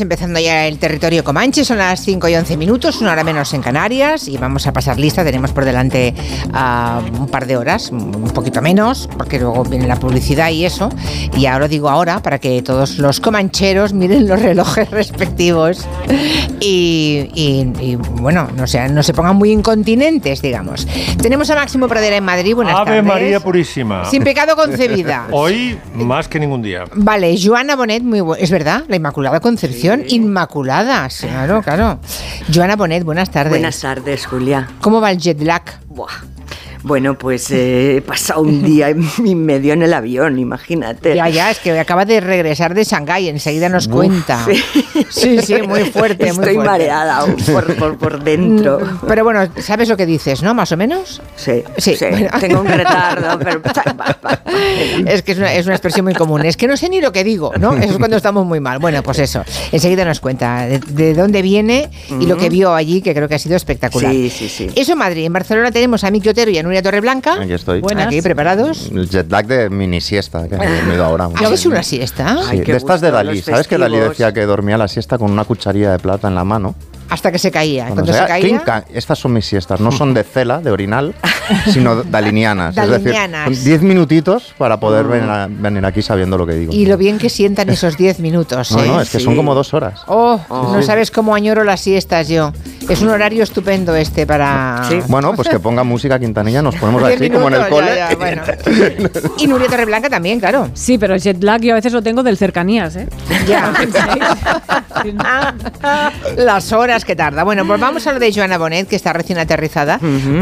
Estamos empezando ya el territorio Comanche, son las 5 y 11 minutos, una hora menos en Canarias y vamos a pasar lista, tenemos por delante ah, un par de horas, un poquito menos, porque luego viene la publicidad y eso, y ahora digo ahora para que todos los comancheros miren los relojes respectivos y, y- y, bueno, no, sean, no se pongan muy incontinentes, digamos. Tenemos a Máximo Pradera en Madrid, buenas Ave tardes. María Purísima. Sin pecado concebida. Hoy más que ningún día. Vale, Joana Bonet, muy es verdad, la Inmaculada Concepción, Inmaculada, sí, claro, claro. Joana Bonet, buenas tardes. Buenas tardes, Julia. ¿Cómo va el jet lag? Buah. Bueno, pues eh, he pasado un día y medio en el avión, imagínate. Ya, ya, es que acaba de regresar de Shanghái, enseguida nos cuenta. Sí, sí, muy fuerte, muy Estoy fuerte. mareada aún por, por, por dentro. Mm, Pero bueno, ¿sabes lo que dices, no? Más o menos. Sí, Sí, sí, bueno. tengo un retardo, pero... Es que es una, es una expresión muy común. Es que no sé ni lo que digo, ¿no? Eso es cuando estamos muy mal. Bueno, pues eso. Enseguida nos cuenta de, de dónde viene y lo que vio allí, que creo que ha sido espectacular. Sí, sí, sí. Eso en Madrid. En Barcelona tenemos a Miki Otero y a Nuria Torreblanca. Aquí estoy. Aquí, ¿preparados? El jet lag de mini siesta que he dormido ahora. ¿Ya ves una siesta? Sí, Ay, de estas de Dalí. ¿Sabes que Dalí decía que dormía la siesta con una cucharilla de plata en la mano? Hasta que se caía. Cuando Cuando se sea- caía... clinca, estas son mis siestas, no son de cela, de orinal, sino dalinianas. Dalinianas. Es decir, 10 minutitos para poder venir, a- venir aquí sabiendo lo que digo. Y lo bien que sientan esos 10 minutos, No, ¿eh? no, es que son como dos horas. Oh, no sabes cómo añoro las siestas yo. Es un horario estupendo este para... Sí. Bueno, pues que ponga música Quintanilla, nos ponemos 10 así, como en el minutos, cole. ya, ya, bueno. Y Nuria Torreblanca también, claro. Sí, pero jet lag yo a veces lo tengo del cercanías, ¿eh? Ya. Sí. Las horas que tarda. Bueno, pues vamos a lo de Joana Bonet, que está recién aterrizada,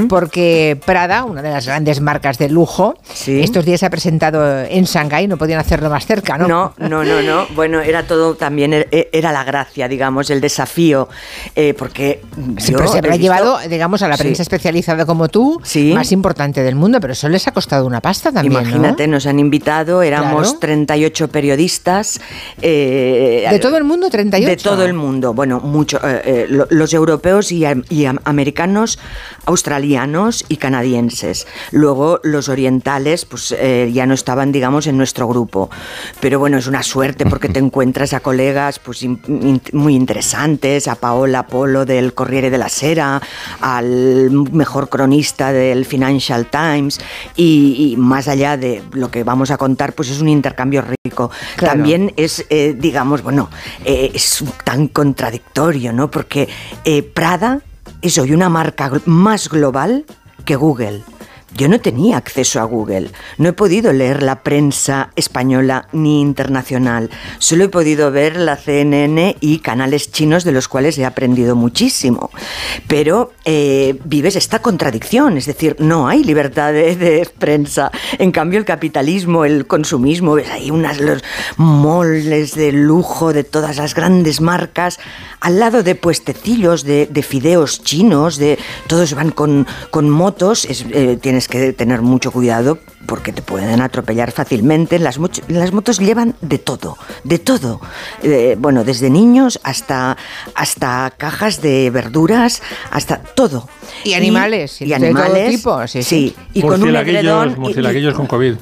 porque Prada, una de las grandes marcas de lujo, Sí. estos días se ha presentado en Shanghái, no podían hacerlo más cerca, ¿no? No, no, no, no. Bueno, era todo también, e- era la gracia, digamos, el desafío, eh, porque yo pero se habrá visto- llevado, digamos, a la Sí. prensa especializada como tú, Sí. más importante del mundo, pero eso les ha costado una pasta también, ¿no? Imagínate, nos han invitado, éramos Claro. 38 periodistas. eh, ¿De todo el mundo, 38? De todo el mundo, bueno, mucho, eh, lo- los europeos y, y am- americanos, australianos y canadienses. Luego los orientales, pues eh, ya no estaban, digamos, en nuestro grupo. Pero bueno, es una suerte porque te encuentras a colegas pues, in- in- muy interesantes, a Paola Polo del Corriere de la Sera, al mejor cronista del Financial Times y, y más allá de lo que vamos a contar, pues es un intercambio rico. Claro. También es, eh, digamos, bueno, eh, es tan contradictorio, ¿no? Porque eh, Prada es hoy una marca más global que Google. Yo no tenía acceso a Google, no he podido leer la prensa española ni internacional, solo he podido ver la CNN y canales chinos de los cuales he aprendido muchísimo. Pero eh, vives esta contradicción, es decir, no hay libertad de, prensa. En cambio, el capitalismo, el consumismo, ves ahí unas los moles de lujo de todas las grandes marcas, al lado de puestecillos de, de fideos chinos, de todos van con, con motos, es, eh, tienes que tener mucho cuidado porque te pueden atropellar fácilmente. Las, las motos llevan de todo, de todo. Eh, bueno, desde niños hasta, hasta cajas de verduras, hasta todo. Y animales, y, de todo animales, tipo, sí, sí. y con un edredón. y- con COVID.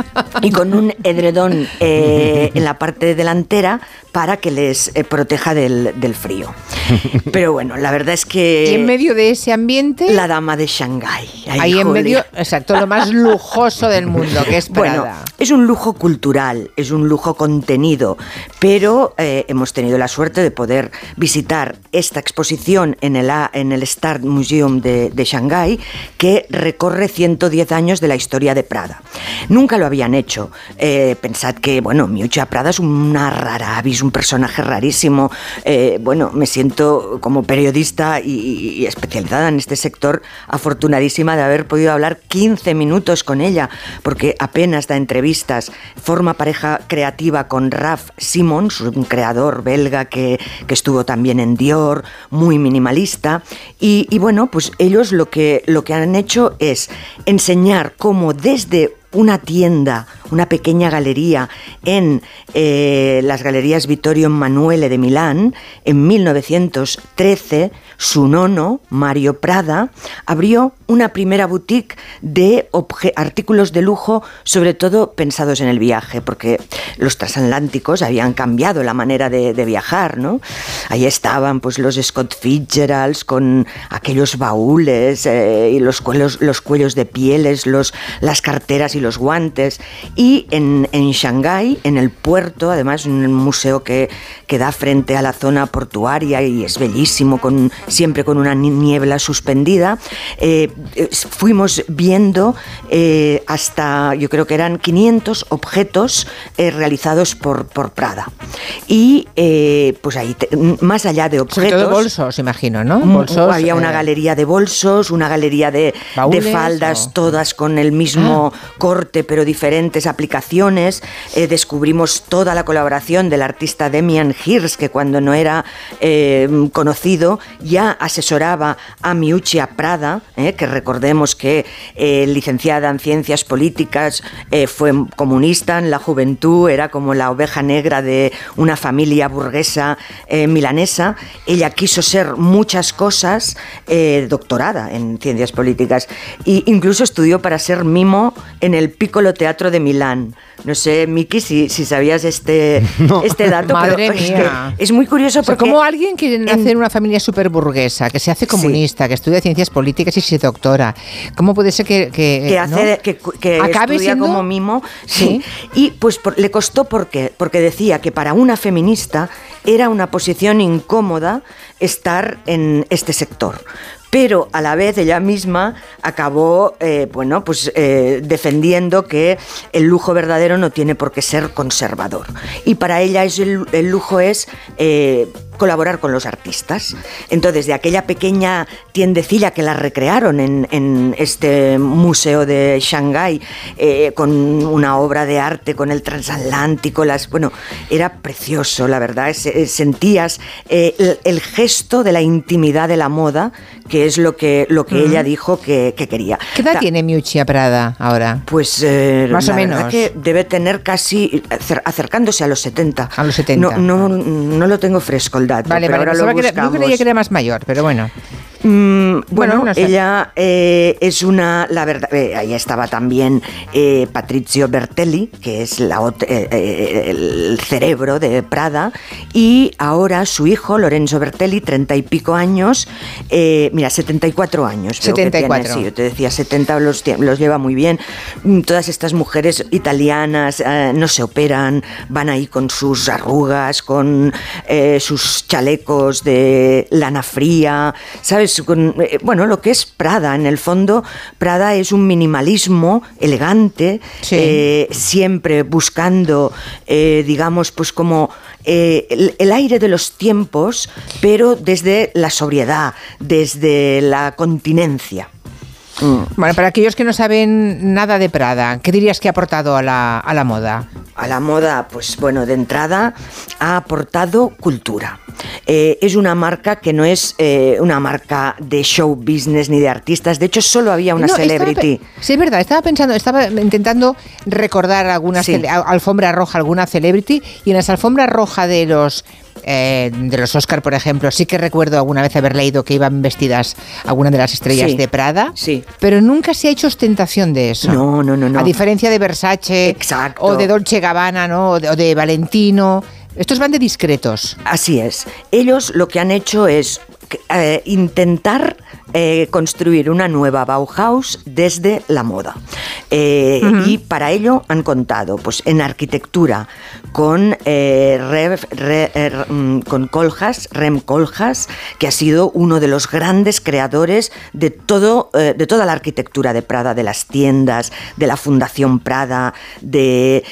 y con un edredón eh, en la parte delantera para que les eh, proteja del, del frío. Pero bueno, la verdad es que Y en medio de ese ambiente, la dama de Shanghái. Ay, ahí en medio, exacto, lo más lujoso del mundo, que es Prada. Bueno, es un lujo cultural, es un lujo contenido, pero eh, hemos tenido la suerte de poder visitar esta exposición en el, en el Start Museum de, de Shanghái, que recorre 110 años de la historia de Prada. Nunca lo habían hecho. Eh, pensad que, bueno, Miuccia Prada es una rara avis, un personaje rarísimo. Eh, bueno, me siento como periodista y, y- y especializada en este sector, afortunadísima de haber podido hablar 15 minutos con ella, porque apenas da entrevistas, forma pareja creativa con Raf Simons, un creador belga que, que estuvo también en Dior, muy minimalista, y, y bueno, pues ellos lo que, lo que han hecho es enseñar cómo desde una tienda una pequeña galería en eh, las galerías Vittorio Emanuele de Milán, en 1913, su nono, Mario Prada, abrió una primera boutique de artículos de lujo, sobre todo pensados en el viaje, porque los transatlánticos habían cambiado la manera de, de viajar, ¿no? Ahí estaban pues los Scott Fitzgeralds con aquellos baúles eh, y los cuellos, los cuellos de pieles, los, las carteras y los guantes. Y en, en Shanghái, en el puerto, además un museo que, que da frente a la zona portuaria y es bellísimo, con, siempre con una ni- niebla suspendida, eh, fuimos viendo eh, hasta, yo creo que eran 500 objetos eh, realizados por, por Prada. Y pues ahí, te- más allá de Sobre objetos... todo bolsos, imagino, ¿no? Bolsos. había una galería de bolsos, una galería de, de ¿Baúles faldas, o- todas con el mismo corte, pero diferentes aplicaciones. Eh, descubrimos toda la colaboración del artista Demian Hirst, que cuando no era eh, conocido ya asesoraba a Miuccia Prada, eh, que recordemos que eh, licenciada en ciencias políticas, eh, fue comunista en la juventud, era como la oveja negra de una familia burguesa milanesa. Ella quiso ser muchas cosas, doctorada en ciencias políticas, e incluso estudió para ser mimo en el Piccolo Teatro de Milán. No sé, Miki, si, si sabías este, este dato, Madre pero es, mía. que es muy curioso O sea, porque... como alguien que nace en una familia súper burguesa, que se hace comunista, que estudia ciencias políticas y se doctora, ¿cómo puede ser que, que, que ¿no? hace que, que acabe estudia siendo como mimo Sí. sí. Y pues por- le costó porque porque decía que para una feminista era una posición incómoda estar en este sector pero a la vez ella misma acabó eh, bueno pues eh, defendiendo que el lujo verdadero no tiene por qué ser conservador. Y para ella es el, lujo es eh, colaborar con los artistas. Entonces, de aquella pequeña tiendecilla que la recrearon en, en este museo de Shanghái, eh, con una obra de arte, con el transatlántico, las, bueno, era precioso, la verdad. Es- eh, sentías eh, el, el gesto de la intimidad de la moda, que es lo que, lo que ella dijo que, que quería. ¿Qué edad Ta- tiene Miuccia Prada ahora? Pues eh, Más o la verdad menos. que debe tener casi acer- acercándose a los 70. A los 70. No, no, no lo tengo fresco dato, Vale, pero vale, ahora lo que era- yo creía que era más mayor, pero bueno. Mm, bueno, ella eh, es una, la verdad, eh, ahí estaba también eh, Patrizio Bertelli, que es la, eh, el cerebro de Prada, y ahora su hijo, Lorenzo Bertelli, treinta y pico años, mira, 74 años. veo que 74. tiene, sí, yo te decía 70, los, los lleva muy bien. Mm, Todas estas mujeres italianas no se operan, van ahí con sus arrugas, con sus chalecos de lana fría, ¿sabes? Con, eh, bueno, lo que es Prada, en el fondo, Prada es un minimalismo elegante, Sí. eh, siempre buscando, eh, digamos, pues como eh, el, el aire de los tiempos, pero desde la sobriedad, desde la continencia. Bueno, para aquellos que no saben nada de Prada, ¿qué dirías que ha aportado a la, a la moda? A la moda, pues bueno, de entrada ha aportado cultura. Eh, es una marca que no es eh, una marca de show business ni de artistas. De hecho, solo había una No, celebrity. sí, es verdad, estaba pensando, estaba intentando recordar alguna Sí. alfombra roja, alguna celebrity, y en las alfombras roja de los eh, de los Oscar, por ejemplo, sí que recuerdo alguna vez haber leído que iban vestidas algunas de las estrellas Sí, de Prada, sí. pero nunca se ha hecho ostentación de eso. No, no, no, no. A diferencia de Versace Exacto. o de Dolce Gabbana, ¿no? O de, o de Valentino. Estos van de discretos. Así es. Ellos lo que han hecho es eh, intentar eh, construir una nueva Bauhaus desde la moda. Eh, Y para ello han contado pues, en arquitectura con, eh, Rev- Re- eh, mm, con Coljas, Rem Coljas, que ha sido uno de los grandes creadores de, todo, de toda la arquitectura de Prada, de las tiendas, de la Fundación Prada, de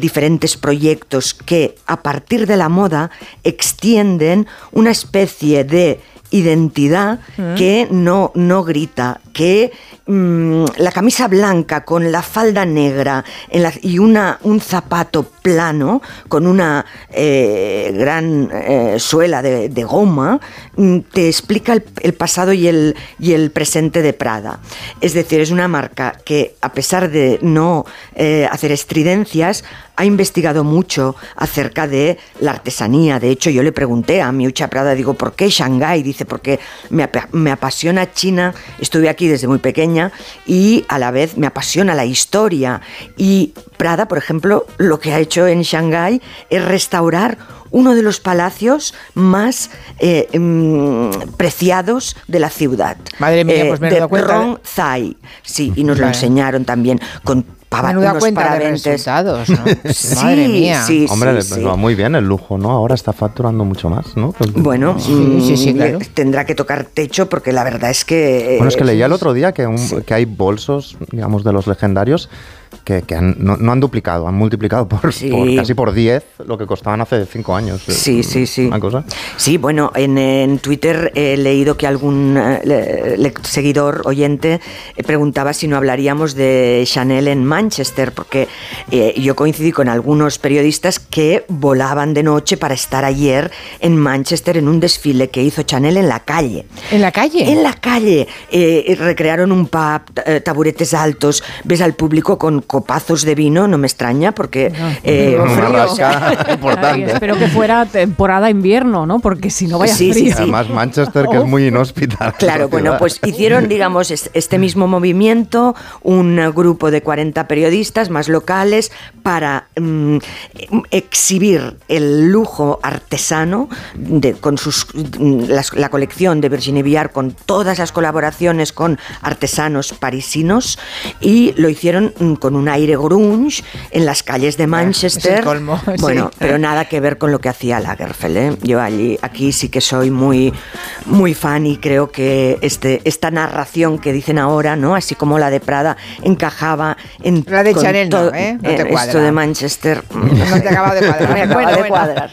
diferentes proyectos que a partir de la moda extienden una especie de identidad que no, no grita, que mm, la camisa blanca con la falda negra y una, un zapato plano con una eh, gran eh, suela de, goma, mm, te explica el, pasado y el, y el presente de Prada. Es decir, es una marca que a pesar de no eh, hacer estridencias, ha investigado mucho acerca de la artesanía. De hecho, yo le pregunté a Miucha Prada, digo, ¿por qué Shanghái? Dice, porque me, me apasiona China, estuve aquí desde muy pequeña y a la vez me apasiona la historia. Y Prada, por ejemplo, lo que ha hecho en Shanghái es restaurar uno de los palacios más eh, mm, preciados de la ciudad. Madre mía, Eh, pues me he dado cuenta. Rong Zai. Sí, y nos lo enseñaron también con pava- Menuda unos cuenta de resultados, ¿no? Sí, Madre mía. sí, Hombre, sí, le- sí. va muy bien el lujo, ¿no? Ahora está facturando mucho más, ¿no? Pues- Bueno, Sí, sí, sí, mm, claro. tendrá que tocar techo porque la verdad es que... Bueno, es que eh, leía el otro día que, un- que hay bolsos, digamos, de los legendarios que, que han- no, no han duplicado, han multiplicado por, Sí. por casi por 10 lo que costaban hace 5 años. Sí, sí, sí. Una cosa. Sí, bueno, en, en Twitter he leído que algún eh, le- le- seguidor oyente eh, preguntaba si no hablaríamos de Chanel en Manchester, porque eh, yo coincidí con algunos periodistas que volaban de noche para estar ayer en Manchester en un desfile que hizo Chanel en la calle. ¿En la calle? En la calle. Eh, recrearon un pub, taburetes altos, ves al público con copazos de vino, no me extraña, porque... eh, Ay, importante. espero que fuera temporada invierno, ¿no? Porque si no vaya Sí, sí, frío. sí. Además, Manchester, que es muy inhóspita. Claro, bueno, pues hicieron, digamos, es- este mismo movimiento, un eh, grupo de 40 periodistas más locales para mm, exhibir el lujo artesano de, con sus, mm, las- la colección de Virginie Viard con todas las colaboraciones con artesanos parisinos y lo hicieron mm, con un aire grunge en las calles de Manchester. es el colmo, sí. Bueno, pero nada que ver con lo que hacía Lagerfeld. ¿eh? Yo allí, aquí sí que soy muy, muy fan y creo que este, esta narración que dicen ahora, ¿no? Así como la de Prada encajaba en La de Chanel no, ¿eh? No te cuadra. esto de Manchester. No te acaba de cuadrar. Me acaba Bueno, de bueno. cuadrar.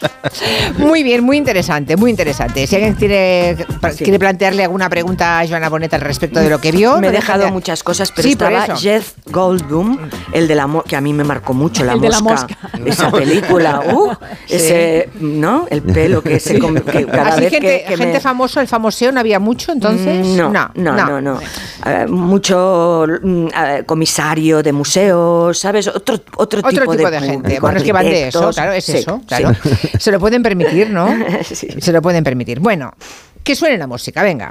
Muy bien, muy interesante, muy interesante. Si alguien quiere, Sí. quiere plantearle alguna pregunta a Joana Bonet al respecto de lo que vio, Me he no dejado muchas cosas, pero Sí, estaba. Jeff Goldblum, el de la mo- que a mí me marcó mucho, la El de la mosca. mosca. Esa película, uh, Sí. ese, ¿no? El pelo que se que cada Así vez gente, que, que gente me- famoso, el famoseo no había mucho entonces. Mm, No, no, no, no. Eh, mucho mm, eh, comisario de museos, ¿sabes? Otro, otro, Otro tipo, de, gente. Bueno, es que van de eso, claro, es Sí, eso, sí. claro. Se lo pueden permitir, ¿no? Sí. Se lo pueden permitir. Bueno, que suene la música, venga.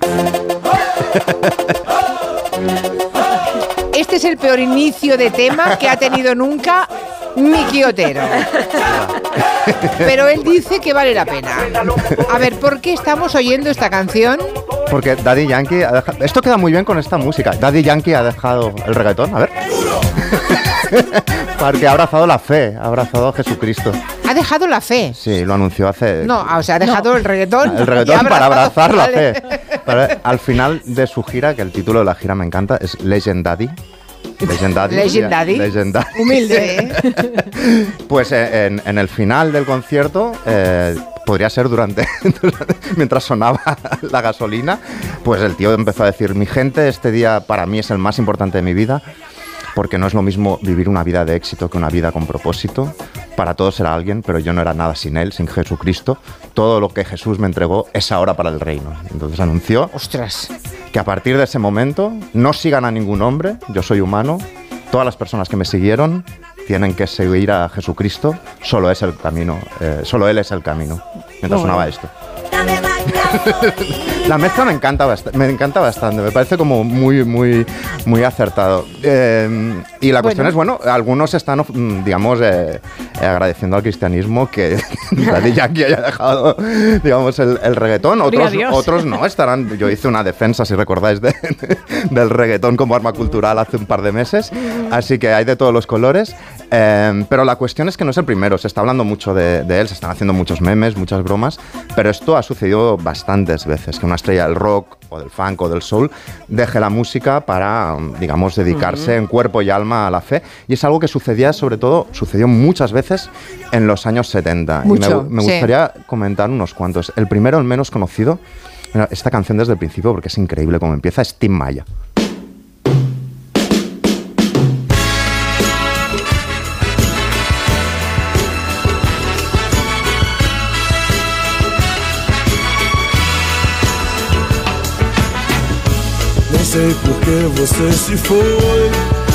Este es el peor inicio de tema que ha tenido nunca Miki Otero. Pero él dice que vale la pena. A ver, ¿por qué estamos oyendo esta canción? Porque Daddy Yankee ha dejado... Esto queda muy bien con esta música. Daddy Yankee ha dejado el reggaetón, a ver. Porque ha abrazado la fe, ha abrazado a Jesucristo. Ha dejado la fe. Sí, lo anunció hace... No, o sea, ha dejado el reggaetón. El reggaetón para abrazar la fe. Pero al final de su gira, que el título de la gira me encanta, es Legend Daddy. Legend Daddy. Legend Daddy. Legend Daddy. Humilde. ¿eh? Pues eh, en, en el final del concierto, eh, podría ser durante, mientras sonaba la gasolina, pues el tío empezó a decir, mi gente, este día para mí es el más importante de mi vida, porque no es lo mismo vivir una vida de éxito que una vida con propósito. Para todos era alguien, pero yo no era nada sin él, sin Jesucristo. Todo lo que Jesús me entregó es ahora para el reino. Entonces anunció Ostras. que a partir de ese momento no sigan a ningún hombre, yo soy humano, todas las personas que me siguieron tienen que seguir a Jesucristo, solo es el camino, eh, solo Él es el camino. Mientras sonaba esto. La mezcla me encanta, bast- me encanta bastante, me parece como muy, muy, muy acertado. Eh, y la cuestión Bueno. es, bueno, algunos están, mm, digamos, eh, eh, agradeciendo al cristianismo que Daddy Yankee haya dejado, digamos, el, el reggaetón. Gloria a Otros, Dios. otros no, estarán. Yo hice una defensa, si recordáis, de- del reggaetón como arma cultural hace un par de meses. Así que hay de todos los colores. Eh, pero la cuestión es que no es el primero. Se está hablando mucho de, de él, se están haciendo muchos memes, muchas bromas. Pero esto ha sucedido bastantes veces: que una estrella del rock o del funk o del soul deje la música para, digamos, dedicarse en cuerpo y alma a la fe. Y es algo que sucedía, sobre todo, sucedió muchas veces en los años 70. Y me- Mucho, me, sí. gustaría comentar unos cuantos. El primero, el menos conocido, esta canción desde el principio, porque es increíble cómo empieza, es Tim Maya. Sei por que você se foi.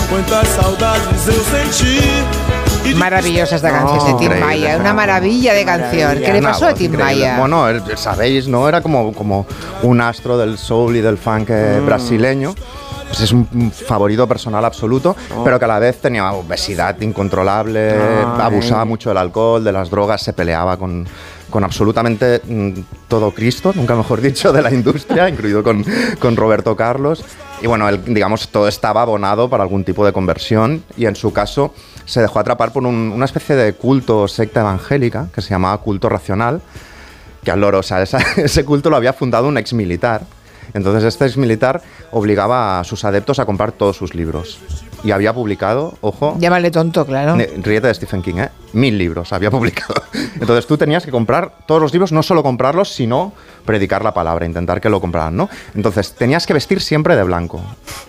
Quantas saudades eu senti. y Maravillosa esta canción de Tim Maya, una no. maravilla de canción. ¿Qué le pasó a Tim. Maya? Bueno, sabéis, ¿no? Era como, como un astro del soul y del funk eh, Mm. brasileño. Pues es un un favorito personal absoluto, Oh. pero que a la vez tenía obesidad incontrolable, Ay. abusaba mucho del alcohol, de las drogas, se peleaba con, con absolutamente mm, todo Cristo, nunca mejor dicho, de la industria, incluido con, con Roberto Carlos. Y bueno, él, digamos, todo estaba abonado para algún tipo de conversión y en su caso se dejó atrapar por un- una especie de culto o secta evangélica que se llamaba culto racional, que al loro, o sea, esa- ese culto lo había fundado un ex militar. Entonces este ex militar obligaba a sus adeptos a comprar todos sus libros. Y había publicado, ojo, Llámale tonto, claro. ríete de Stephen King, ¿eh? Mil libros había publicado. Entonces tú tenías que comprar todos los libros, no solo comprarlos, sino predicar la palabra, intentar que lo compraran, ¿no? Entonces tenías que vestir siempre de blanco,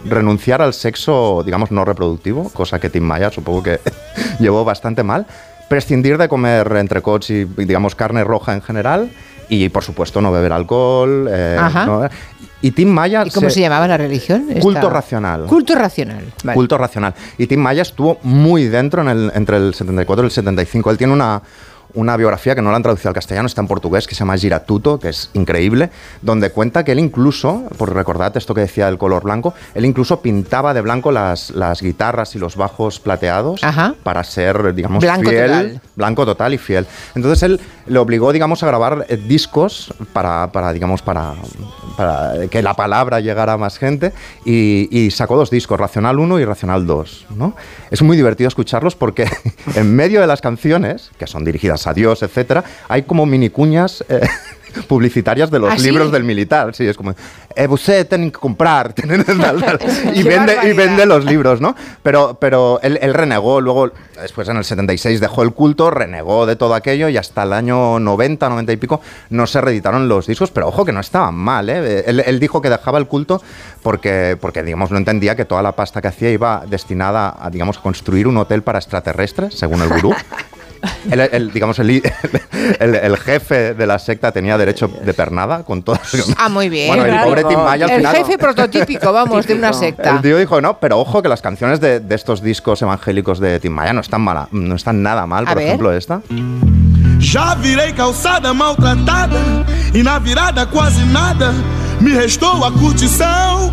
renunciar al sexo, digamos, no reproductivo, cosa que Tim Maya supongo que llevó bastante mal, prescindir de comer entrecots y, digamos, carne roja en general y, por supuesto, no beber alcohol. eh, no- y Tim Maya... ¿Y cómo se, llamaba la religión? Culto Esta- racional. Culto racional. vale. Culto racional. Y Tim Maya estuvo muy dentro en el- entre el 74 y el 75. Él tiene una, una biografía que no la han traducido al castellano, está en portugués, que se llama Giratuto, que es increíble, donde cuenta que él incluso, por recordad esto que decía del color blanco, él incluso pintaba de blanco las, las guitarras y los bajos plateados Ajá. para ser, digamos, Blanco fiel. total. Blanco total y fiel. Entonces él le obligó, digamos, a grabar eh, discos para, para digamos, para, que la palabra llegara a más gente y, y sacó dos discos, Racional 1 y Racional 2. ¿no? Es muy divertido escucharlos porque en medio de las canciones, que son dirigidas a Dios, etcétera, hay como mini cuñas eh, publicitarias de los ¿Ah, sí? libros del militar. Sí, es como, eh, usted tienen que comprar. tienen tal, tal", y, vende, y vende los libros, ¿no? Pero, pero él, él renegó, luego, después en el 76 dejó el culto, renegó de todo aquello y hasta el año 90, 90 y pico no se reeditaron los discos, pero ojo que no estaban mal, ¿eh? Él, él dijo que dejaba el culto porque, porque, digamos, no entendía que toda la pasta que hacía iba destinada a, digamos, construir un hotel para extraterrestres, según el gurú. El, el- digamos, el, el- el jefe de la secta tenía derecho de pernada con todas. Ah, muy bien. Bueno, el Claro. pobre Tim Maya al El final. jefe prototípico, vamos, de una secta. El tío dijo, no, pero ojo que las canciones de, de estos discos evangélicos de Tim Maya no están, mala, no están nada mal. A Por ver. ejemplo, esta. Já virei calçada maltratada e na virada quase nada me restou a curtição.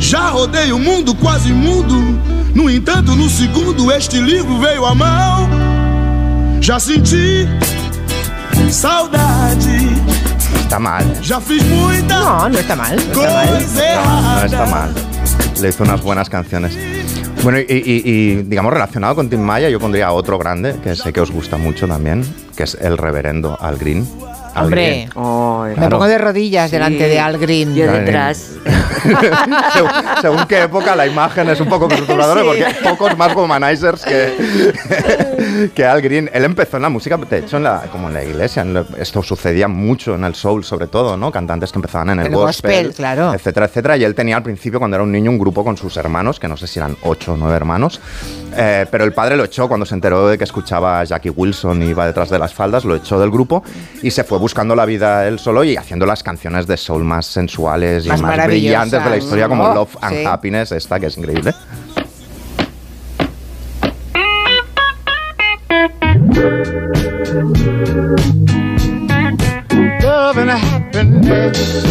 Já rodei o mundo quase mudo, no entanto, no segundo este livro veio à mão. Já senti saudade, Está mal. já fiz muita No, no está mal. No está mal. No está mal. Le hizo unas buenas canciones. Bueno, y, y- y, digamos, relacionado con Tim Maya, yo pondría otro grande, que sé que os gusta mucho también, que es el reverendo Al Green. Al Hombre, me Claro. pongo de rodillas delante de Al Green. Yo detrás. según, según qué época la imagen es un poco perturbadora Sí. porque hay pocos más womanizers que, que Al Green. Él empezó en la música, de hecho, en la, como en la iglesia. en esto sucedía mucho en el soul, sobre todo, ¿no? Cantantes que empezaban en el, El gospel, claro. etcétera, etcétera. Y él tenía al principio, cuando era un niño, un grupo con sus hermanos, que no sé si eran ocho o nueve hermanos. Eh, pero el padre lo echó cuando se enteró de que escuchaba a Jackie Wilson y iba detrás de las faldas, lo echó del grupo y se fue buscando la vida él solo y haciendo las canciones de soul más sensuales y Más más, brillantes de la historia, como. Love and Sí. Happiness, esta que es increíble. love and happiness.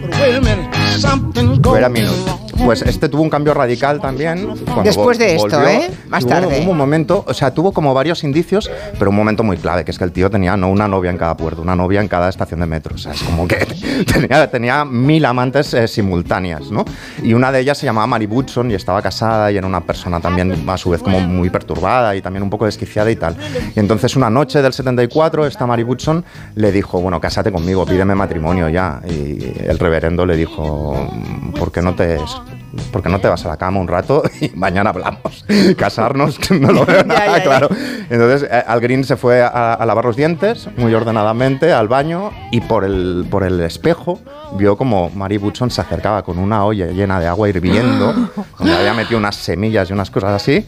But wait a minute, something's going. Pues este tuvo un cambio radical también. Después de esto, ¿eh? Más Tuvo- tarde. Hubo un momento, o sea, tuvo como varios indicios, pero un momento muy clave, que es que el tío tenía no una novia en cada puerto, una novia en cada estación de metro. O sea, es como que tenía, tenía mil amantes eh, simultáneas, ¿no? Y una de ellas se llamaba Mary Woodson y estaba casada y era una persona también, a su vez, como muy perturbada y también un poco desquiciada y tal. Y entonces una noche del 74, esta Mary Woodson le dijo, bueno, cásate conmigo, pídeme matrimonio ya. Y el reverendo le dijo, ¿por qué no te ¿por qué no te vas a la cama un rato y mañana hablamos? Casarnos, no lo veo nada Ya, ya, ya. claro. Entonces, eh, Al Green se fue a, a lavar los dientes muy ordenadamente al baño y por el, por el espejo vio como Mary Woodson se acercaba con una olla llena de agua hirviendo, donde había metido unas semillas y unas cosas así.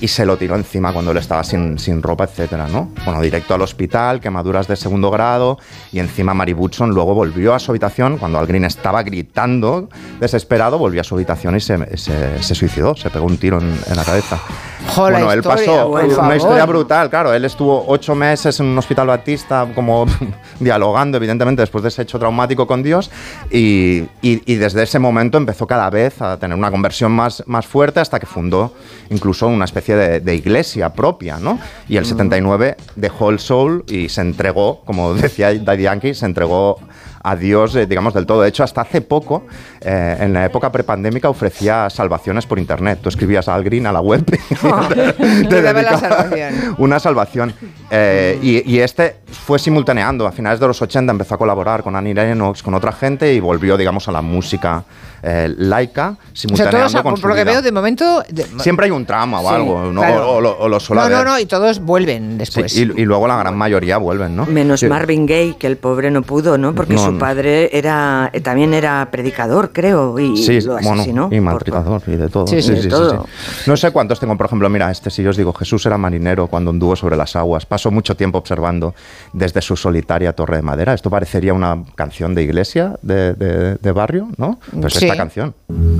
Y se lo tiró encima cuando él estaba sin, sin ropa, etcétera, ¿no? Bueno, directo al hospital, quemaduras de segundo grado y encima Mary Woodson luego volvió a su habitación cuando Al Green estaba gritando desesperado, volvió a su habitación y se, se- suicidó, se pegó un tiro en la cabeza. Jo, bueno, él historia, pasó por una favor. historia brutal, claro. Él estuvo ocho meses en un hospital batista, como dialogando, evidentemente, después de ese hecho traumático con Dios. Y, y- y desde ese momento empezó cada vez a tener una conversión más, más fuerte hasta que fundó incluso una especie de, de iglesia propia, ¿no? Y el 79 dejó el soul y se entregó, como decía Daddy Yankee, se entregó a Dios, eh, digamos, del todo. De hecho, hasta hace poco, eh, en la época prepandémica, ofrecía salvaciones por internet. Tú escribías a Al Green a la web y te, Te daba la salvación. una salvación. Eh, y, y este fue simultaneando. A finales de los 80 empezó a colaborar con Annie Lennox, con otra gente y volvió, digamos, a la música eh, laica, O sea, simultaneando todos, con por su lo que vida. veo, de momento... de- Siempre hay un trama o Sí, algo, ¿no? claro. o, o o lo suele no, no, haber. no, y todos vuelven Sí, después. y, y luego la gran mayoría vuelven, ¿no? Menos Sí. Marvin Gaye, que el pobre no pudo, ¿no? Porque No, su no. padre era eh, también era predicador, creo, y Sí, lo bueno, asesinó. y por- maltratador y de todo. Sí, sí, de todo. No sé cuántos tengo, por ejemplo, mira, este si yo os digo, Jesús era marinero cuando anduvo sobre las aguas, pasó mucho tiempo observando desde su solitaria torre de madera. Esto parecería una canción de iglesia, de, de- de barrio, ¿no? Pues Sí. esta canción.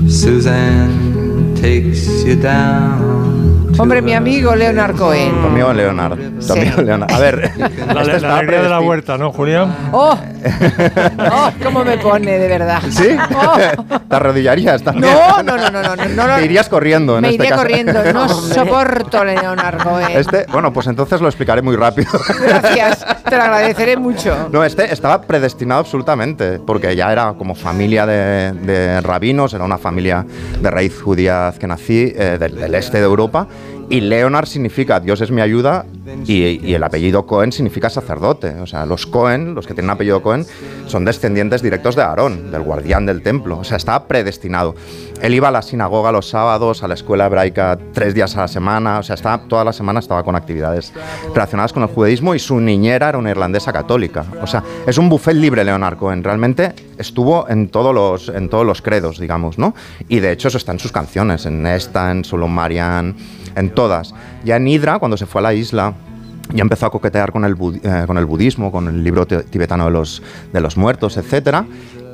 Suzanne takes you down. Hombre, mi amigo Leonard Cohen. Tu amigo Leonardo. Tu Sí. amigo Leonardo. A ver, La, la alegría de la huerta, ¿no, Julián? ¡Oh! ¡Oh! ¿Cómo me pone, de verdad? ¿Sí? ¡Oh! ¿Te arrodillarías también? No, no, no, no, no, no, no, no. Te irías corriendo en Me este iría caso. corriendo. No soporto a Leonard Cohen. Este, bueno, pues entonces lo explicaré muy rápido. Gracias, te lo agradeceré mucho. No, este estaba predestinado absolutamente, porque ya era como familia de, de rabinos, era una familia de raíz judía que nací eh, del, del este de Europa, y Leonard significa Dios es mi ayuda, y, y el apellido Cohen significa sacerdote. O sea, los Cohen, los que tienen apellido Cohen, son descendientes directos de Aarón, del guardián del templo. O sea, estaba predestinado. Él iba a la sinagoga los sábados, a la escuela hebraica tres días a la semana, o sea, estaba, toda la semana estaba con actividades relacionadas con el judaísmo y su niñera era una irlandesa católica. O sea, es un buffet libre Leonard Cohen, realmente estuvo en todos los, en todos los credos, digamos, ¿no? Y de hecho eso está en sus canciones, en esta, en Solo Marian, en todas. Ya en Hydra, cuando se fue a la isla, ya empezó a coquetear con el, eh, con el budismo, con el libro ti- tibetano de los, de los muertos, etcétera.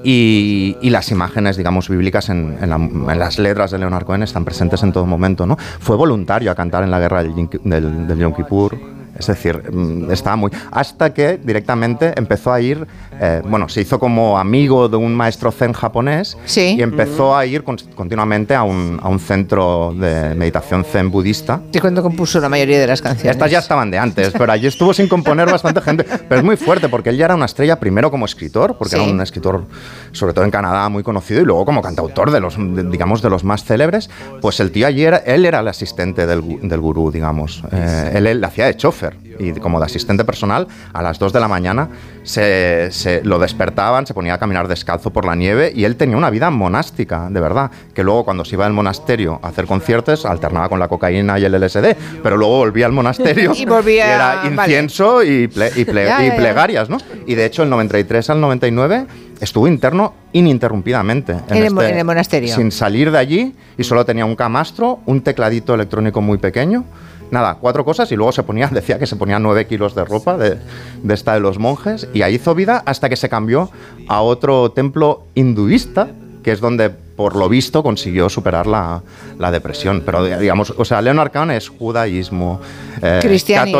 Y, las imágenes, digamos, bíblicas en, en la- en las letras de Leonard Cohen están presentes en todo momento, ¿no? Fue voluntario a cantar en la guerra del, del, del Yom Kippur, es decir, mm, estaba muy... Hasta que directamente empezó a ir, eh, bueno, se hizo como amigo de un maestro zen japonés Sí. y empezó a ir con- continuamente a un, a un centro de meditación zen budista Es cuando compuso la mayoría de las canciones. estas ya estaban de antes, pero allí estuvo sin componer bastante gente. Pero es muy fuerte porque él ya era una estrella primero como escritor, porque Sí. era un escritor, sobre todo en Canadá, muy conocido, y luego como cantautor de los, de- digamos, de los más célebres. Pues el tío allí era, él era el asistente del, del gurú, digamos. Eh, él, él hacía de chofer y como de asistente personal a las 2 de la mañana se, se- lo despertaban, se ponía a caminar descalzo por la nieve y él tenía una vida monástica, de verdad, que luego cuando se iba al monasterio a hacer conciertos alternaba con la cocaína y el LSD, pero luego volvía al monasterio Y volvía- era vale. incienso y, ple- y ple- Ya, y plegarias, ¿no? Y de hecho el 93 al 99 estuvo interno ininterrumpidamente En el mo- en el monasterio. sin salir de allí y solo tenía un camastro, un tecladito electrónico muy pequeño. Nada, cuatro cosas y luego se ponía, decía que se ponía nueve kilos de ropa de, de esta de los monjes y ahí hizo vida hasta que se cambió a otro templo hinduista, que es donde por lo visto consiguió superar la, la depresión. Pero digamos, o sea, Leonard Cohen es judaísmo, eh, Cristianismo,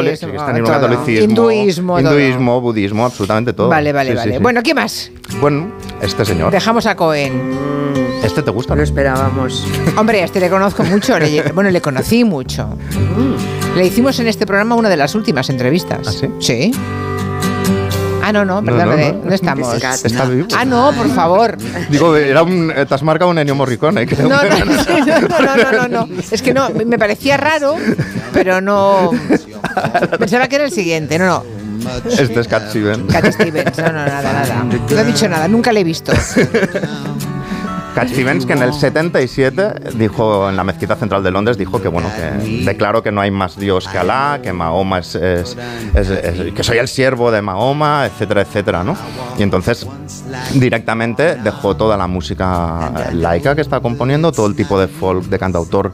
catolicismo, Hinduismo, hinduismo, budismo, absolutamente todo. Vale, vale, Sí, sí, vale. sí. Bueno, ¿qué más? Bueno, este señor. Dejamos a Cohen. ¿Este te gusta? Lo esperábamos. Hombre, a este le conozco mucho. le- bueno, le conocí mucho. Le hicimos en este programa una de las últimas entrevistas. ¿Ah, sí? Sí. Ah, no, no, No, perdóname, no, no, no. estamos. Está vivo. Ah, no, por favor. Digo, era un, eh, te has marcado un Ennio Morricone. creo. No, no, no, no, no, no, no. Es que no, me parecía raro, pero no. Pensaba que era el siguiente. No, no. Este es Cat Stevens. Cat Stevens. No, no, nada, nada. No he dicho nada, nunca le he visto. Cat Stevens, que en el 77 dijo, en la mezquita central de Londres, dijo que, bueno, que declaró que no hay más Dios que Alá, que Mahoma es, es- es- es- que soy el siervo de Mahoma, etcétera, etcétera, ¿no? Y entonces, directamente dejó toda la música laica que está componiendo, todo el tipo de folk, de cantautor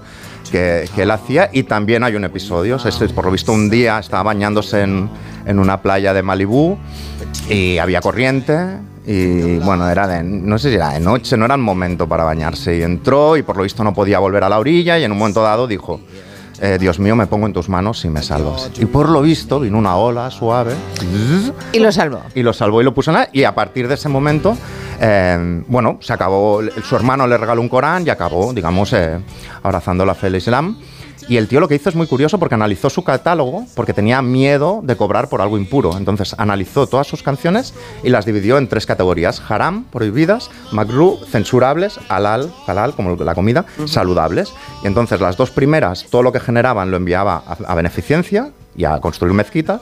que, que él hacía y también hay un episodio, este, por lo visto un día estaba bañándose en, en una playa de Malibú y había corriente y bueno, era de, no sé si era de noche, no era el momento para bañarse y entró y por lo visto no podía volver a la orilla y en un momento dado dijo, eh, Dios mío, me pongo en tus manos y me salvas. Y por lo visto vino una ola suave Y lo salvó. y lo salvó y lo puso en la- y a partir de ese momento eh, bueno se acabó su hermano le regaló un Corán y acabó digamos eh, abrazando la fe del Islam. Y el tío lo que hizo es muy curioso porque analizó su catálogo porque tenía miedo de cobrar por algo impuro. Entonces analizó todas sus canciones y las dividió en tres categorías haram prohibidas makruh censurables halal halal como la comida saludables. Y entonces las dos primeras todo lo que generaban lo enviaba a, a beneficencia y a construir mezquitas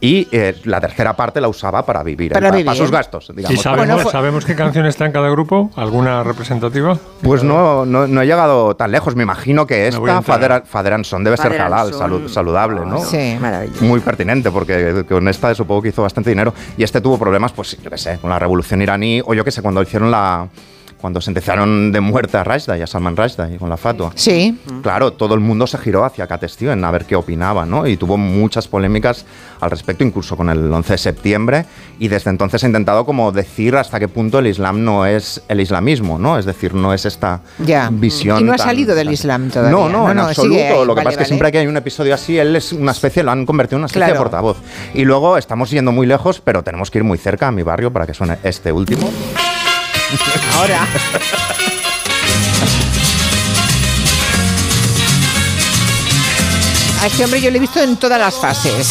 y eh, la tercera parte la usaba para vivir, Para eh, vivir. sus gastos, ¿Y digamos. sabemos, Bueno, fue- sabemos qué canción está en cada grupo? ¿Alguna representativa? Pues no, no, no he llegado tan lejos. Me imagino que esta. Father, Father and Son, debe ser Father halal, saludable, ¿no? Sí. Maravilloso. Muy pertinente, porque con esta supongo que hizo bastante dinero. Y este tuvo problemas, pues yo qué sé, con la revolución iraní, o yo qué sé, cuando hicieron la. Cuando sentenciaron de muerte a Rushdie, a Salman Rushdie, con la fatua. Sí. Claro, todo el mundo se giró hacia Cat Stevens a ver qué opinaba, ¿no? Y tuvo muchas polémicas al respecto, incluso con el 11 de septiembre. Y desde entonces ha intentado como decir hasta qué punto el Islam no es el islamismo, ¿no? Es decir, no es esta Ya. visión. Y no ha tan- salido del Islam todavía. No, no, No, en no, absoluto. sigue. Lo que Vale, pasa es que vale. siempre que hay un episodio así, él es una especie, lo han convertido en una especie Claro. de portavoz. Y luego estamos yendo muy lejos, pero tenemos que ir muy cerca a mi barrio para que suene este último. Ahora. A este hombre yo lo he visto en todas las fases.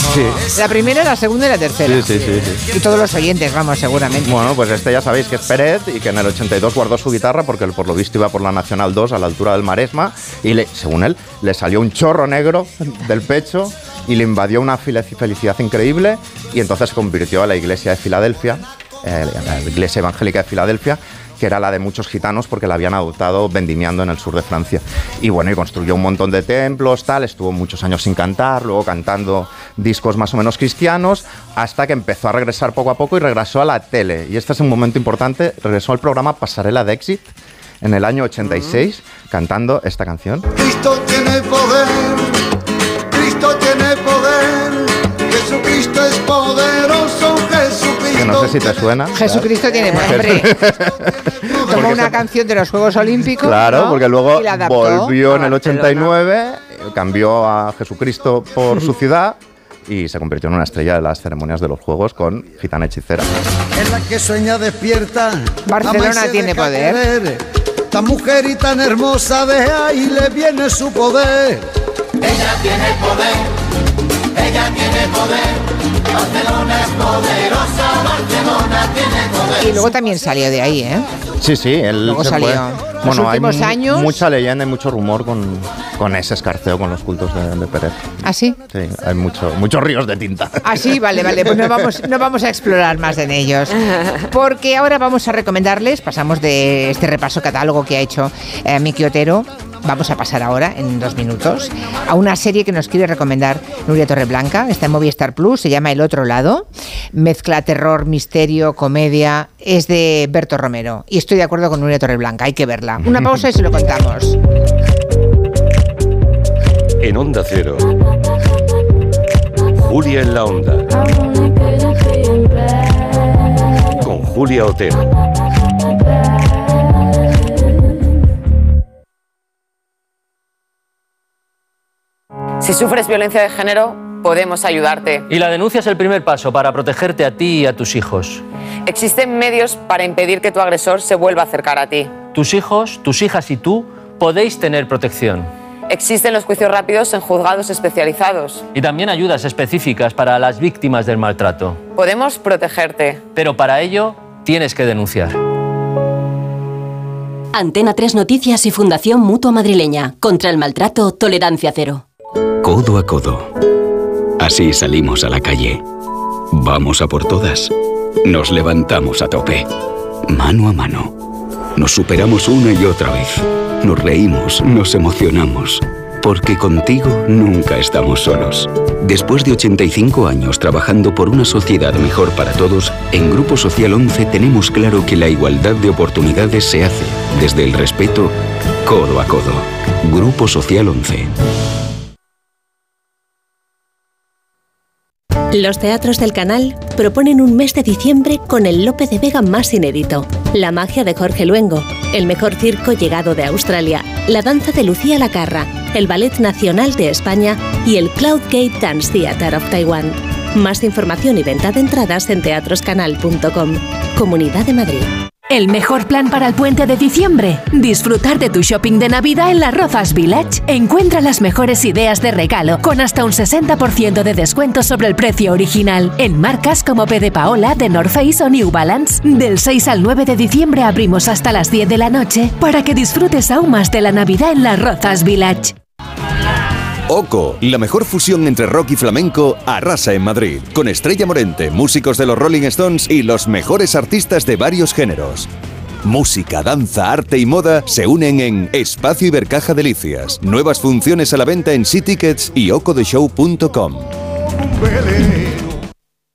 La primera, la segunda y la tercera. Sí, sí, sí, sí. Y todos los oyentes, vamos, seguramente. Bueno, pues este ya sabéis que es Pérez y que en el 82 guardó su guitarra porque él, por lo visto iba por la Nacional 2 a la altura del Maresma y le, según él le salió un chorro negro del pecho y le invadió una felic- felicidad increíble y entonces se convirtió a la iglesia de Filadelfia, eh, la iglesia evangélica de Filadelfia que era la de muchos gitanos porque la habían adoptado vendimiando en el sur de Francia. Y bueno, y construyó un montón de templos, tal, estuvo muchos años sin cantar, luego cantando discos más o menos cristianos, hasta que empezó a regresar poco a poco y regresó a la tele. Y este es un momento importante, regresó al programa Pasarela de Exit en el año 86, cantando esta canción. Cristo tiene poder, Cristo tiene poder, no sé si te suena. Jesucristo tiene nombre. Tomó una canción de los Juegos Olímpicos. Claro, ¿no? porque luego volvió en a el Barcelona. 89, eh, cambió a Jesucristo por su ciudad y se convirtió en una estrella de las ceremonias de los Juegos con Gitana Hechicera. Es la que sueña despierta. Barcelona tiene poder. querer. Tan mujer y tan hermosa, de ahí le viene su poder. Y luego también salió de ahí, ¿eh? Sí, sí, él Luego se salió. fue. Los Bueno, hay últimos mu- años- mucha leyenda y mucho rumor con, con ese escarceo con los cultos de, de Pérez. ¿Ah, sí? Sí, hay mucho, muchos ríos de tinta. Ah, sí, vale, vale. Pues no vamos, no vamos a explorar más en ellos. Porque ahora vamos a recomendarles, pasamos de este repaso catálogo que ha hecho eh, Miki Otero, vamos a pasar ahora, en dos minutos, a una serie que nos quiere recomendar Nuria Torreblanca. Está en Movistar Plus, se llama El Otro Lado. Mezcla terror, misterio, comedia. Es de Berto Romero. Y estoy de acuerdo con Nuria Torreblanca, hay que verla. Una pausa y se lo contamos. En Onda Cero. Julia en la Onda. Con Julia Otero. Si sufres violencia de género, podemos ayudarte. Y la denuncia es el primer paso para protegerte a ti y a tus hijos. Existen medios para impedir que tu agresor se vuelva a acercar a ti. Tus hijos, tus hijas y tú podéis tener protección. Existen los juicios rápidos en juzgados especializados. Y también ayudas específicas para las víctimas del maltrato. Podemos protegerte. Pero para ello tienes que denunciar. Antena 3 Noticias y Fundación Mutua Madrileña. Contra el maltrato, tolerancia cero. Codo a codo. Así salimos a la calle. Vamos a por todas. Nos levantamos a tope. Mano a mano. Nos superamos una y otra vez. Nos reímos, nos emocionamos. Porque contigo nunca estamos solos. Después de 85 años trabajando por una sociedad mejor para todos, en Grupo Social 11 tenemos claro que la igualdad de oportunidades se hace desde el respeto Codo a codo. Grupo Social 11. Los teatros del canal proponen un mes de diciembre con el Lope de Vega más inédito, la magia de Jorge Luengo, el mejor circo llegado de Australia, la danza de Lucía Lacarra, el Ballet Nacional de España y el Cloudgate Dance Theatre of Taiwan. Más información y venta de entradas en teatroscanal.com. Comunidad de Madrid. El mejor plan para el puente de diciembre. Disfrutar de tu shopping de Navidad en las Rozas Village. Encuentra las mejores ideas de regalo con hasta un 60% de descuento sobre el precio original. En marcas como P Paola, The North Face o New Balance. Del 6 al 9 de diciembre abrimos hasta las 10 de la noche para que disfrutes aún más de la Navidad en las Rozas Village. Oco, la mejor fusión entre rock y flamenco, arrasa en Madrid, con Estrella Morente, músicos de los Rolling Stones y los mejores artistas de varios géneros. Música, danza, arte y moda se unen en Espacio Ibercaja Delicias. Nuevas funciones a la venta en Tickets y ocodeshow.com.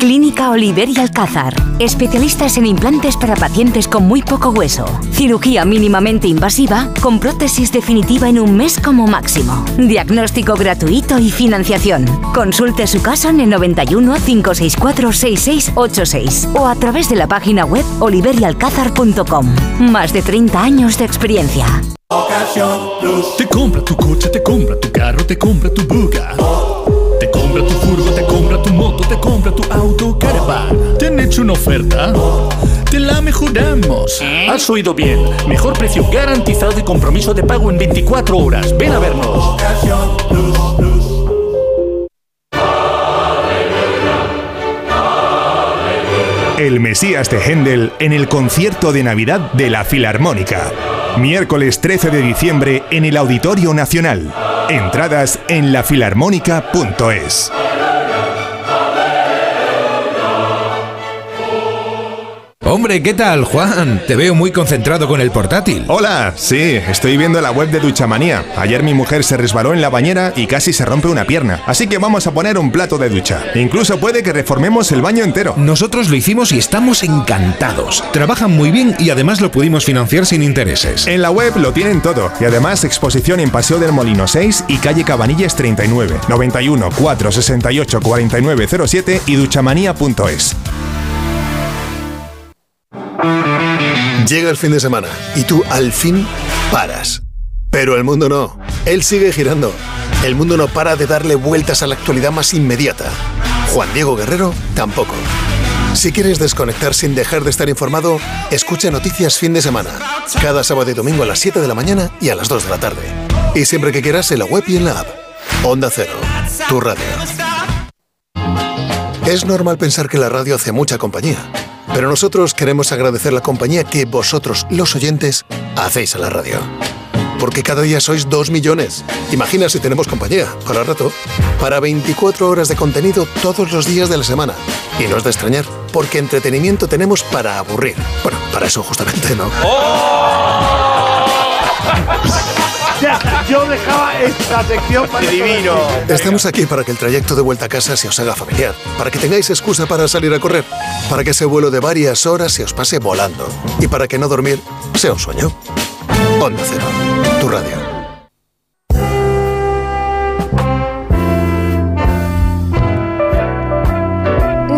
Clínica Oliver y Alcázar. Especialistas en implantes para pacientes con muy poco hueso. Cirugía mínimamente invasiva con prótesis definitiva en un mes como máximo. Diagnóstico gratuito y financiación. Consulte su caso en el 91 564 6686 o a través de la página web oliverialcázar.com. Más de 30 años de experiencia. Te compra tu coche, te compra tu carro, te compra tu buga. Te compra tu furgo, te compra tu moto, te compra tu auto, caravan. ¿Te han hecho una oferta? Te la mejoramos. Has oído bien. Mejor precio garantizado y compromiso de pago en 24 horas. Ven a vernos. El Mesías de Händel en el concierto de Navidad de la Filarmónica. Miércoles 13 de diciembre en el Auditorio Nacional. Entradas en lafilarmónica.es. Hombre, ¿qué tal, Juan? Te veo muy concentrado con el portátil. Hola, sí, estoy viendo la web de Duchamanía. Ayer mi mujer se resbaló en la bañera y casi se rompe una pierna. Así que vamos a poner un plato de ducha. Incluso puede que reformemos el baño entero. Nosotros lo hicimos y estamos encantados. Trabajan muy bien y además lo pudimos financiar sin intereses. En la web lo tienen todo. Y además exposición en Paseo del Molino 6 y calle Cabanillas 39, 91 468 4907 y duchamanía.es. Llega el fin de semana y tú al fin paras. Pero el mundo no. Él sigue girando. El mundo no para de darle vueltas a la actualidad más inmediata. Juan Diego Guerrero tampoco. Si quieres desconectar sin dejar de estar informado, escucha Noticias Fin de Semana. Cada sábado y domingo a las 7 de la mañana y a las 2 de la tarde. Y siempre que quieras en la web y en la app. Onda Cero, tu radio. Es normal pensar que la radio hace mucha compañía. Pero nosotros queremos agradecer la compañía que vosotros, los oyentes, hacéis a la radio. Porque cada día sois dos millones. Imagina si tenemos compañía, para rato, para 24 horas de contenido todos los días de la semana. Y no es de extrañar, porque entretenimiento tenemos para aburrir. Bueno, para eso justamente, ¿no? Ya, yo dejaba esta sección para divino. Estamos aquí para que el trayecto de vuelta a casa se os haga familiar, para que tengáis excusa para salir a correr, para que ese vuelo de varias horas se os pase volando y para que no dormir sea un sueño. Onda Cero, tu radio.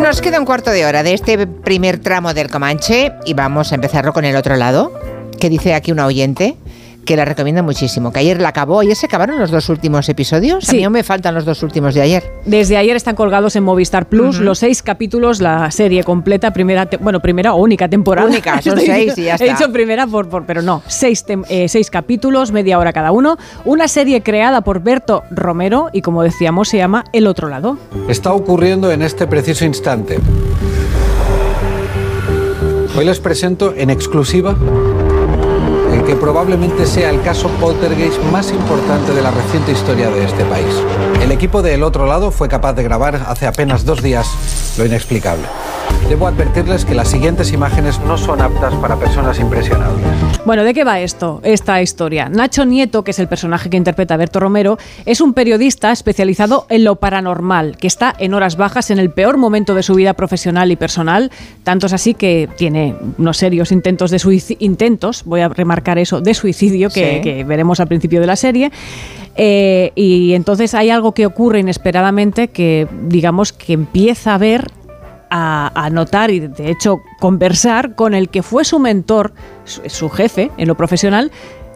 Nos queda un cuarto de hora de este primer tramo del Comanche y vamos a empezarlo con el otro lado, que dice aquí una oyente que la recomiendo muchísimo, que ayer la acabó. ¿Ayer se acabaron los dos últimos episodios? A mí aún me faltan los dos últimos de ayer. Desde ayer están colgados en Movistar Plus los seis capítulos, la serie completa, primera, bueno, primera o única temporada. Única, son Estoy- seis y ya He está. dicho primera, por, por- pero no, seis, tem- eh, seis capítulos, media hora cada uno. Una serie creada por Berto Romero y, como decíamos, se llama El Otro Lado. Está ocurriendo en este preciso instante. Hoy les presento en exclusiva que probablemente sea el caso poltergeist más importante de la reciente historia de este país. El equipo de El Otro Lado fue capaz de grabar hace apenas dos días lo inexplicable. Debo advertirles que las siguientes imágenes no son aptas para personas impresionables. Bueno, ¿de qué va esto? Esta historia. Nacho Nieto, que es el personaje que interpreta Berto Romero, es un periodista especializado en lo paranormal, que está en horas bajas en el peor momento de su vida profesional y personal. Tanto es así que tiene unos serios intentos de suicidio, intentos, voy a remarcar eso, de suicidio que, Sí. que veremos al principio de la serie. Eh, y entonces hay algo que ocurre inesperadamente que, digamos, que empieza a ver a, notar y de hecho conversar con el que fue su mentor, su jefe en lo profesional,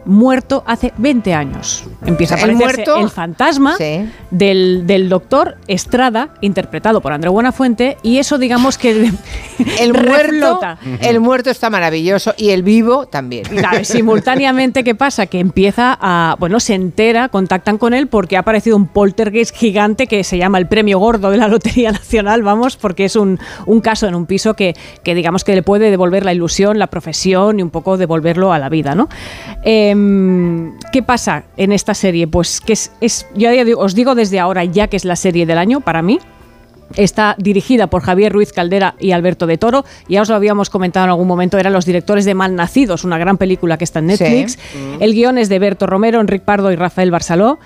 muerto hace 20 años. Empieza a El aparecerse muerto- el fantasma Sí. del, del doctor Estrada, interpretado por André Buenafuente, y eso digamos que El muerto, el muerto está maravilloso y el vivo también. Claro, simultáneamente, ¿qué pasa? Que empieza a. Bueno, se entera, contactan con él porque ha aparecido un poltergeist gigante que se llama el premio gordo de la Lotería Nacional, vamos, porque es un, un caso en un piso que, que, digamos, que le puede devolver la ilusión, la profesión y un poco devolverlo a la vida, ¿no? Em, ¿Qué pasa en esta serie? Pues que es. es yo os digo desde ahora ya que es la serie del año para mí. Está dirigida por Javier Ruiz Caldera y Alberto de Toro. Ya os lo habíamos comentado en algún momento, eran los directores de Malnacidos, una gran película que está en Netflix. Sí. El guion es de Berto Romero, Enric Pardo y Rafael Barceló.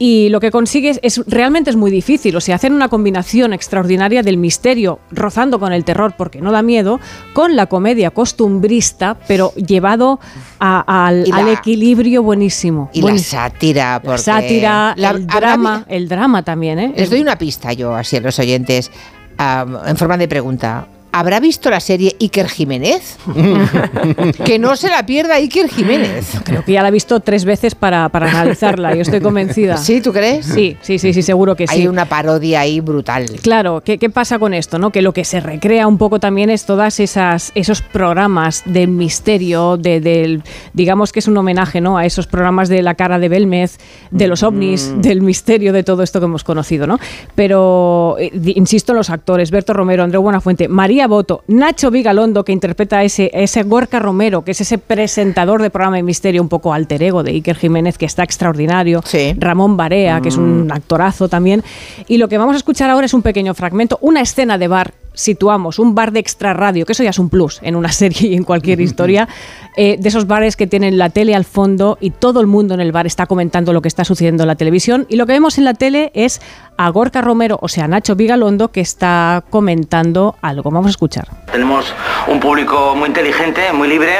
Y lo que consigue es, realmente es muy difícil, o sea, hacer una combinación extraordinaria del misterio rozando con el terror porque no da miedo, con la comedia costumbrista, pero llevado a- al, la- al equilibrio buenísimo. Y Buenísimo. la sátira. La Porque sátira, la- el habrá- drama, el drama también, ¿eh? Les doy una pista yo, así a los oyentes, en forma de pregunta. ¿Habrá visto la serie Iker Jiménez? que no se la pierda Iker Jiménez. Creo que ya la he visto tres veces para, para analizarla, yo estoy convencida. ¿Sí, tú crees? Sí, sí, sí, sí, seguro que sí. Hay una parodia ahí brutal. Claro, ¿qué, qué pasa con esto? ¿no? Que lo que se recrea un poco también es todas esas esos programas del misterio, de, del digamos que es un homenaje ¿no? a esos programas de la cara de Belmez, de los ovnis, del misterio de todo esto que hemos conocido, ¿no? Pero eh, insisto los actores, Berto Romero, Andreu Buenafuente, María Boto, Nacho Vigalondo, que interpreta a ese, ese Gorka Romero, que es ese presentador de programa de misterio un poco alter ego de Iker Jiménez, que está extraordinario, Ramón Barea, que es un actorazo también. Y lo que vamos a escuchar ahora es un pequeño fragmento, una escena de bar. Situamos un bar de extra radio, que eso ya es un plus en una serie y en cualquier historia, eh, de esos bares que tienen la tele al fondo y todo el mundo en el bar está comentando lo que está sucediendo en la televisión. Y lo que vemos en la tele es a Gorka Romero, o sea, Nacho Vigalondo, que está comentando algo. Vamos a escuchar. Tenemos un público muy inteligente, muy libre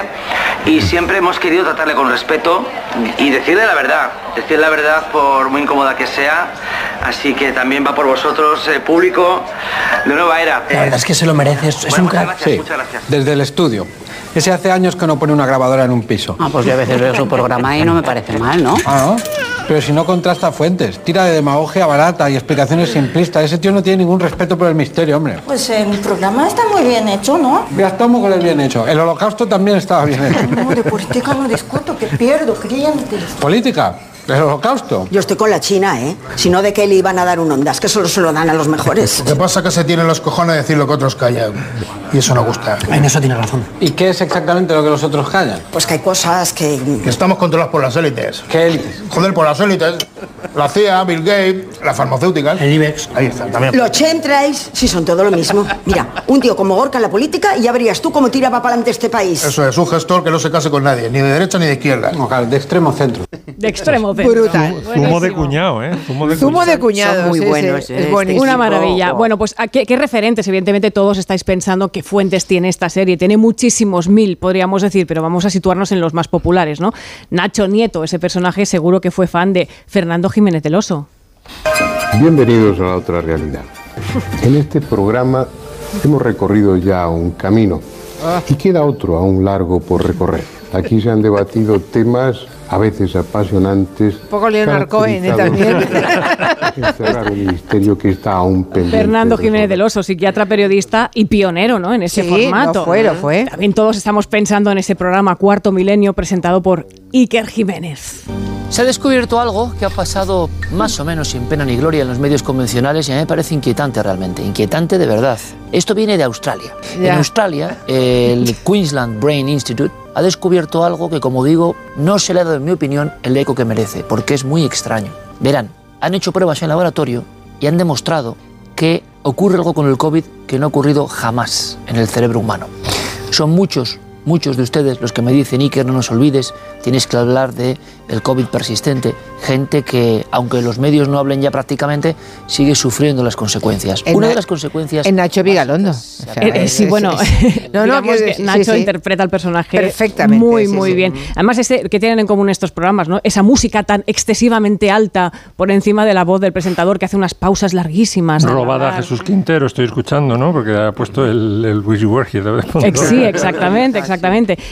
y siempre hemos querido tratarle con respeto y decirle la verdad, decirle la verdad por muy incómoda que sea. Así que también va por vosotros, eh, público de nueva era. Verdad es que se lo merece, es, Bueno, un crack. gracias, Sí, muchas gracias. desde el estudio. Ese hace años que no pone una grabadora en un piso. Ah, pues yo a veces veo su programa y no me parece mal, ¿no? Ah, ¿no? Pero si no contrasta fuentes, tira de demagogia barata y explicaciones simplistas. Ese tío no tiene ningún respeto por el misterio, hombre. Pues el programa está muy bien hecho, ¿no? Ya está muy bien hecho. El holocausto también estaba bien hecho. No, de política no discuto, que pierdo, clientes. Política, el holocausto. Yo estoy con la China, ¿eh? Si no, ¿de qué le iban a dar un ondas? Que solo se lo dan a los mejores. Lo que pasa es que se tienen los cojones de decir lo que otros callan. Y eso no gusta. En eso tiene razón. ¿Y qué es exactamente lo que los otros callan? Pues que hay cosas que... Que estamos controlados por las élites. ¿Qué élites? Joder, por las élites. La CIA, Bill Gates, las farmacéuticas. El IBEX. Ahí está, también. Los chentrais, sí, son todo lo mismo. Mira, un tío como Gorka en la política y ya verías tú cómo tiraba para adelante este país. Eso es, un gestor que no se case con nadie, ni de derecha ni de izquierda. No, claro, de extremo centro. De extremo centro. Brutal. Zumo de cuñado, ¿eh? Zumo de Zumo de cuñado. cuñados. Son muy sí, sí, buenos, es ¿eh? Este buenísimo. Una maravilla. Bueno, pues ¿a ¿qué, qué referentes? Evidentemente todos estáis pensando qué fuentes tiene esta serie. Tiene muchísimos mil, podríamos decir, pero vamos a situarnos en los más populares, ¿no? Nacho Nieto, ese personaje seguro que fue fan de Fernando Jiménez del Oso. Bienvenidos a la otra realidad. En este programa hemos recorrido ya un camino y queda otro aún largo por recorrer. Aquí se han debatido temas a veces apasionantes. Un poco Leonard Cohen ¿eh? también. Encerrar un misterio que está aún pendiente. Fernando Jiménez del Oso, psiquiatra, periodista y pionero ¿no? en ese Sí, formato. lo fue, lo fue. También todos estamos pensando en ese programa Cuarto Milenio presentado por Iker Jiménez. Se ha descubierto algo que ha pasado más o menos sin pena ni gloria en los medios convencionales y a mí me parece inquietante realmente, inquietante de verdad. Esto viene de Australia. Ya. En Australia, el Queensland Brain Institute ha descubierto algo que, como digo, no se le ha dado, en mi opinión, el eco que merece, porque es muy extraño. Verán, han hecho pruebas en laboratorio y han demostrado que ocurre algo con el COVID que no ha ocurrido jamás en el cerebro humano. Son muchos, muchos de ustedes los que me dicen, Iker, no nos olvides, tienes que hablar de el COVID persistente. Gente que, aunque los medios no hablen ya prácticamente, sigue sufriendo las consecuencias. En Una Na- de las consecuencias... En Nacho Vigalondo. O sea, Eh, sí, bueno, no, no, que Nacho sí, interpreta el personaje Perfectamente, muy, sí, muy sí. bien. Además, ese que tienen en común estos programas, ¿no? Esa música tan excesivamente alta por encima de la voz del presentador que hace unas pausas larguísimas. al Robada a. Jesús Quintero, estoy escuchando, ¿no? Porque ha puesto el, el Wish You Were Here de fondo. Ex- Sí, exactamente, exactamente.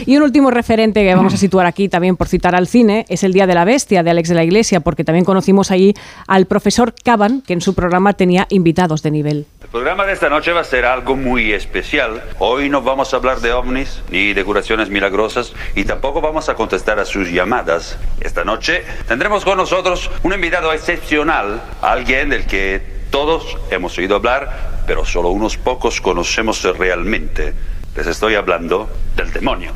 Y un último referente que vamos a situar aquí también por citar al cine es El Día de la Bestia de Alex de la Iglesia, porque también conocimos ahí al profesor Caban, que en su programa tenía invitados de nivel. El programa de esta noche va a ser algo muy especial. Hoy no vamos a hablar de ovnis ni de curaciones milagrosas y tampoco vamos a contestar a sus llamadas. Esta noche tendremos con nosotros un invitado excepcional, alguien del que todos hemos oído hablar, pero solo unos pocos conocemos realmente. Les estoy hablando del demonio.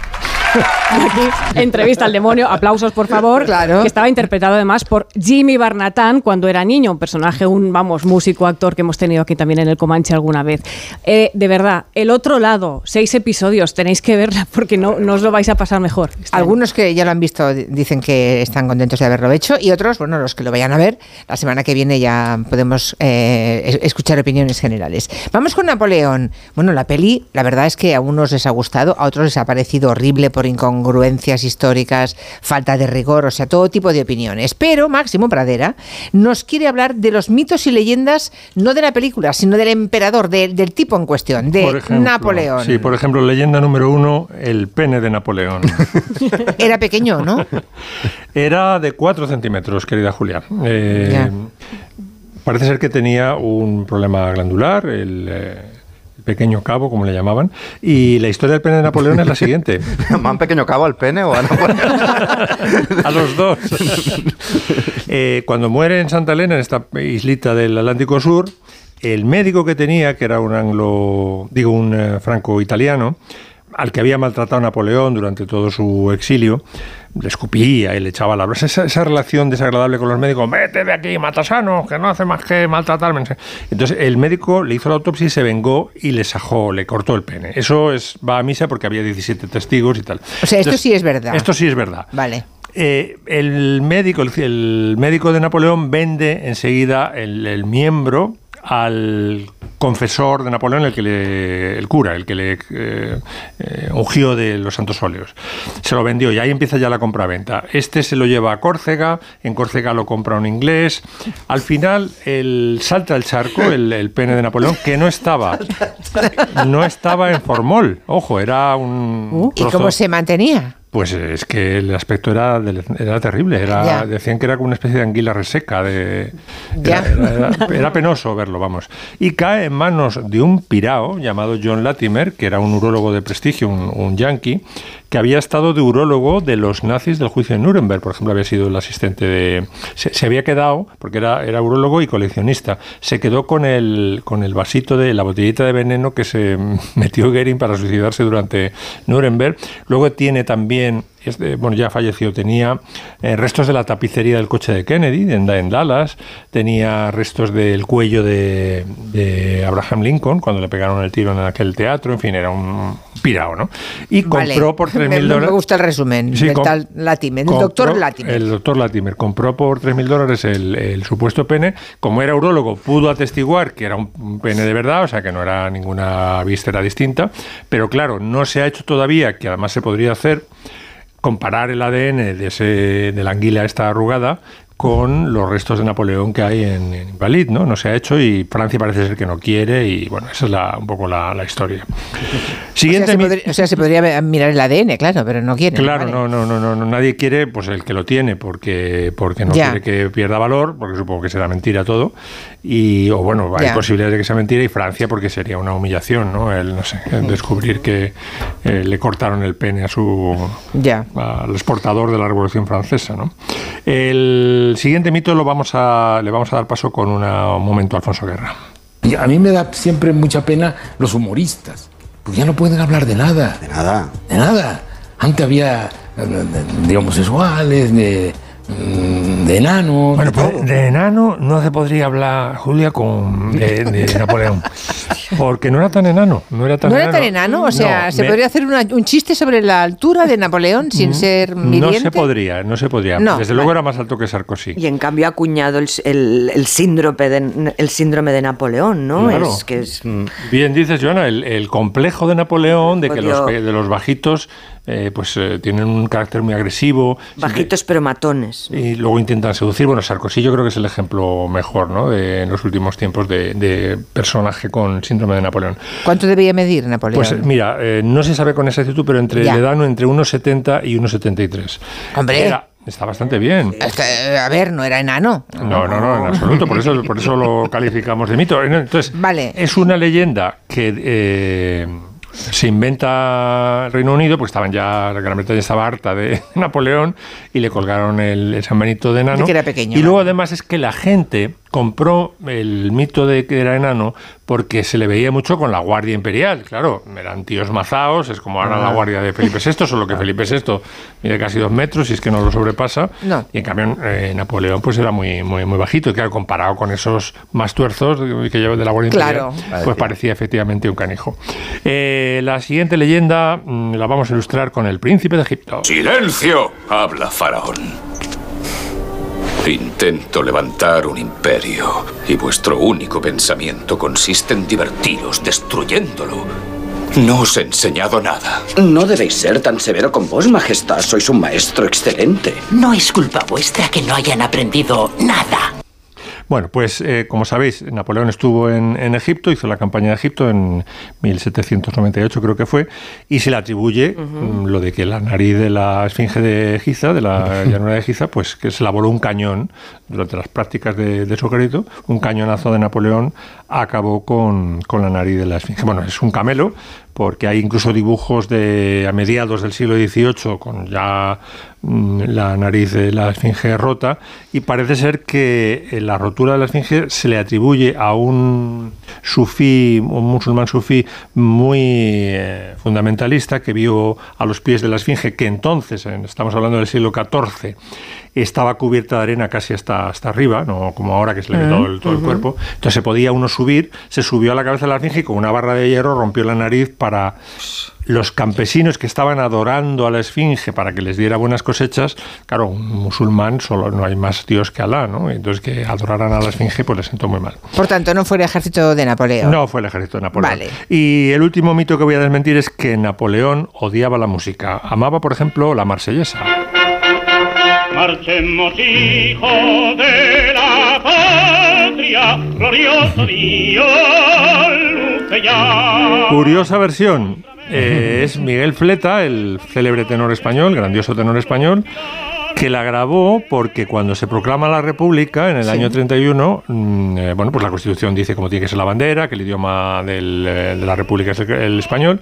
Aquí, entrevista al demonio, aplausos por favor, que estaba interpretado además por Jimmy Barnatán cuando era niño, un personaje, un, vamos, músico, actor que hemos tenido aquí también en el Comanche alguna vez. Eh, de verdad, el otro lado, seis episodios, tenéis que verla porque no, no os lo vais a pasar mejor. Algunos que ya lo han visto di- dicen que están contentos de haberlo hecho y otros, bueno, los que lo vayan a ver, la semana que viene ya podemos eh, es- escuchar opiniones generales. Vamos con Napoleón. Bueno, la peli, la verdad es que a unos les ha gustado, a otros les ha parecido horrible por incongruencias históricas, falta de rigor, o sea, todo tipo de opiniones. Pero Máximo Pradera nos quiere hablar de los mitos y leyendas, no de la película, sino del emperador, de- del tipo en cuestión, de Por ejemplo, Napoleón. Sí, por ejemplo, leyenda número uno, el pene de Napoleón. Era pequeño, ¿no? Era de 4 centímetros, querida Julia. Eh. Parece ser que tenía un problema glandular, el eh, pequeño cabo, como le llamaban. Y la historia del pene de Napoleón es la siguiente. ¿Más pequeño cabo al pene o a Napoleón? a los dos. Eh, cuando muere en Santa Elena, en esta islita del Atlántico Sur, el médico que tenía, que era un anglo, digo, un eh, franco-italiano, al que había maltratado a Napoleón durante todo su exilio, le escupía y le echaba la brasa. Esa, esa relación desagradable con los médicos, vete de aquí, matasano, que no hace más que maltratarme. Entonces el médico le hizo la autopsia y se vengó y le sajó, le cortó el pene. Eso es, va a misa porque había 17 testigos y tal. O sea, esto Entonces, sí es verdad. Esto sí es verdad. Vale. Eh, el médico, el, el médico de Napoleón vende enseguida el, el miembro al confesor de Napoleón, el que le, el cura, el que le eh, eh, ungió de los santos óleos. Se lo vendió y ahí empieza ya la compraventa. Este se lo lleva a Córcega, en Córcega lo compra un inglés. Al final, el salta el charco, el, el pene de Napoleón, que no estaba, no estaba en formol. Ojo, era un ¿Y cómo se mantenía? Pues es que el aspecto era, era terrible. Era, Ya. decían que era como una especie de anguila reseca. De, era, era- era- era penoso verlo, vamos. Y cae en manos de un pirao llamado John Latimer, que era un urólogo de prestigio, un, un yankee, que había estado de urólogo de los nazis del juicio de Nuremberg. Por ejemplo, había sido el asistente de... Se, se había quedado, porque era, era urólogo y coleccionista, se quedó con el, con el vasito de la botellita de veneno que se metió Goering para suicidarse durante Nuremberg. Luego tiene también es bueno, ya falleció, tenía eh, restos de la tapicería del coche de Kennedy en, en Dallas, tenía restos del cuello de, de Abraham Lincoln cuando le pegaron el tiro en aquel teatro, en fin, era un pirao, ¿no? Y Vale. compró por Me- 3.000 Me dólares. gusta el resumen Sí, del com- tal Latimer, del compró- doctor Latimer. El doctor Latimer compró por 3.000 dólares el, el supuesto pene. Como era urólogo, pudo atestiguar que era un, un pene de verdad, o sea que no era ninguna víscera distinta. Pero claro, no se ha hecho todavía, que además se podría hacer, comparar el ADN de, ese, de la anguila esta arrugada con los restos de Napoleón que hay en, en Invalid, ¿no? No se ha hecho y Francia parece ser que no quiere y bueno, esa es la, un poco la, la historia. Siguiente o, sea, se podría, o sea, se podría ver- mirar el ADN, claro, pero no quiere. Claro, vale. no, no, no, no, no, nadie quiere, pues el que lo tiene, porque, porque no Ya. quiere que pierda valor, porque supongo que será mentira todo, y, o bueno, hay Ya. posibilidades de que sea mentira, y Francia porque sería una humillación, ¿no? El, no sé, el descubrir que eh, le cortaron el pene a su, Ya. al exportador de la Revolución Francesa, ¿no? El siguiente mito lo vamos a, le vamos a dar paso con una- un momento a Alfonso Guerra. Y a mí me da siempre mucha pena los humoristas, porque ya no pueden hablar de nada. De nada. De nada. Antes había eh, de, de homosexuales, de, mm, de enano. Bueno, pues de enano no se podría hablar, Julia, con de, de Napoleón. Porque no era tan enano. No era tan ¿No enano. era tan enano? O sea, No, ¿se me- podría hacer una- un chiste sobre la altura de Napoleón sin ser No midiente? se podría, no se podría. No, Desde luego era más alto que Sarkozy. Y en cambio ha acuñado el, el- el síndrome, de, el síndrome de Napoleón, ¿no? Claro. Es que es... Bien dices, Joana, el, el complejo de Napoleón, de que Odio. los, de los bajitos eh, pues eh, tienen un carácter muy agresivo. Bajitos pero matones. Y luego intentan seducir. Bueno, Sarkozy yo creo que es el ejemplo mejor, ¿no? De, en los últimos tiempos de, de personaje con síndrome de Napoleón. ¿Cuánto debía medir Napoleón? Pues eh, mira, eh, no se sabe con exactitud, pero entre Ya. le dan entre 1,70 y 1,73. Hombre. Era- está bastante bien. A ver, no era enano. No, no, no, en absoluto. Por eso, por eso lo calificamos de mito. Entonces, es una leyenda que eh, se inventa Reino Unido, pues estaban ya, la Gran Bretaña estaba harta de Napoleón y le colgaron el, el San Benito de enano. De que era pequeño, Y luego además es que la gente compró el mito de que era enano porque se le veía mucho con la Guardia Imperial. Claro, eran tíos mazaos, es como ahora la Ah. Guardia de Felipe VI, solo que Felipe VI mide casi dos metros y es que no lo sobrepasa. No. Y en cambio eh, Napoleón pues era muy, muy, muy bajito. Y claro, comparado con esos más tuerzos que lleva de la Guardia Claro. Imperial, pues parecía efectivamente un canijo. Eh, la siguiente leyenda mm, la vamos a ilustrar con el príncipe de Egipto. ¡Silencio! Habla Faraón. Intento levantar un imperio y vuestro único pensamiento consiste en divertiros destruyéndolo. No os he enseñado nada. No debéis ser tan severo con vos, Majestad. Sois un maestro excelente. No es culpa vuestra que no hayan aprendido nada. Bueno, pues eh, como sabéis, Napoleón estuvo en, en Egipto, hizo la campaña de Egipto en 1798 creo que fue, y se le atribuye mm, lo de que la nariz de la esfinge de Giza, de la llanura de Giza, pues que se elaboró un cañón durante las prácticas de, de su ejército, un cañonazo de Napoleón acabó con, con la nariz de la esfinge. Bueno, es un camelo, porque hay incluso dibujos de a mediados del siglo XVIII con ya mm, la nariz de la esfinge rota y parece ser que eh, la rotura de la esfinge se le atribuye a un sufí, un musulmán sufí muy eh, fundamentalista que vio a los pies de la esfinge que entonces, en- estamos hablando del siglo XIV, estaba cubierta de arena casi hasta, hasta arriba, no como ahora que se le ve todo el, todo el cuerpo. Entonces se podía uno subir, se subió a la cabeza de la esfinge y con una barra de hierro rompió la nariz para los campesinos que estaban adorando a la esfinge para que les diera buenas cosechas. Claro, un musulmán solo no hay más Dios que Alá, ¿no? Entonces que adoraran a la esfinge pues les sentó muy mal. Por tanto, no fue el ejército de Napoleón. No fue el ejército de Napoleón. Vale. Y el último mito que voy a desmentir es que Napoleón odiaba la música. Amaba, por ejemplo, la marsellesa. Marchemos, hijo de la patria, glorioso día, luce ya. Curiosa versión. Eh, es Miguel Fleta, el célebre tenor español, grandioso tenor español, que la grabó porque cuando se proclama la República en el Sí. año 31, mm, eh, bueno, pues la Constitución dice cómo tiene que ser la bandera, que el idioma del, eh, de la República es el, el español.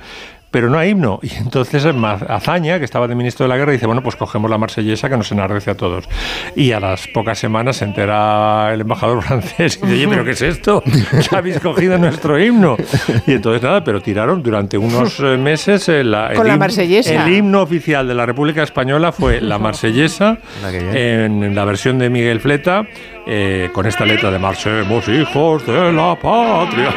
Pero no hay himno. Y entonces Azaña, que estaba de ministro de la guerra, dice, bueno, pues cogemos la marsellesa que nos enardece a todos. Y a las pocas semanas se entera el embajador francés y dice, oye, ¿pero qué es esto? ¿Qué habéis cogido nuestro himno? Y entonces nada, pero tiraron durante unos eh, meses eh, la, Con la marsellesa. El himno oficial de la República Española fue la marsellesa en la versión de Miguel Fleta eh, con esta letra de Marchemos hijos de la patria.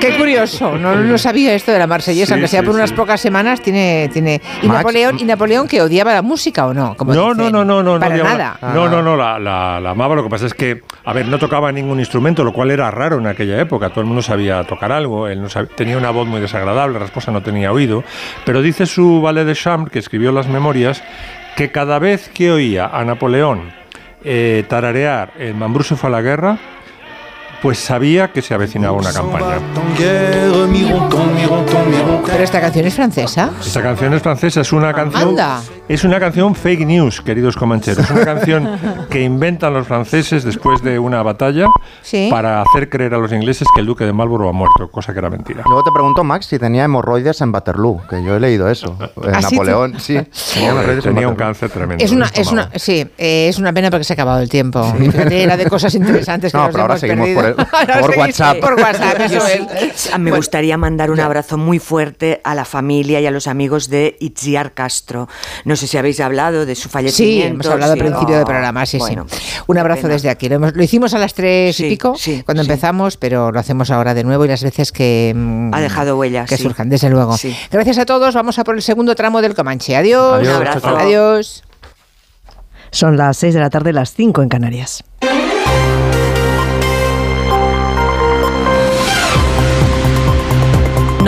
Qué curioso, no, sabía esto de la marsellesa, Sí, aunque sea sí, por unas sí. pocas semanas, tiene... tiene... ¿Y, Max- Napoleón, ¿Y Napoleón que odiaba la música o no? Como No, no, no, no, no, Para no, nada. No, no, no, la, la- la amaba. Lo que pasa es que, a ver, no tocaba ningún instrumento, lo cual era raro en aquella época. Todo el mundo sabía tocar algo. Él no sab- tenía una voz muy desagradable, la esposa no tenía oído. Pero dice su valet de chambre, que escribió las memorias, que cada vez que oía a Napoleón eh, tararear el Mambrú se fue a la guerra, pues sabía que se avecinaba una campaña. Pero esta canción es francesa. Esta canción es francesa, es una canción. Anda. Es una canción fake news, queridos comancheros. Es una canción que inventan los franceses después de una batalla Sí. para hacer creer a los ingleses que el duque de Marlborough ha muerto, cosa que era mentira. Luego te preguntó Max si tenía hemorroides en Waterloo, que yo he leído eso. ¿Ah, sí? Napoleón, sí. tenía Tenía un cáncer tremendo. Es una, es una, sí, eh, es una pena porque se ha acabado el tiempo. Fíjate, Era de cosas interesantes que No, nos pero ahora hemos seguimos perdido. por por seguís WhatsApp. Por WhatsApp, eso es. sí, me gustaría mandar un abrazo muy fuerte a la familia y a los amigos de Itziar Castro. No sé si habéis hablado de su Sí, fallecimiento. hemos hablado al sí. principio del Oh, programa, sí, bueno, sí. Un abrazo pena. desde aquí. Lo, hemos- lo hicimos a las tres y Sí, pico sí, cuando sí. empezamos, pero lo hacemos ahora de nuevo y las veces que... mm, Ha dejado huella, Que sí. surjan, desde luego. Sí. Gracias a todos. Vamos a por el segundo tramo del Comanche. Adiós. Adiós, Un abrazo. Adiós. Son las 6 de la tarde, las 5 en Canarias.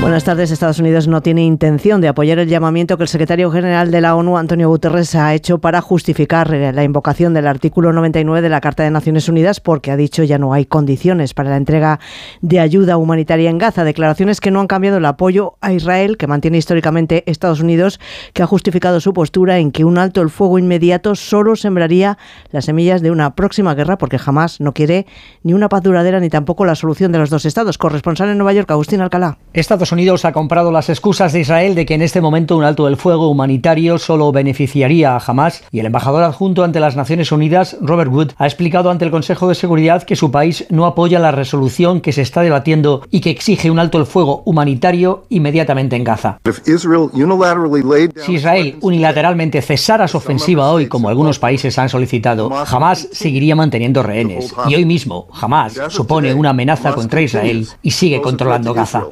Buenas tardes. Estados Unidos no tiene intención de apoyar el llamamiento que el secretario general de la ONU, Antonio Guterres, ha hecho para justificar la invocación del artículo 99 de la Carta de Naciones Unidas porque ha dicho ya no hay condiciones para la entrega de ayuda humanitaria en Gaza. Declaraciones que no han cambiado el apoyo a Israel, que mantiene históricamente Estados Unidos, que ha justificado su postura en que un alto el fuego inmediato solo sembraría las semillas de una próxima guerra porque jamás no quiere ni una paz duradera ni tampoco la solución de los dos estados. Corresponsal en Nueva York, Agustín Alcalá. Unidos ha comprado las excusas de Israel de que en este momento un alto del fuego humanitario solo beneficiaría a Hamas y el embajador adjunto ante las Naciones Unidas, Robert Wood, ha explicado ante el Consejo de Seguridad que su país no apoya la resolución que se está debatiendo y que exige un alto el fuego humanitario inmediatamente en Gaza. Si Israel unilateralmente cesara su ofensiva hoy, como algunos países han solicitado, Hamas seguiría manteniendo rehenes. Y hoy mismo, Hamas supone una amenaza contra Israel y sigue controlando Gaza.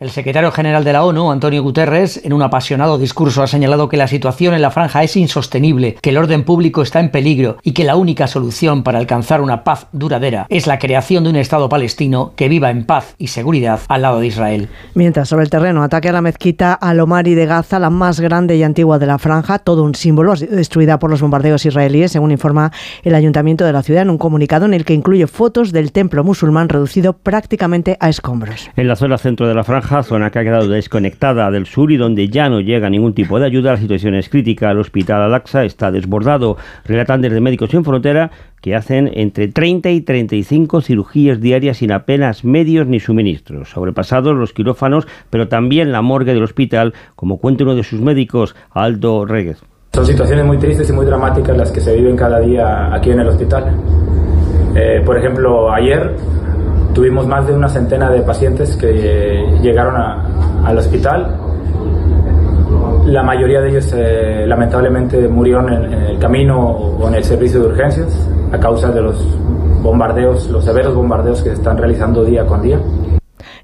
El secretario general de la ONU, Antonio Guterres, en un apasionado discurso ha señalado que la situación en la franja es insostenible, que el orden público está en peligro y que la única solución para alcanzar una paz duradera es la creación de un Estado palestino que viva en paz y seguridad al lado de Israel. Mientras sobre el terreno, ataque a la mezquita Al-Omari de Gaza, la más grande y antigua de la franja, todo un símbolo, destruida por los bombardeos israelíes, según informa el ayuntamiento de la ciudad en un comunicado en el que incluye fotos del templo musulmán reducido prácticamente a escombros. En la zona centro de la franja, zona que ha quedado desconectada del sur y donde ya no llega ningún tipo de ayuda, la situación es crítica. El hospital Al-Aqsa está desbordado. Relatan desde Médicos Sin Frontera que hacen entre 30 y 35 cirugías diarias sin apenas medios ni suministros. Sobrepasados los quirófanos, pero también la morgue del hospital, como cuenta uno de sus médicos, Aldo Reguez. Son situaciones muy tristes y muy dramáticas las que se viven cada día aquí en el hospital. Eh, por ejemplo, ayer tuvimos más de una centena de pacientes que llegaron al hospital. La mayoría de ellos eh, lamentablemente murieron en el camino o en el servicio de urgencias a causa de los bombardeos, los severos bombardeos que se están realizando día con día.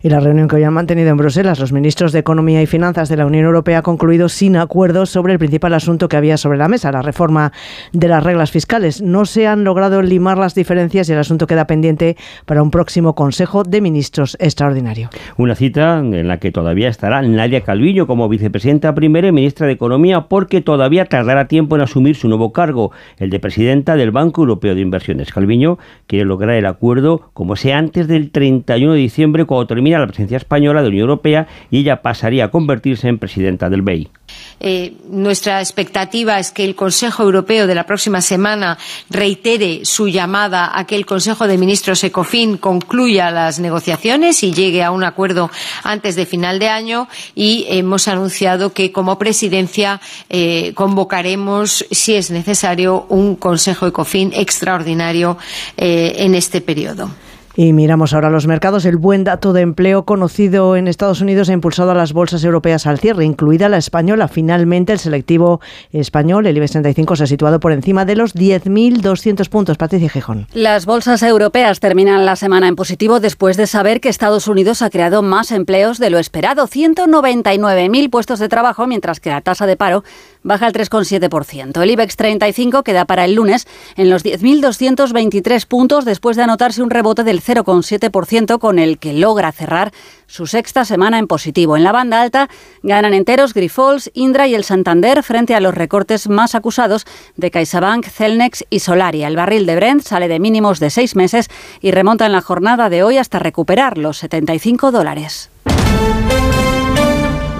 Y la reunión que hoy han mantenido en Bruselas los ministros de Economía y Finanzas de la Unión Europea ha concluido sin acuerdos sobre el principal asunto que había sobre la mesa, la reforma de las reglas fiscales. No se han logrado limar las diferencias y el asunto queda pendiente para un próximo Consejo de Ministros extraordinario. Una cita en la que todavía estará Nadia Calviño como vicepresidenta primera y ministra de Economía porque todavía tardará tiempo en asumir su nuevo cargo, el de presidenta del Banco Europeo de Inversiones. Calviño quiere lograr el acuerdo como sea antes del 31 de diciembre cuando termina la presidencia española de la Unión Europea y ella pasaría a convertirse en presidenta del BEI. Eh, nuestra expectativa es que el Consejo Europeo de la próxima semana reitere su llamada a que el Consejo de Ministros ECOFIN concluya las negociaciones y llegue a un acuerdo antes de final de año y hemos anunciado que como presidencia eh, convocaremos, si es necesario, un Consejo ECOFIN extraordinario eh, en este periodo. Y miramos ahora los mercados. El buen dato de empleo conocido en Estados Unidos ha impulsado a las bolsas europeas al cierre, incluida la española. Finalmente, el selectivo español, el IBEX 35, se ha situado por encima de los 10.200 puntos. Patricia Gijón. Las bolsas europeas terminan la semana en positivo después de saber que Estados Unidos ha creado más empleos de lo esperado, 199.000 puestos de trabajo, mientras que la tasa de paro baja al 3,7%. El IBEX 35 queda para el lunes en los 10.223 puntos después de anotarse un rebote del 0,7% con el que logra cerrar su sexta semana en positivo. En la banda alta ganan enteros Grifols, Indra y el Santander frente a los recortes más acusados de CaixaBank, Celnex y Solaria. El barril de Brent sale de mínimos de seis meses y remonta en la jornada de hoy hasta recuperar los 75 dólares.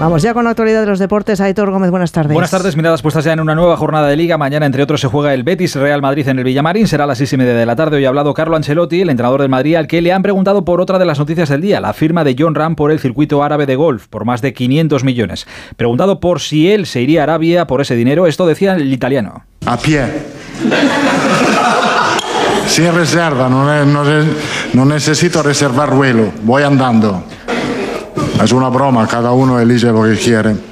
Vamos ya con la actualidad de los deportes. Aitor Gómez, buenas tardes. Buenas tardes, miradas puestas ya en una nueva jornada de Liga. Mañana, entre otros, se juega el Betis Real Madrid en el Villamarín. Será a las seis y media de la tarde. Hoy ha hablado Carlo Ancelotti, el entrenador del Madrid, al que le han preguntado por otra de las noticias del día, la firma de John Ram por el circuito árabe de golf, por más de 500 millones. Preguntado por si él se iría a Arabia por ese dinero, esto decía el italiano. A pie. Sin reserva, no, no necesito reservar vuelo, voy andando. Es una broma, cada uno elige lo que quiere.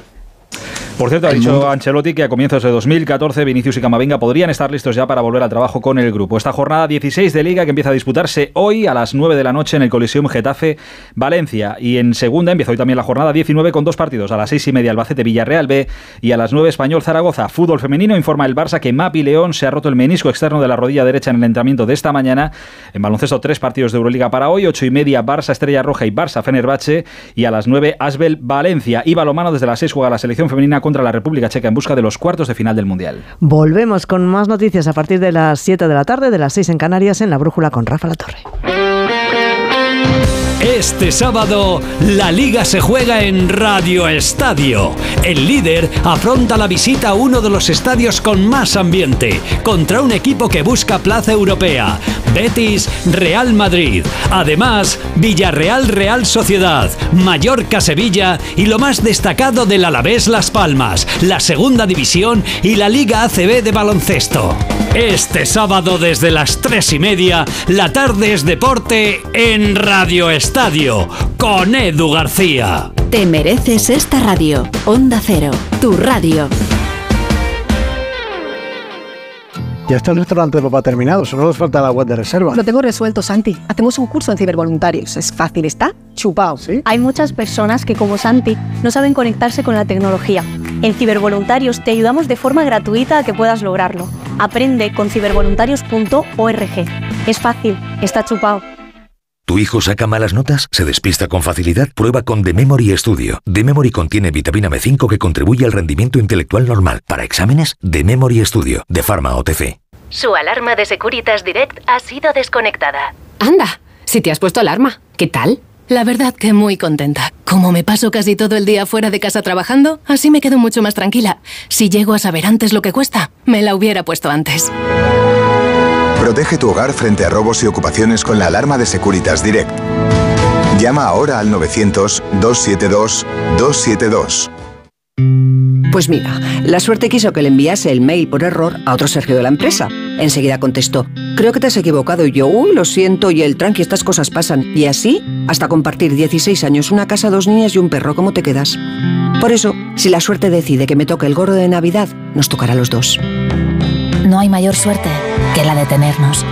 Por cierto, ha dicho Ancelotti que a comienzos de 2014 Vinicius y Camavinga podrían estar listos ya para volver al trabajo con el grupo. Esta jornada 16 de Liga que empieza a disputarse hoy a las 9 de la noche en el Coliseum Getafe Valencia. Y en segunda empieza hoy también la jornada 19 con dos partidos. A las 6 y media Albacete Villarreal B y a las 9 Español Zaragoza. Fútbol femenino informa el Barça que Mapi León se ha roto el menisco externo de la rodilla derecha en el entrenamiento de esta mañana. En baloncesto tres partidos de Euroliga para hoy. 8 y media Barça Estrella Roja y Barça Fenerbahce. Y a las 9 Asbel Valencia. Y balomano desde las 6 juega la selección femenina contra la República Checa en busca de los cuartos de final del Mundial. Volvemos con más noticias a partir de las 7 de la tarde, de las 6 en Canarias, en la Brújula con Rafa La Torre. Este sábado, la liga se juega en Radio Estadio. El líder afronta la visita a uno de los estadios con más ambiente, contra un equipo que busca plaza europea, Betis Real Madrid. Además, Villarreal Real Sociedad, Mallorca Sevilla y lo más destacado del Alavés Las Palmas, la segunda división y la Liga ACB de baloncesto. Este sábado desde las tres y media, la tarde es deporte en Radio Estadio con Edu García. Te mereces esta radio. Onda Cero, tu radio. Ya está el restaurante de papá terminado, solo nos falta la web de reserva. Lo tengo resuelto, Santi. Hacemos un curso en cibervoluntarios. Es fácil, está chupado. Hay muchas personas que, como Santi, no saben conectarse con la tecnología. En Cibervoluntarios te ayudamos de forma gratuita a que puedas lograrlo. Aprende con cibervoluntarios.org. Es fácil, está chupado. ¿Tu hijo saca malas notas? ¿Se despista con facilidad? Prueba con The Memory Studio. The Memory contiene vitamina B5 que contribuye al rendimiento intelectual normal. Para exámenes, The Memory Studio, de Pharma OTC. Su alarma de Securitas Direct ha sido desconectada. Anda, si te has puesto alarma, ¿qué tal? La verdad que muy contenta. Como me paso casi todo el día fuera de casa trabajando, así me quedo mucho más tranquila. Si llego a saber antes lo que cuesta, me la hubiera puesto antes. Protege tu hogar frente a robos y ocupaciones con la alarma de Securitas Direct. Llama ahora al 900-272-272. Pues mira, la suerte quiso que le enviase el mail por error a otro Sergio de la empresa. Enseguida contestó, creo que te has equivocado y yo, uy, lo siento y el tranqui, estas cosas pasan. Y así, hasta compartir 16 años, una casa, dos niñas y un perro, ¿cómo te quedas? Por eso, si la suerte decide que me toque el gorro de Navidad, nos tocará a los dos. No hay mayor suerte que la de tenernos.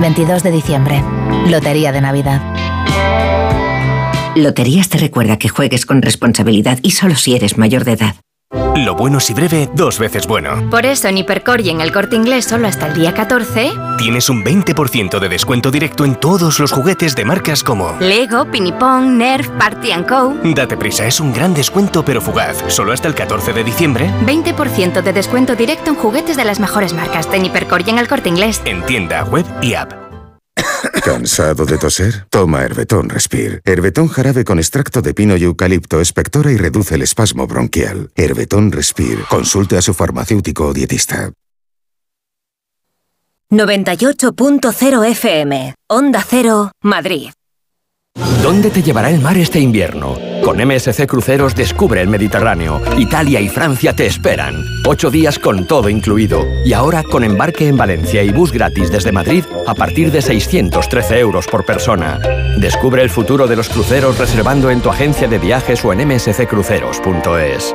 22 de diciembre, Lotería de Navidad. Loterías te recuerda que juegues con responsabilidad y solo si eres mayor de edad. Lo bueno si breve, dos veces bueno. Por eso en Hipercor y en el Corte Inglés solo hasta el día 14 tienes un 20% de descuento directo en todos los juguetes de marcas como Lego, Pinipong, Nerf, Party Co. Date prisa, es un gran descuento pero fugaz. Solo hasta el 14 de diciembre. 20% de descuento directo en juguetes de las mejores marcas de Hipercor y en el Corte Inglés. En tienda, web y app. ¿Cansado de toser? Toma Herbetón Respire. Herbetón jarabe con extracto de pino y eucalipto espectora y reduce el espasmo bronquial. Herbetón Respire. Consulte a su farmacéutico o dietista. 98.0 FM. Onda Cero, Madrid. ¿Dónde te llevará el mar este invierno? Con MSC Cruceros descubre el Mediterráneo. Italia y Francia te esperan. Ocho días con todo incluido. Y ahora con embarque en Valencia y bus gratis desde Madrid a partir de 613 euros por persona. Descubre el futuro de los cruceros reservando en tu agencia de viajes o en msccruceros.es.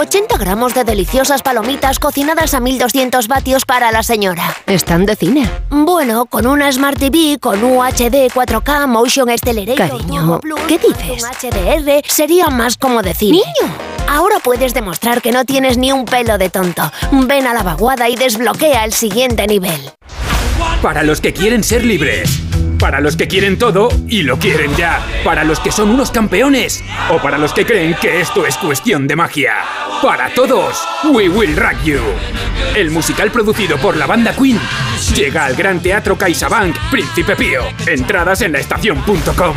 80 gramos de deliciosas palomitas cocinadas a 1200 vatios para la señora. Están de cine. Bueno, con una Smart TV, con UHD 4K, Motion Accelerator... Cariño, ¿qué dices? HDR, sería más como decir. ¡Niño! Ahora puedes demostrar que no tienes ni un pelo de tonto. Ven a la vaguada y desbloquea el siguiente nivel. Para los que quieren ser libres. Para los que quieren todo y lo quieren ya. Para los que son unos campeones. O para los que creen que esto es cuestión de magia. Para todos, We Will Rock You. El musical producido por la banda Queen llega al Gran Teatro CaixaBank Príncipe Pío. Entradas en la estación.com.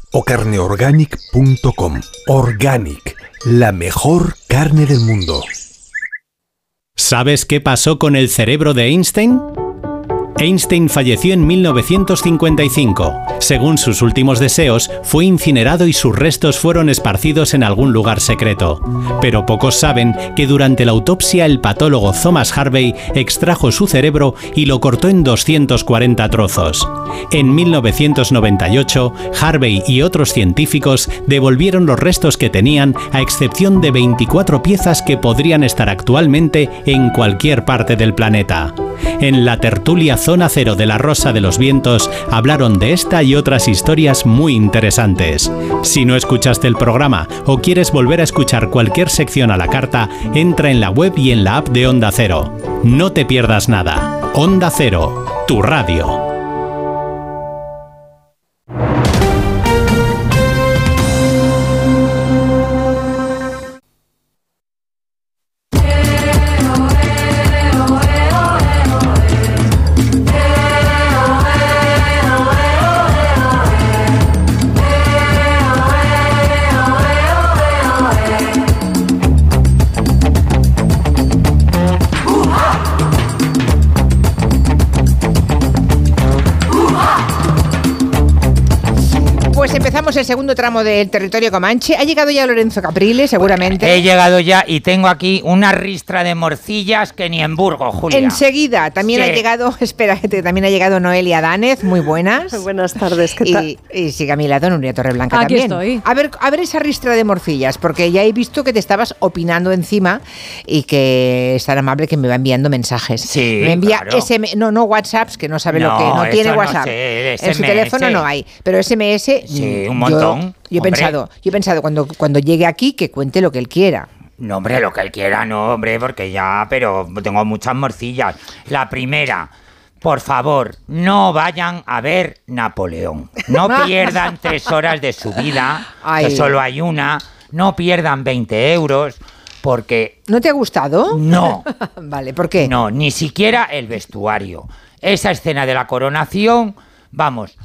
o carneorganic.com. Organic, la mejor carne del mundo. ¿Sabes qué pasó con el cerebro de Einstein? Einstein falleció en 1955. Según sus últimos deseos, fue incinerado y sus restos fueron esparcidos en algún lugar secreto. Pero pocos saben que durante la autopsia el patólogo Thomas Harvey extrajo su cerebro y lo cortó en 240 trozos. En 1998, Harvey y otros científicos devolvieron los restos que tenían, a excepción de 24 piezas que podrían estar actualmente en cualquier parte del planeta. En la tertulia Zona Cero de la Rosa de los Vientos hablaron de esta y otras historias muy interesantes. Si no escuchaste el programa o quieres volver a escuchar cualquier sección a la carta, entra en la web y en la app de Onda Cero. No te pierdas nada. Onda Cero, tu radio. Empezamos el segundo tramo del territorio Comanche. Ha llegado ya Lorenzo Capriles, seguramente. He llegado ya y tengo aquí una ristra de morcillas que ni en Burgos, Julia. Enseguida, también Sí. ha llegado, espera, que también ha llegado Noelia Danez, muy buenas. Buenas tardes, ¿qué tal? Y, y sigue a mi lado Nuria Torreblanca Aquí también. estoy. A ver, a ver esa ristra de morcillas, porque ya he visto que te estabas opinando encima y que es tan amable que me va enviando mensajes. Sí, me envía claro. SM, no, no WhatsApps, que no sabe lo No, que, no tiene no WhatsApp. sé, en su teléfono no hay, pero SMS Sí, un yo- Yo, he pensado, yo he pensado cuando, cuando llegue aquí que cuente lo que él quiera. No, hombre, lo que él quiera, no, hombre, porque ya, pero tengo muchas morcillas. La primera, por favor, no vayan a ver Napoleón. No pierdan tres horas de su vida, Ay. que solo hay una. No pierdan 20 euros, porque ¿No te ha gustado? No. vale, ¿por qué? No, ni siquiera el vestuario. Esa escena de la coronación, vamos,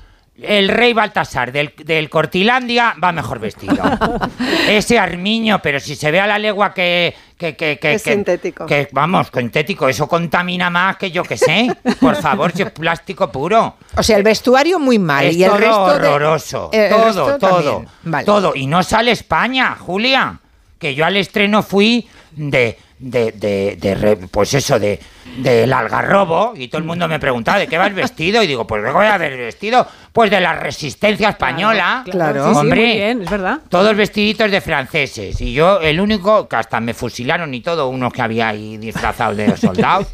el rey Baltasar del, del Cortilandia va mejor vestido. Ese armiño, pero si se ve a la legua que... que, que, que Es que- sintético. que, vamos, sintético, eso contamina más que yo que sé. Por favor, si es plástico puro. O sea, el vestuario muy mal Es y el todo resto de- horroroso. el todo, resto todo. Vale. Todo. Y no sale España, Julia. Que yo al estreno fui de. De, de, de re- pues eso, de del algarrobo. Y todo el mundo me preguntaba de qué vas vestido. Y digo, pues ¿de qué voy a haber vestido? Pues de la resistencia española. Claro. Sí, sí, Hombre. muy bien, es verdad. Todos vestiditos de franceses. Y yo, el único, que hasta me fusilaron y todo, unos que había ahí disfrazados de soldados.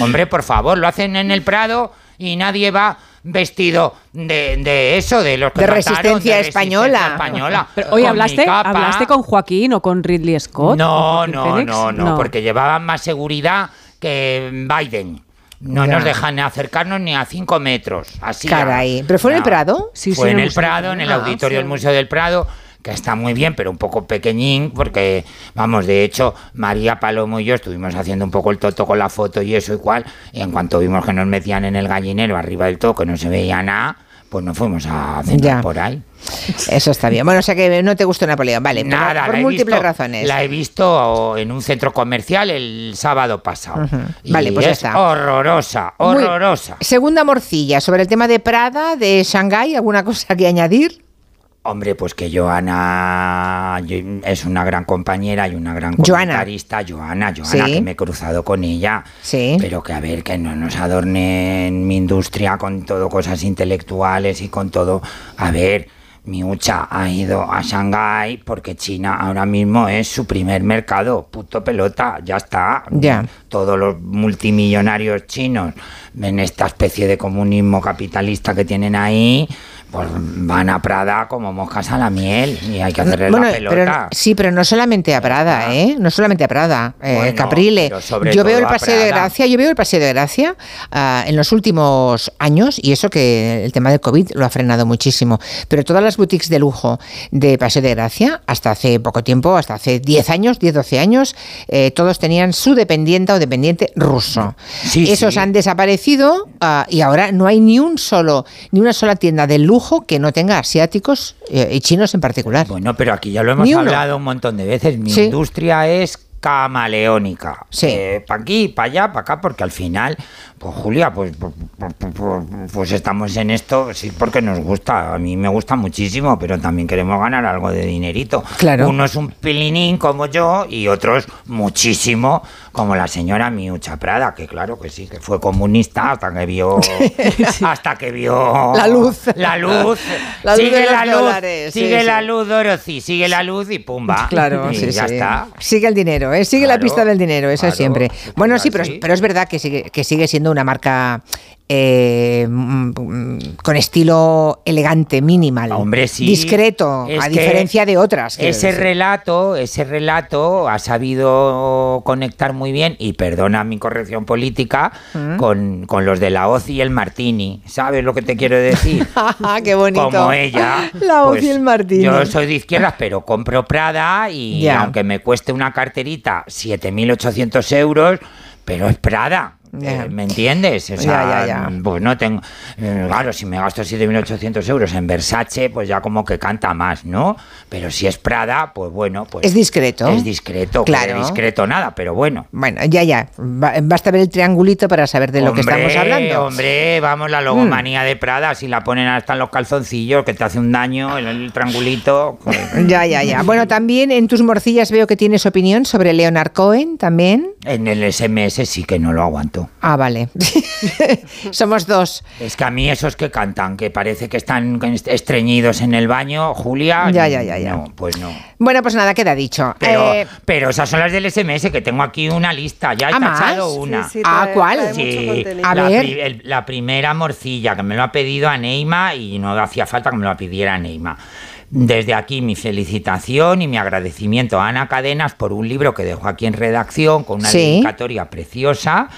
Hombre, por favor, lo hacen en el Prado y nadie va vestido de, de eso, de los que De mataron, resistencia de española. española. Pero, mi ¿hablaste. ¿hablaste con Joaquín o con Ridley Scott? No, ¿O con no, no, no, porque llevaban más seguridad que Biden. No Ya. nos dejan acercarnos ni a cinco metros. Así. Caray. ¿Pero fue en el Prado? Sí, fue sí, en en el Prado, en el auditorio del. Museo del Prado, que está muy bien, pero un poco pequeñín, porque, vamos, de hecho, María Palomo y yo estuvimos haciendo un poco el toto con la foto y eso y cual, y en cuanto vimos que nos metían en el gallinero arriba del todo, que no se veía nada, pues nos fuimos a cenar Ya. por ahí. Eso está bien. Bueno, o sea que no te gustó Napoleón, vale. por- Nada, por, múltiples visto- razones. La he visto en un centro comercial el sábado pasado. Y Vale, pues es está. horrorosa, Muy- horrorosa. Segunda morcilla, sobre el tema de Prada, de Shanghái, ¿alguna cosa que añadir? Hombre, pues que Joana es una gran compañera y una gran comentarista. Joana, Joana, Sí. que me he cruzado con ella. Sí. Pero que a ver, que no nos adornen mi industria con todo cosas intelectuales y con todo. A ver, mi Ucha ha ido a Shanghái porque China ahora mismo es su primer mercado. Puto pelota, ya está. Ya. Todos los multimillonarios chinos en esta especie de comunismo capitalista que tienen ahí, pues van a Prada como moscas a la miel y hay que hacerle Bueno, la pero, pelota. sí, pero no solamente a Prada, ¿eh? No solamente a Prada, eh, Bueno, Caprile. Yo veo el Paseo de. Gracia, yo veo el Paseo de Gracia ah, en los últimos años, y eso que el tema del COVID lo ha frenado muchísimo, pero todas las boutiques de lujo de Paseo de Gracia, hasta hace poco tiempo, hasta hace 10 años, 10, 12 años, eh, todos tenían su dependiente o dependiente ruso. Sí, Esos sí. han desaparecido ah, y ahora no hay ni un solo, ni una sola tienda de lujo que no tenga asiáticos eh, y chinos en particular. Bueno, pero aquí ya lo hemos hablado un montón de veces. Mi Sí. industria es camaleónica. Sí. para aquí, para allá, para acá, porque al final, pues Julia, pues, pues, pues, pues- pues estamos en esto, sí, porque nos gusta. A mí me gusta muchísimo, pero también queremos ganar algo de dinerito. Claro. Uno es un pilinín como yo y otros muchísimo, como la señora Miucha Prada, que claro que sí, que fue comunista hasta que vio. Hasta que vio. La luz. La luz. La luz sigue la luz. dólares, sigue sí. la luz, Dorothy. Sigue la luz y pumba. Claro, y sí, ya está. Sigue el dinero, ¿eh? sigue la pista del dinero, eso claro, siempre. Bueno, sí, pero, pero es verdad que sigue, que sigue siendo una marca eh, mm, con estilo elegante, minimal, Hombre, sí. discreto, Es a diferencia de otras. Ese decir. relato, ese relato ha sabido conectar muy bien, y perdona mi corrección política, Mm. con, con los de la hoz y el Martini. ¿Sabes lo que te quiero decir? ¡Qué bonito! Como ella. La pues, y el Martini. Yo soy de izquierdas, pero compro Prada y aunque me cueste una carterita 7.800 euros, pero es Prada. Eh, ¿Me entiendes? O sea, ya, ya. pues no tengo. eh, Claro, si me gasto 7.800 euros en Versace, pues ya como que canta más, ¿no? Pero si es Prada, pues bueno, pues. Es discreto. Es discreto, claro. Discreto nada, pero bueno. Bueno, ya, ya. Ba- Basta ver el triangulito para saber de lo que estamos hablando. Mm. Hombre, vamos, la logomanía de Prada, si la ponen hasta en los calzoncillos, que te hace un daño, el, el triangulito. pues, Ya, ya, ya. Bueno, también en tus morcillas veo que tienes opinión sobre Leonard Cohen, también. En el SMS sí que no lo aguanto. Ah, vale. Somos dos. Es que a mí esos que cantan, que parece que están estreñidos en el baño, Julia. Ya, ya, ya, ya. No, pues no. Bueno, pues nada, queda dicho. Pero, Eh, pero esas son las del SMS, que tengo aquí una lista. Ya he ¿Ah, tachado una. sí, Ah, trae- ¿cuál? Sí. A la, ver. pri- el- la primera morcilla, que me lo ha pedido a Neima y no hacía falta que me lo pidiera Neima. Desde aquí mi felicitación y mi agradecimiento a Ana Cadenas por un libro que dejó aquí en redacción con una Sí. dedicatoria preciosa.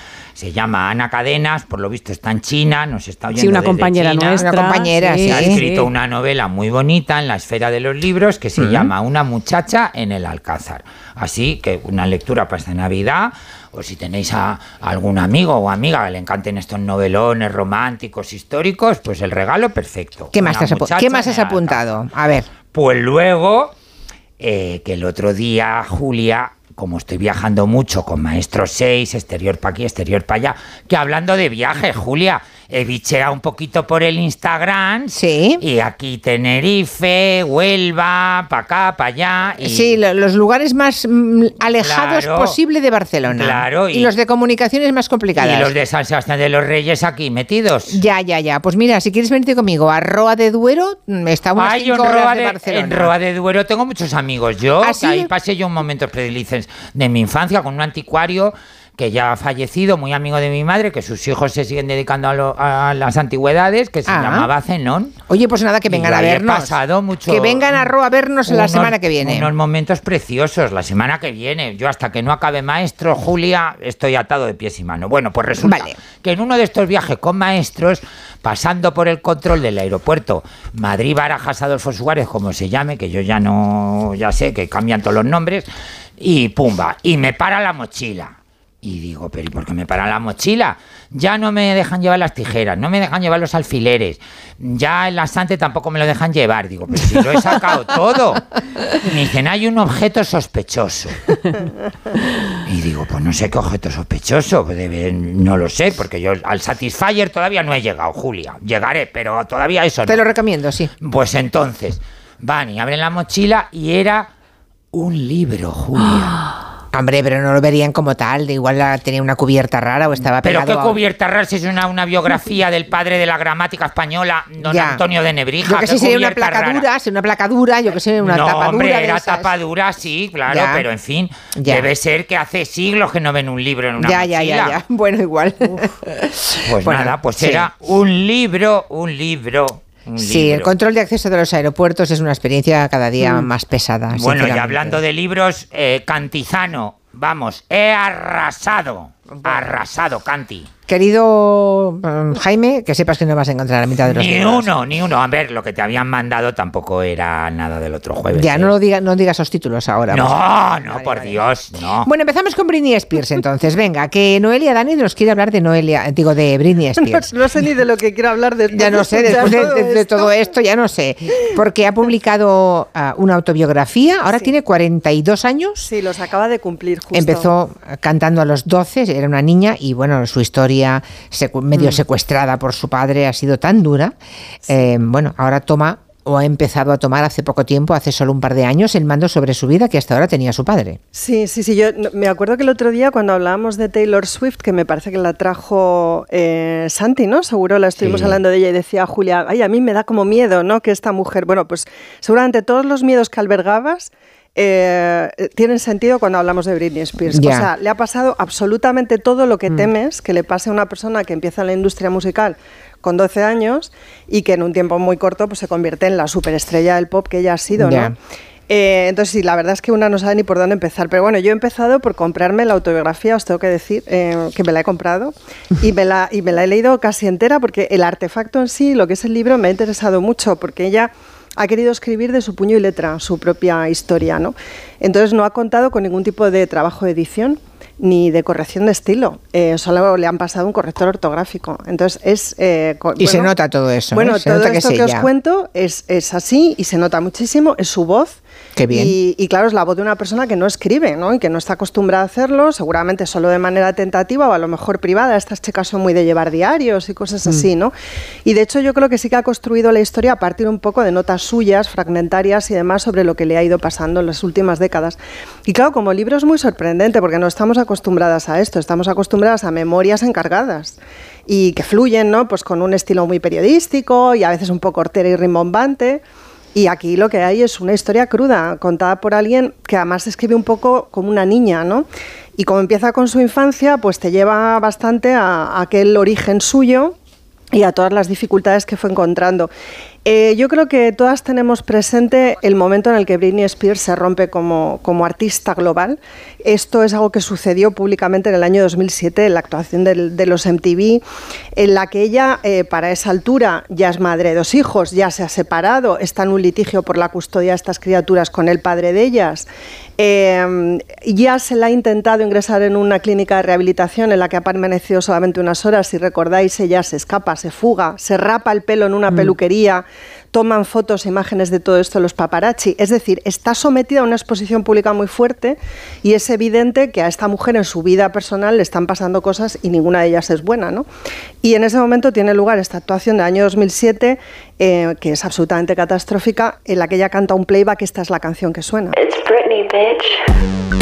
Se llama Ana Cadenas, por lo visto está en China, nos está oyendo Sí, una desde compañera China. nuestra. Una compañera, sí, Se ha sí. escrito una novela muy bonita en la esfera de los libros que se llama Una muchacha en el Alcázar. Así que una lectura para esta Navidad, o si tenéis a algún amigo o amiga que le encanten estos novelones románticos, históricos, pues el regalo perfecto. ¿Qué más, has, apu- muchacha ¿qué más en has el apuntado? A ver. pues luego, eh, que el otro día, Julia, como estoy viajando mucho con Maestro 6, exterior para aquí, exterior para allá, que hablando de viajes, Julia, he bicheado un poquito por el Instagram. Sí. Y aquí Tenerife, Huelva, para acá, para allá. Y Sí, lo- los lugares más mm, alejados Claro. posible de Barcelona. Claro, y, y- los de comunicaciones más complicadas. y los de San Sebastián de los Reyes aquí metidos. Ya, ya, ya. Pues mira, si quieres venirte conmigo a Roa de Duero, mm, está a unas Ay, cinco en horas Roa de, de, Barcelona. en Roa de Duero tengo muchos amigos. Yo, ¿Ah, sí? ahí pasé yo un momento predelices de mi infancia con un anticuario que ya ha fallecido, muy amigo de mi madre, que sus hijos se siguen dedicando a, lo- a las antigüedades, que se Ah. llamaba Zenón. Oye, pues nada, que vengan a vernos. pasado mucho- Que vengan a Roa a vernos la unos- semana que viene. Unos momentos preciosos, la semana que viene. Yo hasta que no acabe maestro, Julia, estoy atado de pies y manos. Bueno, pues resulta Vale. que en uno de estos viajes con maestros, pasando por el control del aeropuerto Madrid-Barajas Adolfo Suárez, como se llame, que yo ya no, ya sé que cambian todos los nombres, y pumba, y me para la mochila. Y digo, pero ¿y por qué me para la mochila? Ya no me dejan llevar las tijeras, no me dejan llevar los alfileres, ya el asante tampoco me lo dejan llevar. Digo, pero si lo he sacado todo. Y me dicen, hay un objeto sospechoso. Y digo, pues no sé qué objeto sospechoso, pues debe- no lo sé, porque yo al Satisfyer todavía no he llegado, Julia. Llegaré, pero todavía eso no. Te lo recomiendo, sí. Pues entonces, van y abren la mochila y era un libro, Julia. Hombre, pero no lo verían como tal. De igual tenía una cubierta rara o estaba Pero pegado qué a- cubierta rara si es una, una biografía del padre de la gramática española, don Ya. Antonio de Nebrija. Yo que sé, qué sería una cubierta placa rara. dura, sería una placa dura, yo que sé, una no, tapa hombre, de era esas. tapa dura, sí, claro, Ya. pero en fin, Ya. debe ser que hace siglos que no ven un libro en una Ya, mochila. ya, ya, ya. Bueno, igual. Pues Bueno, nada, pues sí. era un libro, un libro Sí, el control de acceso de los aeropuertos es una experiencia cada día Mm. más pesada. Bueno, y hablando de libros, eh, Cantizano, vamos, he arrasado. Arrasado, Canti. Querido mm, Jaime, que sepas que no vas a encontrar la mitad de los Ni libros. uno, ni uno. A ver, lo que te habían mandado tampoco era nada del otro jueves. Ya, ¿eh? no, lo diga, no digas los títulos ahora. No, pues. no, por Dios, no. Bueno, empezamos con Britney Spears entonces. Venga, que Noelia Dani nos quiere hablar de Noelia, digo, de Britney Spears. No sé ni de lo que quiero hablar después Ya no sé, después de, todo de- de esto. todo esto, ya no sé. Porque ha publicado ah, una autobiografía, ahora tiene 42 años. Sí, los acaba de cumplir justo. Empezó cantando a los 12, era una niña y bueno, su historia secu- medio Mm. secuestrada por su padre ha sido tan dura. Eh, bueno, ahora toma o ha empezado a tomar hace poco tiempo, hace solo un par de años, el mando sobre su vida que hasta ahora tenía su padre. Sí, sí, sí. Yo me acuerdo que el otro día cuando hablábamos de Taylor Swift, que me parece que la trajo eh, Santi, ¿no? Seguro la estuvimos Sí. hablando de ella y decía Julia, ay, a mí me da como miedo, ¿no? Que esta mujer, bueno, pues seguramente todos los miedos que albergabas eh, tienen sentido cuando hablamos de Britney Spears. Ya. O sea, le ha pasado absolutamente todo lo que Mm. temes que le pase a una persona que empieza en la industria musical con 12 años y que en un tiempo muy corto pues, se convierte en la superestrella del pop que ella ha sido. ¿no? Eh, entonces, sí, la verdad es que una no sabe ni por dónde empezar. Pero bueno, yo he empezado por comprarme la autobiografía, os tengo que decir eh, que me la he comprado y me la, y me la he leído casi entera porque el artefacto en sí, lo que es el libro, me ha interesado mucho porque ella ha querido escribir de su puño y letra su propia historia, ¿no? Entonces no ha contado con ningún tipo de trabajo de edición ni de corrección de estilo, eh, solo le han pasado un corrector ortográfico. Entonces es... eh, Y se bueno, nota todo eso. ¿eh? Bueno, Se todo nota que esto es que, os cuento es, es así y se nota muchísimo, es su voz. Qué bien. Y, y claro, es la voz de una persona que no escribe, ¿no? Y que no está acostumbrada a hacerlo, seguramente solo de manera tentativa o a lo mejor privada. Estas chicas son muy de llevar diarios y cosas así, Mm. ¿no? Y de hecho yo creo que sí que ha construido la historia a partir un poco de notas suyas, fragmentarias y demás sobre lo que le ha ido pasando en las últimas décadas. Y claro, como libro es muy sorprendente porque no estamos acostumbradas a esto, estamos acostumbradas a memorias encargadas y que fluyen, ¿no? Pues con un estilo muy periodístico y a veces un poco hortera y rimbombante. Y aquí lo que hay es una historia cruda, contada por alguien que además escribe un poco como una niña, ¿no? Y como empieza con su infancia, pues te lleva bastante a, a aquel origen suyo y a todas las dificultades que fue encontrando. Eh, yo creo que todas tenemos presente el momento en el que Britney Spears se rompe como, como artista global. Esto es algo que sucedió públicamente en el año 2007, en la actuación del- de los MTV, en la que ella, eh, para esa altura, ya es madre de dos hijos, ya se ha separado, está en un litigio por la custodia de estas criaturas con el padre de ellas. Eh, ya se la ha intentado ingresar en una clínica de rehabilitación en la que ha permanecido solamente unas horas. Si recordáis, ella se escapa, se fuga, se rapa el pelo en una peluquería, toman fotos e imágenes de todo esto los paparazzi. Es decir, está sometida a una exposición pública muy fuerte y es evidente que a esta mujer en su vida personal le están pasando cosas y ninguna de ellas es buena. ¿no? Y en ese momento tiene lugar esta actuación del año 2007, eh, que es absolutamente catastrófica, en la que ella canta un playback. Esta es la canción que suena. It's Britney, bitch.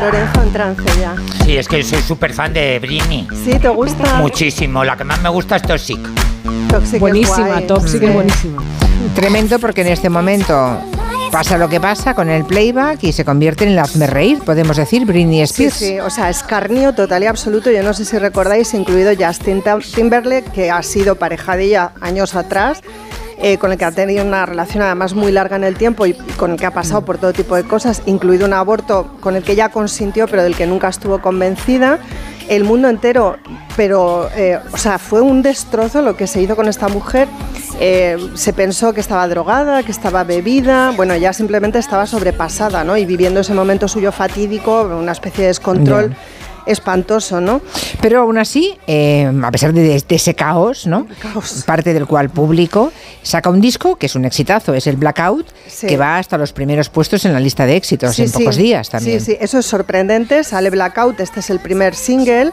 Lorenzo en trance ya. Sí, es que soy súper fan de Britney. ¿Sí? ¿Te gusta? Muchísimo. La que más me gusta es Toxic. Toxic es Buenísima, guay. Toxic Sí. es buenísima. Tremendo porque en este momento pasa lo que pasa con el playback y se convierte en el hazme reír, podemos decir, Britney Sí, Spears. sí, o sea, escarnio total y absoluto. Yo no sé si recordáis, incluido Justin Tim- Timberlake, que ha sido pareja de ella años atrás, eh, con el que ha tenido una relación además muy larga en el tiempo y con el que ha pasado por todo tipo de cosas, incluido un aborto con el que ella consintió, pero del que nunca estuvo convencida. El mundo entero, pero, eh, o sea, fue un destrozo lo que se hizo con esta mujer. Eh, se pensó que estaba drogada, que estaba bebida, bueno, ya simplemente estaba sobrepasada, ¿no? Y viviendo ese momento suyo fatídico, una especie de descontrol espantoso, ¿no? Pero aún así, eh, a pesar de, de ese caos, ¿no? Parte del cual público saca un disco que es un exitazo, es el Blackout, Sí. que va hasta los primeros puestos en la lista de éxitos Sí, en sí. pocos días también. Sí, sí, eso es sorprendente. Sale Blackout, este es el primer single.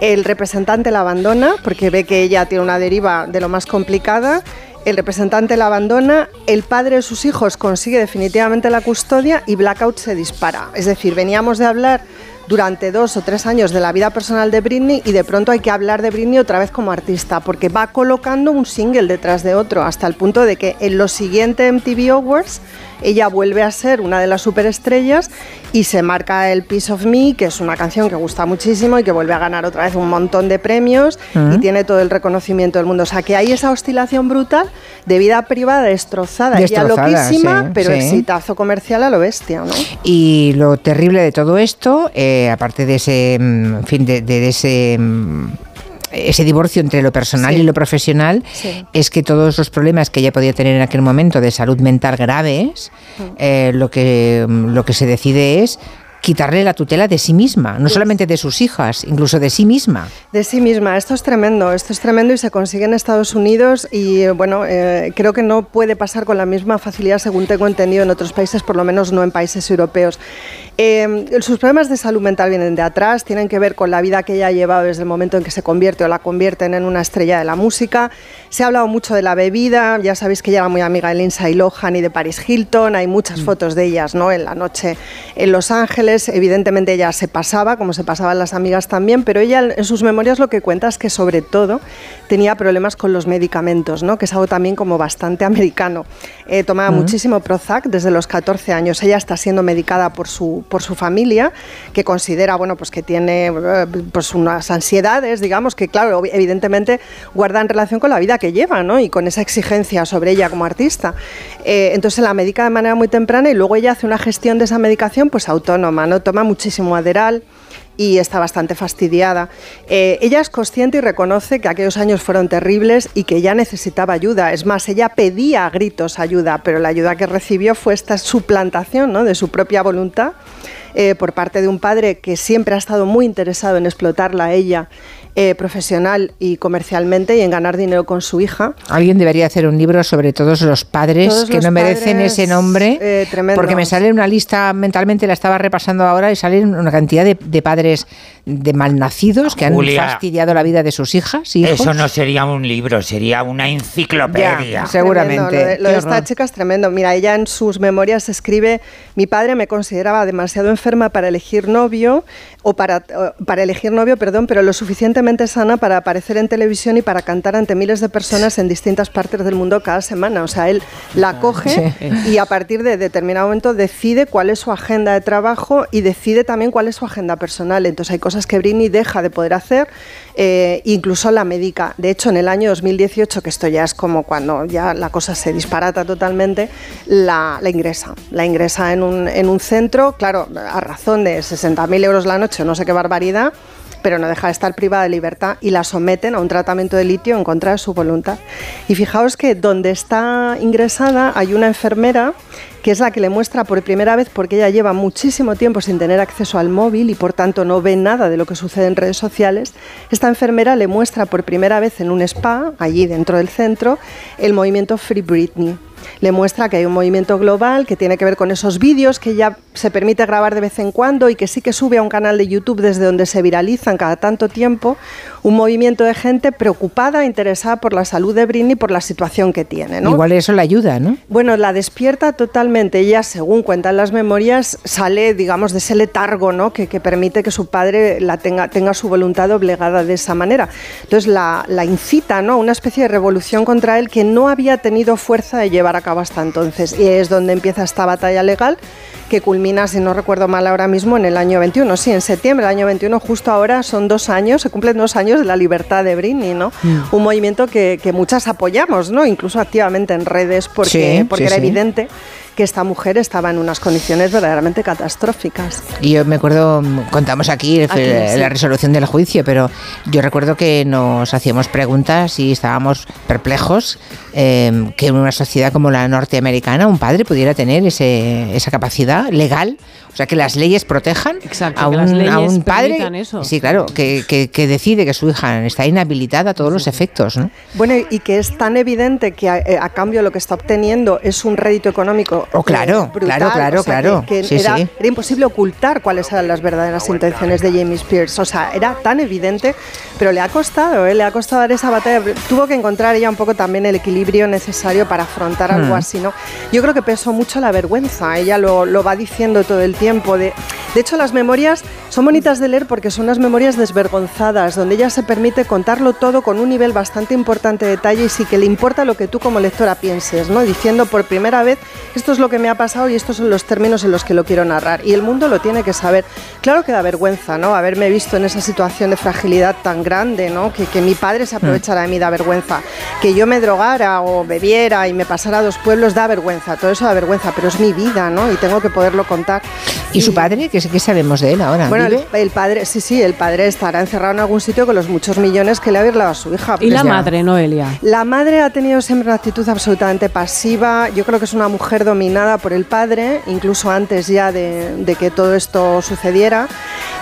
El representante la abandona porque ve que ella tiene una deriva de lo más complicada. El representante la abandona, el padre de sus hijos consigue definitivamente la custodia y Blackout se dispara. Es decir, veníamos de hablar durante dos o tres años de la vida personal de Britney y de pronto hay que hablar de Britney otra vez como artista, porque va colocando un single detrás de otro, hasta el punto de que en los siguientes MTV Awards ella vuelve a ser una de las superestrellas y se marca el Piece of Me, que es una canción que gusta muchísimo y que vuelve a ganar otra vez un montón de premios y tiene todo el reconocimiento del mundo. O sea, que hay esa oscilación brutal de vida privada destrozada, Destrozada, ella loquísima, sí, pero sí. exitazo comercial a lo bestia, ¿no? Y lo terrible de todo esto, eh, aparte de ese, mm, en fin, de, de ese mm, ese divorcio entre lo personal Sí. y lo profesional Sí. es que todos los problemas que ella podía tener en aquel momento de salud mental graves, eh, lo que mm, lo que se decide es quitarle la tutela de sí misma, no solamente de sus hijas, incluso de sí misma. De sí misma, esto es tremendo, esto es tremendo y se consigue en Estados Unidos y bueno, eh, creo que no puede pasar con la misma facilidad según tengo entendido en otros países, por lo menos no en países europeos. Eh, sus problemas de salud mental vienen de atrás, tienen que ver con la vida que ella ha llevado desde el momento en que se convierte o la convierten en una estrella de la música. Se ha hablado mucho de la bebida, ya sabéis que ella era muy amiga de Lindsay Lohan y de Paris Hilton, hay muchas fotos de ellas ¿no? en la noche en Los Ángeles, evidentemente ella se pasaba, como se pasaban las amigas también, pero ella en sus memorias lo que cuenta es que sobre todo tenía problemas con los medicamentos, ¿no? que es algo también como bastante americano. Eh, tomaba Mm. muchísimo Prozac desde los 14 años, ella está siendo medicada por su, por su familia, que considera bueno, pues que tiene eh, pues unas ansiedades, digamos, que claro, evidentemente guardan relación con la vida que lleva ¿no? y con esa exigencia sobre ella como artista. Eh, entonces la medica de manera muy temprana y luego ella hace una gestión de esa medicación pues autónoma, ¿no? toma muchísimo Aderal y está bastante fastidiada. Eh, ella es consciente y reconoce que aquellos años fueron terribles y que ya necesitaba ayuda. Es más, ella pedía a gritos ayuda, pero la ayuda que recibió fue esta suplantación ¿no? de su propia voluntad eh, por parte de un padre que siempre ha estado muy interesado en explotarla a ella eh, profesional y comercialmente y en ganar dinero con su hija. Alguien debería hacer un libro sobre todos los padres Todos que los no merecen padres, ese nombre. eh, tremendo. porque me sale una lista, mentalmente la estaba repasando ahora, y salen una cantidad de, de padres de malnacidos que Julia. han fastidiado la vida de sus hijas. y hijos. Eso no sería un libro, sería una enciclopedia. Ya, seguramente. Tremendo, Lo de, lo Qué de esta chica es tremendo. Mira, ella en sus memorias escribe, mi padre me consideraba demasiado enferma para elegir novio, o para, o para elegir novio, perdón, pero lo suficientemente sana para aparecer en televisión y para cantar ante miles de personas en distintas partes del mundo cada semana. O sea, él la coge Sí. y a partir de determinado momento decide cuál es su agenda de trabajo y decide también cuál es su agenda personal. Entonces hay cosas que Britney deja de poder hacer, eh, incluso la médica. De hecho, en el año 2018, que esto ya es como cuando ya la cosa se disparata totalmente, la, la ingresa. La ingresa en un, en un centro, claro, a razón de 60.000 euros la noche, no sé qué barbaridad pero no deja de estar privada de libertad y la someten a un tratamiento de litio en contra de su voluntad. Y fijaos que donde está ingresada hay una enfermera que es la que le muestra por primera vez, porque ella lleva muchísimo tiempo sin tener acceso al móvil y por tanto no ve nada de lo que sucede en redes sociales, esta enfermera le muestra por primera vez en un spa, allí dentro del centro, el movimiento Free Britney. Le muestra que hay un movimiento global que tiene que ver con esos vídeos que ella se permite grabar de vez en cuando y que sí que sube a un canal de YouTube desde donde se viralizan cada tanto tiempo, un movimiento de gente preocupada, interesada por la salud de Britney, por la situación que tiene. ¿no? Igual eso le ayuda, ¿no? Bueno, la despierta totalmente. Ella, según cuentan las memorias, sale, digamos, de ese letargo, ¿no? Que, que permite que su padre la tenga, tenga su voluntad doblegada de esa manera. Entonces la, la incita, ¿no? A una especie de revolución contra él que no había tenido fuerza de llevar a cabo hasta entonces. Y es donde empieza esta batalla legal que culmina, si no recuerdo mal ahora mismo, en el año 21. Sí, en septiembre del año 21, justo ahora son dos años, se cumplen dos años de la libertad de Britney, ¿no? Mm. Un movimiento que, que muchas apoyamos, ¿no? Incluso activamente en redes, porque, Sí, porque sí, era sí. evidente que esta mujer estaba en unas condiciones verdaderamente catastróficas. Y yo me acuerdo, contamos aquí, el- Aquí, sí. la resolución del juicio, pero yo recuerdo que nos hacíamos preguntas y estábamos perplejos eh, que en una sociedad como la norteamericana un padre pudiera tener ese, esa capacidad legal, o sea, que las leyes protejan a que un, las leyes a un padre. eso. Sí, claro, que, que- que decide que su hija está inhabilitada a todos los efectos, ¿no? Bueno, y que es tan evidente que a, eh, a cambio lo que está obteniendo es un rédito económico. Oh, claro, eh, brutal, claro, claro, o sea, claro. Que, que Sí, era, sí. era imposible ocultar cuáles eran las verdaderas intenciones de Jamie Spears. O sea, era tan evidente, pero le ha costado, ¿eh? le ha costado dar esa batalla. Tuvo que encontrar ella un poco también el equilibrio necesario para afrontar algo Hmm. así, ¿no? Yo creo que pesó mucho la vergüenza. Ella lo, lo va diciendo todo el tiempo de De hecho, las memorias son bonitas de leer porque son unas memorias desvergonzadas, donde ella se permite contarlo todo con un nivel bastante importante de detalle y sí que le importa lo que tú como lectora pienses, ¿no? Diciendo por primera vez, esto es lo que me ha pasado y estos son los términos en los que lo quiero narrar. Y el mundo lo tiene que saber. Claro que da vergüenza, ¿no? Haberme visto en esa situación de fragilidad tan grande, ¿no? Que, que mi padre se aprovechara de mí da vergüenza. Que yo me drogara o bebiera y me pasara a dos pueblos da vergüenza. Todo eso da vergüenza, pero es mi vida, ¿no? Y tengo que poderlo contar. ¿Y su padre? ¿Qué, qué sabemos de él ahora? Bueno, el, el padre, sí, sí, el padre estará encerrado en algún sitio con los muchos millones que le ha virlado a su hija. Y la ya. madre, Noelia. La madre ha tenido siempre una actitud absolutamente pasiva. Yo creo que es una mujer dominada por el padre, incluso antes ya de, de que todo esto sucediera.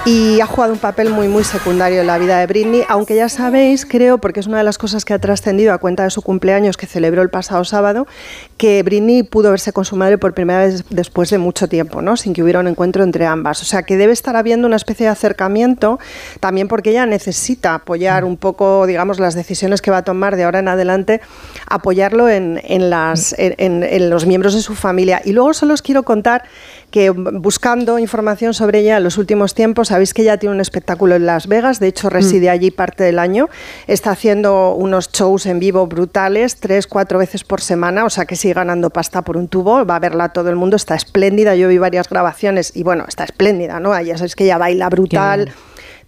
Y ha jugado un papel muy, muy secundario en la vida de Britney. Aunque ya sabéis, creo, porque es una de las cosas que ha trascendido a cuenta de su cumpleaños que celebró el pasado sábado, que Britney pudo verse con su madre por primera vez después de mucho tiempo, ¿no? sin que hubiera un encuentro entre ambas. O sea que debe estar habiendo una especie de acercamiento, también porque ella necesita apoyar un poco, digamos, las decisiones que va a tomar de ahora en adelante, apoyarlo en, en las, en- en los miembros de su familia. Y luego solo os quiero contar que mm, buscando información sobre ella en los últimos tiempos, sabéis que ella tiene un espectáculo en Las Vegas, de hecho reside allí parte del año, está haciendo unos shows en vivo brutales, tres, cuatro veces por semana, o sea que sigue ganando pasta por un tubo, va a verla todo el mundo, está espléndida, yo vi varias grabaciones y bueno, está espléndida, ¿no? Ya sabéis que ella baila brutal.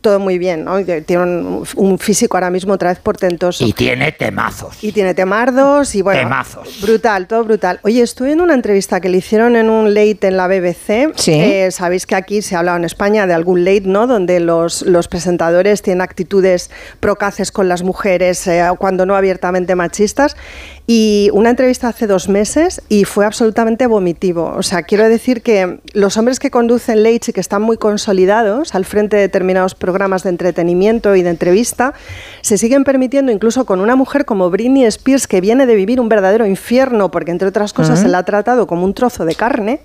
Todo muy bien, ¿no? Tiene un, un físico ahora mismo otra vez portentoso. Y tiene temazos. Y tiene temardos y bueno. Temazos. Brutal, todo brutal. Oye, estuve en una entrevista que le hicieron en un late en la BBC. Sí. Eh, Sabéis que aquí se ha hablado en España de algún late, ¿no? Donde los, los presentadores tienen actitudes procaces con las mujeres, eh, cuando no abiertamente machistas. Y una entrevista hace dos meses y fue absolutamente vomitivo. O sea, quiero decir que los hombres que conducen lates y que están muy consolidados al frente de determinados programas de entretenimiento y de entrevista, se siguen permitiendo, incluso con una mujer como Britney Spears, que viene de vivir un verdadero infierno, porque entre otras cosas se la ha tratado como un trozo de carne,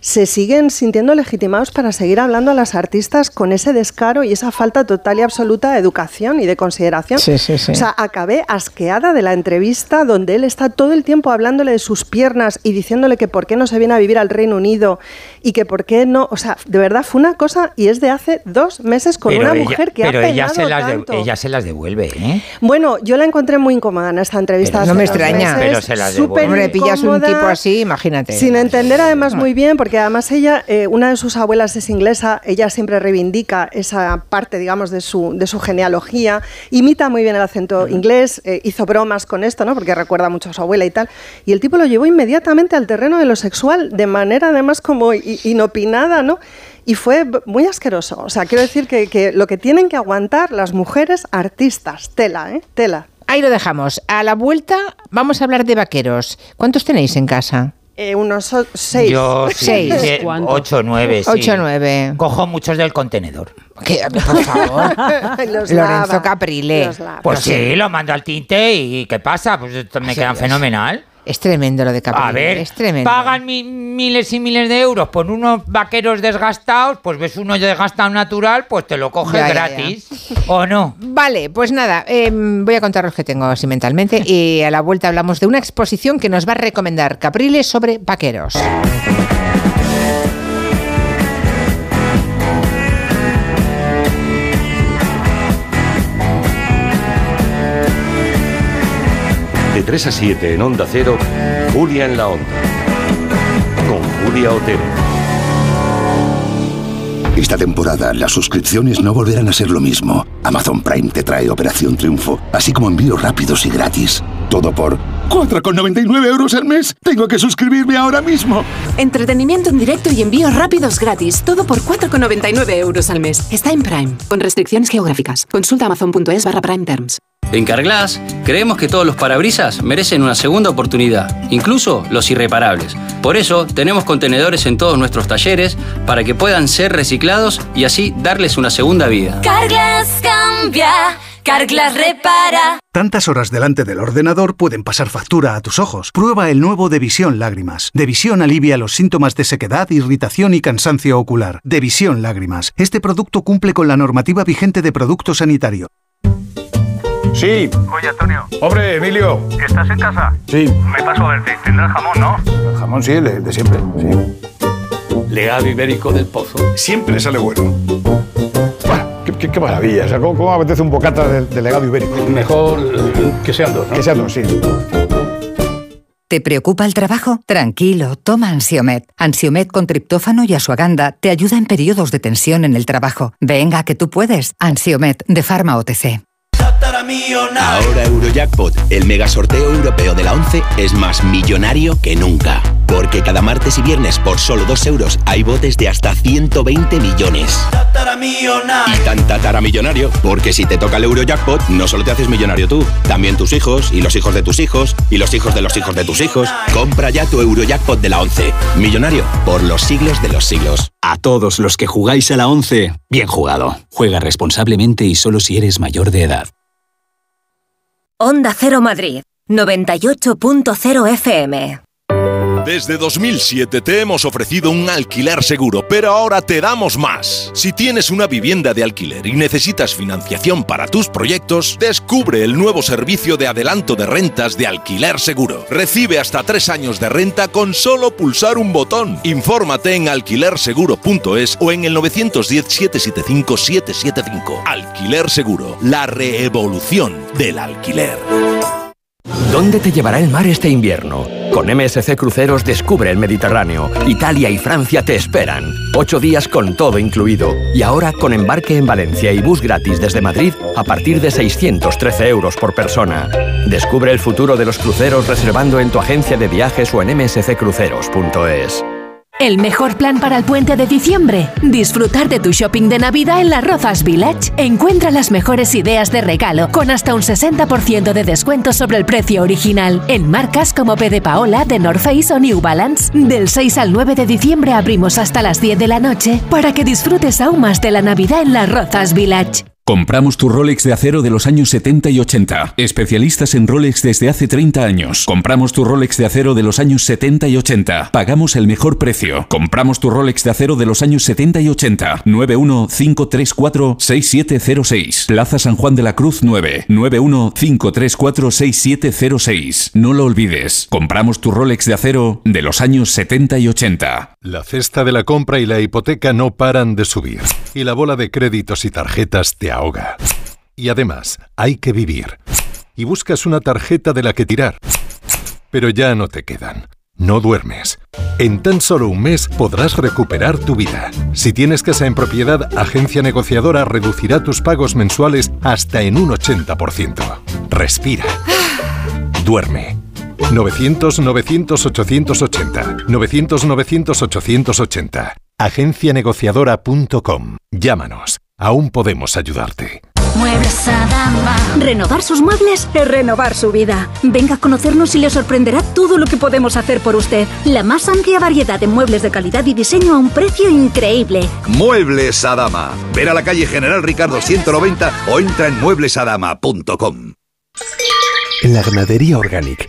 se siguen sintiendo legitimados para seguir hablando a las artistas con ese descaro y esa falta total y absoluta de educación y de consideración. Sí, sí, sí. O sea, acabé asqueada de la entrevista donde él está todo el tiempo hablándole de sus piernas y diciéndole que por qué no se viene a vivir al Reino Unido y que por qué no. O sea, de verdad fue una cosa y es de hace dos meses con Pero una ella- mujer que pero ha ella se, las de- tanto. ella se las devuelve, ¿eh? Bueno, yo la encontré muy incómoda en esta entrevista. Pero no me extraña. meses, Pero se la súper devuelve. Hombre, pillas un tipo así, imagínate. Sin entender además muy bien, porque además ella, eh, una de sus abuelas es inglesa, ella siempre reivindica esa parte, digamos, de su, de su genealogía, imita muy bien el acento inglés, eh, hizo bromas con esto, ¿no? Porque recuerda mucho a su abuela y tal. Y el tipo lo llevó inmediatamente al terreno de lo sexual, de manera además como inopinada, ¿no? Y fue muy asqueroso. O sea, quiero decir que, que lo que tienen que aguantar las mujeres artistas, tela, ¿eh? Tela. Ahí lo dejamos. A la vuelta vamos a hablar de vaqueros. ¿Cuántos tenéis en casa? Eh, unos seis. Yo sí, Seis. sí, ocho, nueve, sí. Ocho, nueve. Cojo muchos del contenedor. ¿Qué? Por favor. Los Lorenzo lava. Caprile. Los. Pues sí, lo mando al tinte y ¿qué pasa? Pues me quedan fenomenal. Es tremendo lo de Caprile. A ver, es tremendo. pagan mi- miles y miles de euros por unos vaqueros desgastados, pues ves uno desgastado natural, pues te lo Ya, ya, gratis. ¿O no? Vale, pues nada, eh, voy a contaros que tengo así mentalmente y a la vuelta hablamos de una exposición que nos va a recomendar Caprile sobre vaqueros. De 3 a 7 en Onda Cero, Julia en la Onda. Con Julia Otero. Esta temporada las suscripciones no volverán a ser lo mismo. Amazon Prime te trae Operación Triunfo, así como envíos rápidos y gratis. Todo por 4,99 euros al mes. Tengo que suscribirme ahora mismo. Entretenimiento en directo y envíos rápidos gratis. Todo por 4,99 euros al mes. Está en Prime. Con restricciones geográficas. Consulta amazon.es barra Prime Terms. En Carglass creemos que todos los parabrisas merecen una segunda oportunidad, incluso los irreparables. Por eso tenemos contenedores en todos nuestros talleres para que puedan ser reciclados y así darles una segunda vida. Carglass cambia, Carglass repara. Tantas horas delante del ordenador pueden pasar factura a tus ojos. Prueba el nuevo Devisión Lágrimas. Devisión alivia los síntomas de sequedad, irritación y cansancio ocular. Devisión Lágrimas. Este producto cumple con la normativa vigente de producto sanitario. Sí. Oye, Antonio. Hombre, Emilio. ¿Estás en casa? Sí. Me paso a verte. Tendrás jamón, ¿no? El jamón sí, el de, de siempre. Sí. Legado ibérico del pozo. Siempre sale bueno. Qué, qué- qué maravilla. O sea, ¿cómo, cómo apetece un bocata de, de legado ibérico? Mejor que sean dos, ¿no? Que sean dos, sí. ¿Te preocupa el trabajo? Tranquilo, toma Ansiomet. Ansiomet con triptófano y asuaganda te ayuda en periodos de tensión en el trabajo. Venga, que tú puedes. Ansiomet de Pharma OTC. Ahora Eurojackpot, el mega sorteo europeo de la 11, es más millonario que nunca. Porque cada martes y viernes por solo 2 euros hay botes de hasta 120 millones. Y tan tataramillonario, porque si te toca el Eurojackpot, no solo te haces millonario tú, también tus hijos, y los hijos de tus hijos, y los hijos de los hijos de tus hijos. Compra ya tu Eurojackpot de la 11. Millonario por los siglos de los siglos. A todos los que jugáis a la 11, bien jugado. Juega responsablemente y solo si eres mayor de edad. Onda Cero Madrid, 98.0 FM. Desde 2007 te hemos ofrecido un alquiler seguro, pero ahora te damos más. Si tienes una vivienda de alquiler y necesitas financiación para tus proyectos, descubre el nuevo servicio de adelanto de rentas de alquiler seguro. Recibe hasta tres años de renta con solo pulsar un botón. Infórmate en alquilerseguro.es o en el 910-775-775. Alquiler Seguro, la reevolución del alquiler. ¿Dónde te llevará el mar este invierno? Con MSC Cruceros descubre el Mediterráneo. Italia y Francia te esperan. Ocho días con todo incluido. Y ahora con embarque en Valencia y bus gratis desde Madrid a partir de 613 euros por persona. Descubre el futuro de los cruceros reservando en tu agencia de viajes o en msccruceros.es. El mejor plan para el puente de diciembre. Disfrutar de tu shopping de Navidad en las Rozas Village. Encuentra las mejores ideas de regalo con hasta un 60% de descuento sobre el precio original en marcas como P de Paola, de North Face o New Balance. Del 6 al 9 de diciembre abrimos hasta las 10 de la noche para que disfrutes aún más de la Navidad en las Rozas Village. Compramos tu Rolex de acero de los años 70 y 80. Especialistas en Rolex desde hace 30 años. Compramos tu Rolex de acero de los años 70 y 80. Pagamos el mejor precio. Compramos tu Rolex de acero de los años 70 y 80. 915346706. Plaza San Juan de la Cruz 9. 915346706. No lo olvides. Compramos tu Rolex de acero de los años 70 y 80. La cesta de la compra y la hipoteca no paran de subir. Y la bola de créditos y tarjetas te ahoga. Y además, hay que vivir. Y buscas una tarjeta de la que tirar. Pero ya no te quedan. No duermes. En tan solo un mes podrás recuperar tu vida. Si tienes casa en propiedad, Agencia Negociadora reducirá tus pagos mensuales hasta en un 80%. Respira. Duerme. 900-900-880. 900-900-880. Agencianegociadora.com. Llámanos. Aún podemos ayudarte. Muebles Adama. Renovar sus muebles es renovar su vida. Venga a conocernos y le sorprenderá todo lo que podemos hacer por usted. La más amplia variedad de muebles de calidad y diseño a un precio increíble. Muebles Adama. Ver a la calle General Ricardo 190 o entra en mueblesadama.com. En la ganadería Organic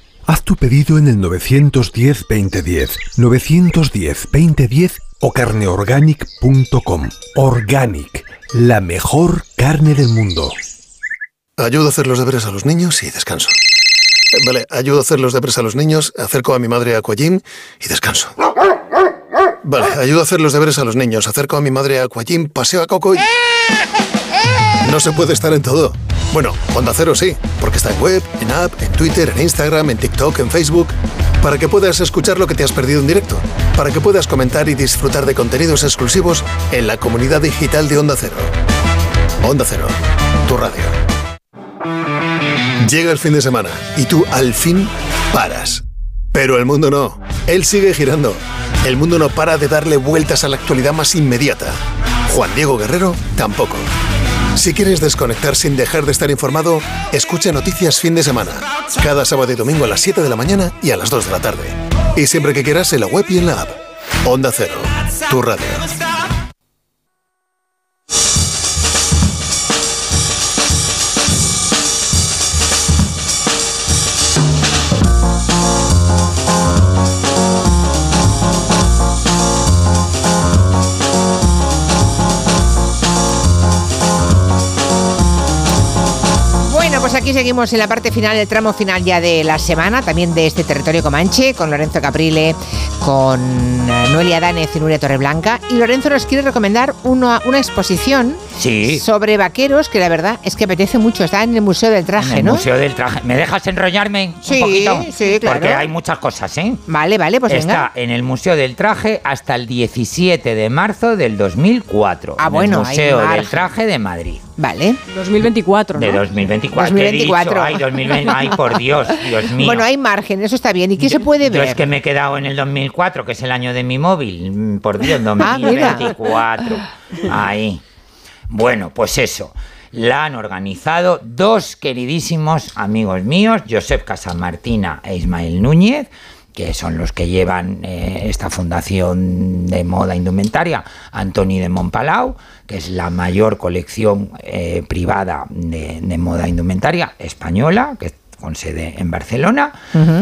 Haz tu pedido en el 910-2010, 910-2010 o carneorganic.com. Organic, la mejor carne del mundo. Ayudo a hacer los deberes a los niños y descanso. Eh, Vale, ayudo a hacer los deberes a los niños, acerco a mi madre a y descanso. Vale, ayudo a hacer los deberes a los niños, acerco a mi madre a paseo a Coco y... No se puede estar en todo. Bueno, Onda Cero sí, porque está en web, en app, en Twitter, en Instagram, en TikTok, en Facebook, para que puedas escuchar lo que te has perdido en directo, para que puedas comentar y disfrutar de contenidos exclusivos en la comunidad digital de Onda Cero. Onda Cero, tu radio. Llega el fin de semana y tú al fin paras. Pero el mundo no. Él sigue girando. El mundo no para de darle vueltas a la actualidad más inmediata. Juan Diego Guerrero tampoco. Si quieres desconectar sin dejar de estar informado, escucha Noticias Fin de Semana. Cada sábado y domingo a las 7 de la mañana y a las 2 de la tarde. Y siempre que quieras en la web y en la app. Onda Cero, tu radio. Aquí seguimos en la parte final, el tramo final ya de la semana, también de este territorio comanche, con Lorenzo Caprile, con Noelia Danez y Nuria Torreblanca. Y Lorenzo nos quiere recomendar una, una exposición Sí. sobre vaqueros que la verdad es que apetece mucho. Está en el Museo del Traje, En el ¿no? Museo del Traje. ¿Me dejas enrollarme Sí, un poquito? sí, claro. Porque hay muchas cosas, ¿eh? Vale, vale, pues Está venga. en el Museo del Traje hasta el 17 de marzo del 2004. Ah, en bueno, El Museo del. Traje de Madrid. Vale. 2024, ¿no? De 2024. 2024. ¿qué he dicho? Ay, 2020. Ay, por Dios, Dios mío. Bueno, hay margen, eso está bien. ¿Y qué se puede Yo ver? es que me he quedado en el 2004, que es el año de mi móvil. Mm, Por Dios, Ah, mira. 2024. Ahí. Bueno, pues eso. La han organizado dos queridísimos amigos míos, Josep Casamartina e Ismael Núñez, que son los que llevan eh, esta fundación de moda indumentaria, Antoni de Montpalau, que es la mayor colección eh, privada de, de moda indumentaria española, que con sede en Barcelona,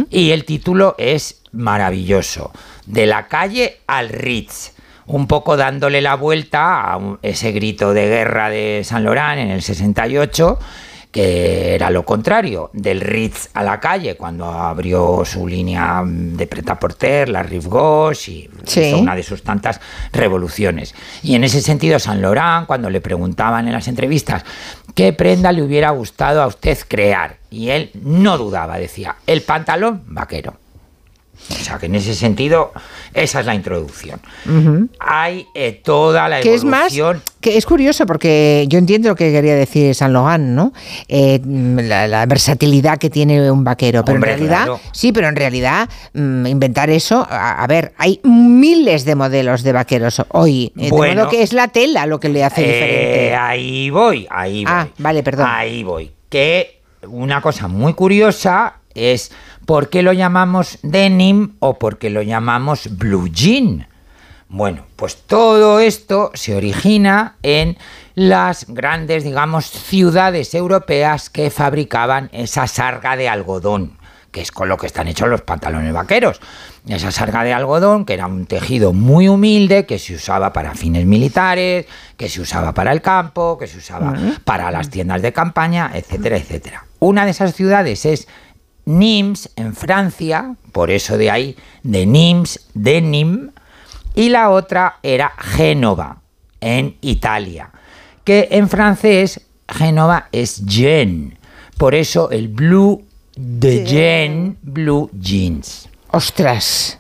y el título es maravilloso, De la calle al Ritz, un poco dándole la vuelta a ese grito de guerra de San Laurent en el 68, que era lo contrario, del Ritz a la calle, cuando abrió su línea de prêt-à-porter, la Rive Gauche, y Sí. hizo una de sus tantas revoluciones. Y en ese sentido, San Laurent, cuando le preguntaban en las entrevistas qué prenda le hubiera gustado a usted crear, y él no dudaba, decía, el pantalón vaquero. O sea que en ese sentido, esa es la introducción. Hay eh, toda la que es más evolución. que es curioso porque yo entiendo lo que quería decir San Logan, ¿no? Eh, la, la versatilidad que tiene un vaquero, pero Hombre, en realidad claro. sí, pero en realidad mm, inventar eso, a, a ver, hay miles de modelos de vaqueros hoy, eh, de Bueno. modo que es la tela lo que le hace diferente. ahí voy, ahí voy. Ah, vale, perdón. Ahí voy. Que una cosa muy curiosa es por qué lo llamamos denim o por qué lo llamamos blue jean. Bueno, pues todo esto se origina en las grandes, digamos, ciudades europeas que fabricaban esa sarga de algodón, que es con lo que están hechos los pantalones vaqueros. Esa sarga de algodón, que era un tejido muy humilde, que se usaba para fines militares, que se usaba para el campo, que se usaba para las tiendas de campaña, etcétera, etcétera. Una de esas ciudades es Nimes, en Francia, por eso de ahí, de Nimes, denim, y la otra era Génova, en Italia, que en francés Génova es jean, por eso el blue de jean, blue jeans. Ostras.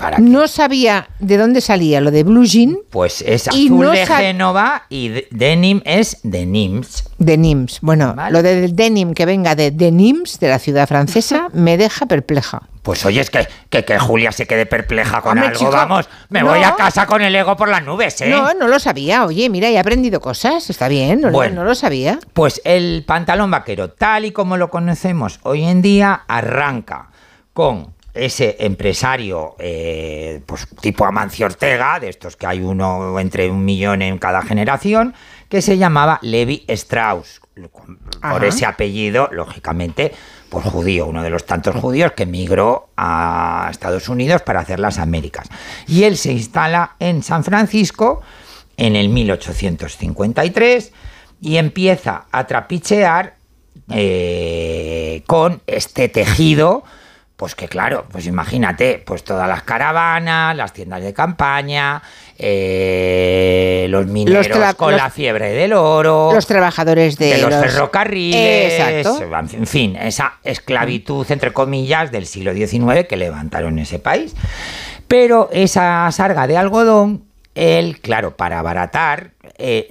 ¿Para No sabía de dónde salía lo de blue jean Pues es Y azul no de Génova y de- denim es denims. denims. Bueno, lo del denim que venga de denims de la ciudad francesa me deja perpleja. Pues oye, es que, que, que Julia se quede perpleja con Hombre, algo, chico, vamos, me no. voy a casa con el ego por las nubes, ¿eh? No, no lo sabía. Oye, mira, he aprendido cosas. Está bien, no, Bueno. no lo sabía. Pues el pantalón vaquero, tal y como lo conocemos hoy en día, arranca con ese empresario eh, pues tipo Amancio Ortega, de estos que hay uno entre un millón en cada generación, que se llamaba Levi Strauss. Por Ajá. ese apellido, lógicamente, pues judío, uno de los tantos judíos que emigró a Estados Unidos para hacer las Américas. Y él se instala en San Francisco en el 1853 y empieza a trapichear eh, con este tejido. Pues que claro, pues imagínate, pues todas las caravanas, las tiendas de campaña, eh, los mineros con los- la fiebre del oro, Los trabajadores de, de los, los- ferrocarriles, Exacto. en fin, esa esclavitud, entre comillas, del siglo XIX que levantaron ese país. Pero esa sarga de algodón, él, claro, para abaratar, eh,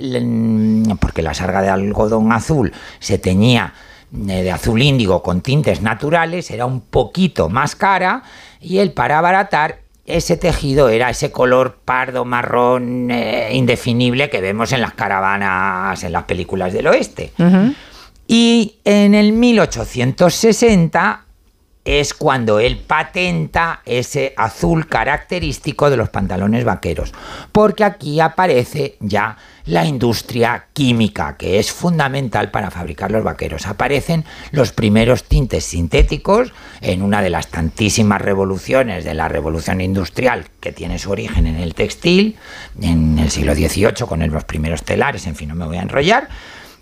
porque la sarga de algodón azul se teñía de azul índigo con tintes naturales, era un poquito más cara, y él para abaratar ese tejido era ese color pardo marrón eh, indefinible que vemos en las caravanas, en las películas del oeste. Y en el 1860 es cuando él patenta ese azul característico de los pantalones vaqueros, porque aquí aparece ya la industria química, que es fundamental para fabricar los vaqueros. Aparecen los primeros tintes sintéticos en una de las tantísimas revoluciones de la revolución industrial que tiene su origen en el textil, en el siglo XVIII con los primeros telares, en fin, no me voy a enrollar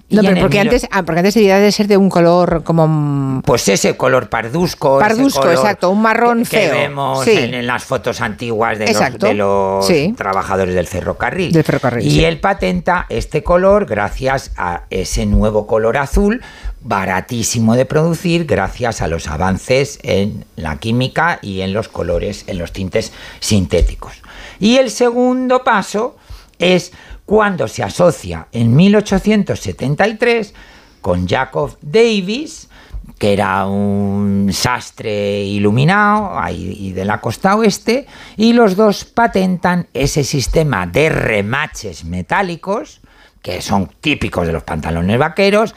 No, pero porque antes, ah, porque antes debía de ser de un color como... Pues ese color pardusco. ese Pardusco, color exacto, un marrón que, que feo. vemos Sí. en, en las fotos antiguas de los, Exacto, de los sí. trabajadores del ferrocarril. Del ferrocarril, y sí. él patenta este color gracias a ese nuevo color azul, baratísimo de producir, gracias a los avances en la química y en los colores, en los tintes sintéticos. Y el segundo paso es cuando se asocia en 1873 con Jacob Davis, que era un sastre iluminado ahí de la costa oeste, y los dos patentan ese sistema de remaches metálicos, que son típicos de los pantalones vaqueros,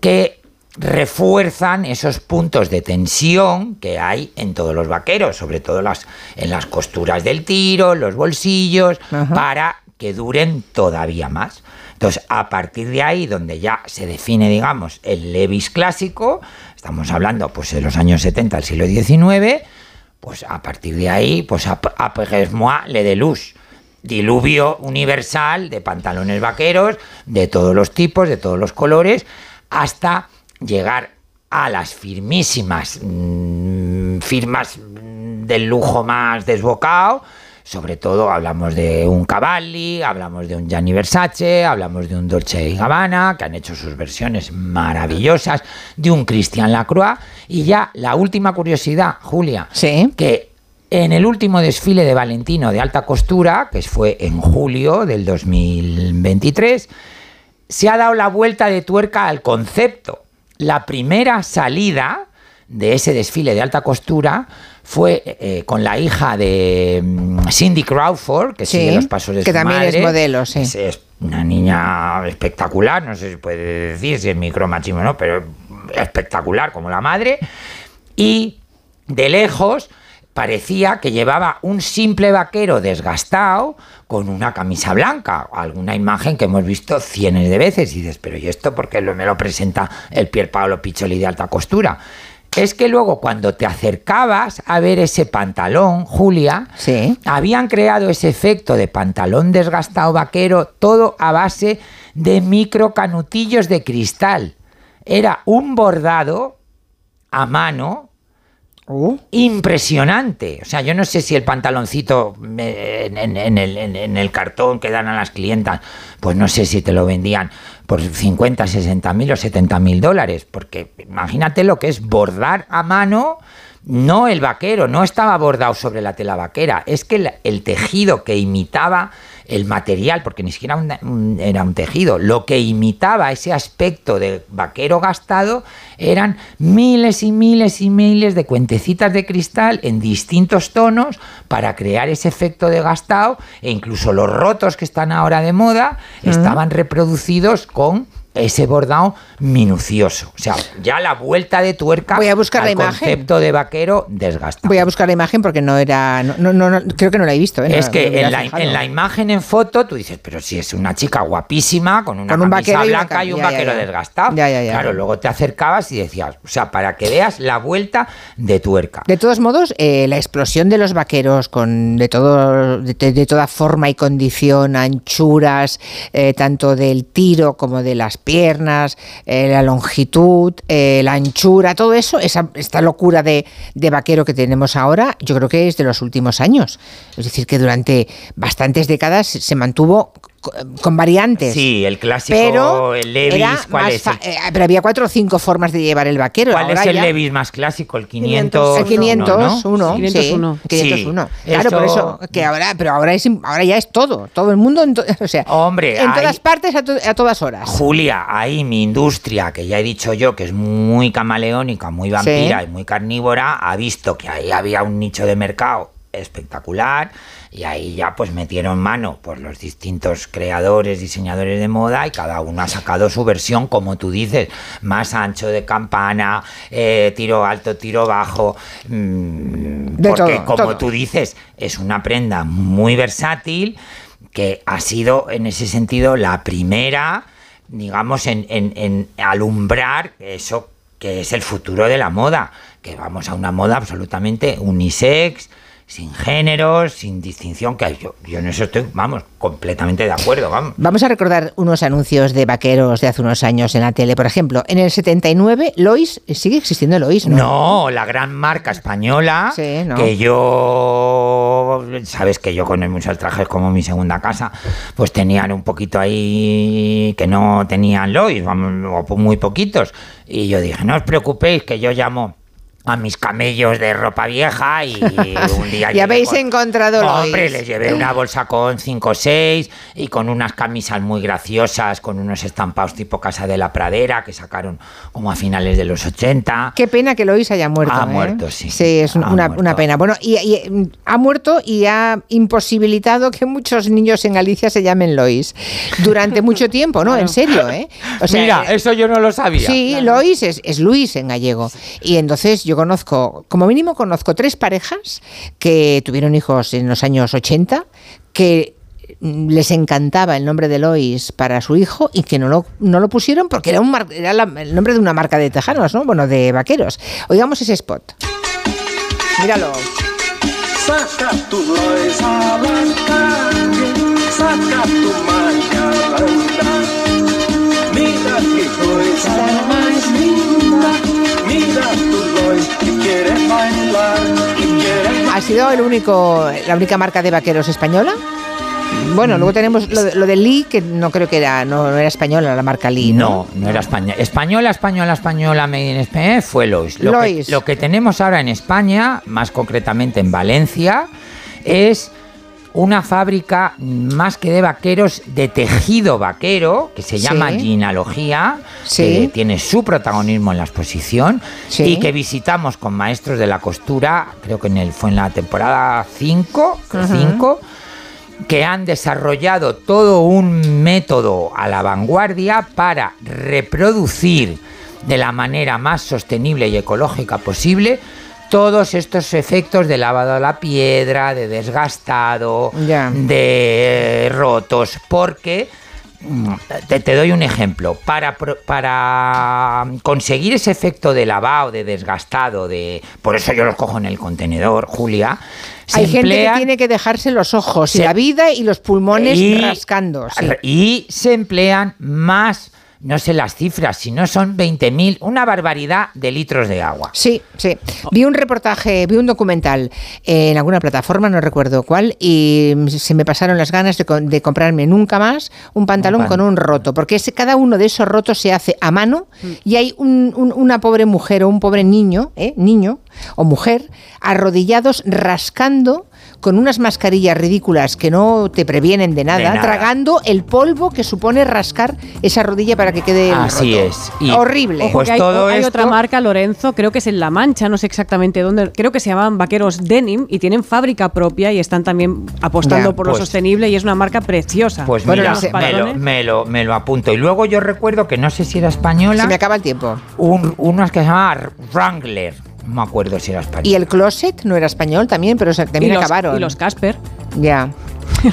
que refuerzan esos puntos de tensión que hay en todos los vaqueros, sobre todo las, en las costuras del tiro, en los bolsillos, para que duren todavía más. Entonces, a partir de ahí, donde ya se define, digamos, el Levis clásico, estamos hablando pues de los años 70 del siglo XIX, pues a partir de ahí, pues après-moi le deluxe. Diluvio universal de pantalones vaqueros, de todos los tipos, de todos los colores, hasta llegar a las firmísimas mm, firmas del lujo más desbocado. Sobre todo hablamos de un Cavalli, hablamos de un Gianni Versace, hablamos de un Dolce y Gabbana, que han hecho sus versiones maravillosas, de un Christian Lacroix. Y ya la última curiosidad, Julia, que en el último desfile de Valentino de alta costura, que fue en julio del 2023, se ha dado la vuelta de tuerca al concepto. La primera salida de ese desfile de alta costura fue eh, con la hija de mm, Cindy Crawford, que Sí, sigue los pasos de que su también es modelo, sí. Es, es una niña espectacular, no sé si puede decir si es micromachismo o no, pero espectacular como la madre. Y de lejos parecía que llevaba un simple vaquero desgastado con una camisa blanca, alguna imagen que hemos visto cientos de veces y dices, pero ¿y esto por qué lo- me lo presenta el Pierpaolo Piccioli de alta costura? Es que luego cuando te acercabas a ver ese pantalón, Julia, habían creado ese efecto de pantalón desgastado vaquero, todo a base de micro canutillos de cristal. Era un bordado a mano impresionante. O sea, yo no sé si el pantaloncito eh, en, el, en el cartón que dan a las clientas, pues no sé si te lo vendían por 50, 60 mil o 70 mil dólares, porque imagínate lo que es bordar a mano. No el vaquero, no estaba bordado sobre la tela vaquera, es que el, el tejido que imitaba el material, porque ni siquiera un- un- era un tejido, lo que imitaba ese aspecto de vaquero gastado eran miles y miles y miles de cuentecitas de cristal en distintos tonos para crear ese efecto de gastado e incluso los rotos que están ahora de moda estaban reproducidos con ese bordado minucioso. O sea, ya la vuelta de tuerca Voy a buscar al la imagen. concepto de vaquero desgastado. Voy a buscar la imagen porque no era. No, no, creo que no la he visto. ¿eh? Es no que en la, fijado. en la imagen en foto tú dices, pero si es una chica guapísima, con una Con un camisa vaquero y una blanca y un ya, vaquero ya. desgastado. Ya. Claro, luego te acercabas y decías, o sea, para que veas la vuelta de tuerca. De todos modos, eh, la explosión de los vaqueros con de todo de, de toda forma y condición, anchuras, eh, tanto del tiro como de las piernas, eh, la longitud, eh, la anchura, todo eso, esa, esta locura de, de vaquero que tenemos ahora, yo creo que es de los últimos años. Es decir, que durante bastantes décadas se mantuvo con variantes. Sí, el clásico, pero el Levis, ¿cuál es? eh, pero había cuatro o cinco formas de llevar el vaquero. ¿Cuál es el ya- Levis más clásico? El 500. el 501, ¿no? sí, 501. Sí, Claro, por eso que ahora, pero ahora es ahora ya es todo, todo el mundo, en to- o sea, Hombre, en hay- todas partes a, to- a todas horas. Julia, ahí mi industria, que ya he dicho yo que es muy camaleónica, muy vampira Sí. y muy carnívora, ha visto que ahí había un nicho de mercado espectacular y ahí ya pues metieron mano por los distintos creadores, diseñadores de moda y cada uno ha sacado su versión, como tú dices, más ancho de campana, eh, tiro alto, tiro bajo, mm, De porque todo, como todo. tú dices, es una prenda muy versátil que ha sido en ese sentido la primera, digamos, en, en- en alumbrar eso que es el futuro de la moda, que vamos a una moda absolutamente unisex, sin géneros, sin distinción, que yo, yo en eso estoy, vamos, completamente de acuerdo, vamos. Vamos a recordar unos anuncios de vaqueros de hace unos años en la tele. Por ejemplo, en el 79, Lois, sigue existiendo Lois, ¿no? No, la gran marca española, que yo, sabes que yo con el Museo del Traje es como mi segunda casa, pues tenían un poquito ahí que no tenían Lois, vamos, o muy poquitos. Y yo dije, no os preocupéis, que yo llamo a mis camellos de ropa vieja y un día... y habéis encontrado Lois. Hombre, les llevé una bolsa con 5 o 6 y con unas camisas muy graciosas, con unos estampados tipo Casa de la Pradera que sacaron como a finales de los 80. Qué pena que Lois haya muerto. Ha ¿eh? muerto, sí. Sí, es una, una pena. Bueno, y, y, ha muerto y ha imposibilitado que muchos niños en Galicia se llamen Lois durante mucho tiempo, ¿no? En serio, ¿eh? O sea, Mira, eso yo no lo sabía. Sí, Lois es, es Luis en gallego. Y entonces yo conozco, como mínimo conozco tres parejas que tuvieron hijos en los años 80, que les encantaba el nombre de Lois para su hijo y que no lo, pusieron porque era, un mar- el nombre de una marca de tejanos, ¿no? Bueno, de vaqueros. Oigamos ese spot. Míralo. Saca tu Lois a saca tu mañana. Mira qué cosa más linda, mira tu ¿Ha sido el único, la única marca de vaqueros española? Bueno, luego tenemos lo de, lo de Lee, que no creo que era, no, no era española la marca Lee. No, no era española. Española, española, española, made in Spain fue Lois. Lo, Lois. Que, lo que tenemos ahora en España, más concretamente en Valencia, es una fábrica más que de vaqueros, de tejido vaquero, que se Sí. llama Ginalogía, Sí. que tiene su protagonismo en la exposición Sí. y que visitamos con maestros de la costura, creo que en el, fue en la temporada 5, Ujú. que han desarrollado todo un método a la vanguardia para reproducir de la manera más sostenible y ecológica posible todos estos efectos de lavado a la piedra, de desgastado, de eh, rotos, porque mm, te, te doy un ejemplo. Para, para conseguir ese efecto de lavado, de desgastado, de por eso yo los cojo en el contenedor, Julia. se Hay gente que tiene que dejarse los ojos y la vida y los pulmones y- rascando. sí. Y se emplean más, no sé las cifras, si no son 20.000, una barbaridad de litros de agua. Sí, sí. Vi un reportaje, vi un documental en alguna plataforma, no recuerdo cuál, y se me pasaron las ganas de, co- de comprarme nunca más un pantalón pan- con un roto, porque ese- cada uno de esos rotos se hace a mano y hay un- un- una pobre mujer o un pobre niño, ¿eh? niño o mujer, arrodillados rascando con unas mascarillas ridículas que no te previenen de nada, De nada. tragando el polvo que supone rascar esa rodilla para que quede Así roto. es. Y- Horrible. Ojo, Pues hay, todo hay esto- otra marca, Lorenzo, creo que es en La Mancha, no sé exactamente dónde, creo que se llaman Vaqueros Denim y tienen fábrica propia y están también apostando Ya, por lo pues- sostenible y es una marca preciosa. Pues Bueno, mira, me, lo, me, lo, me lo apunto. Y luego yo recuerdo que no sé si era española, Se me acaba el tiempo. un, unas que se llamaba Wrangler. No me acuerdo si era española. Y el closet no era español también, pero se- también y los, acabaron. Y los Casper. Ya.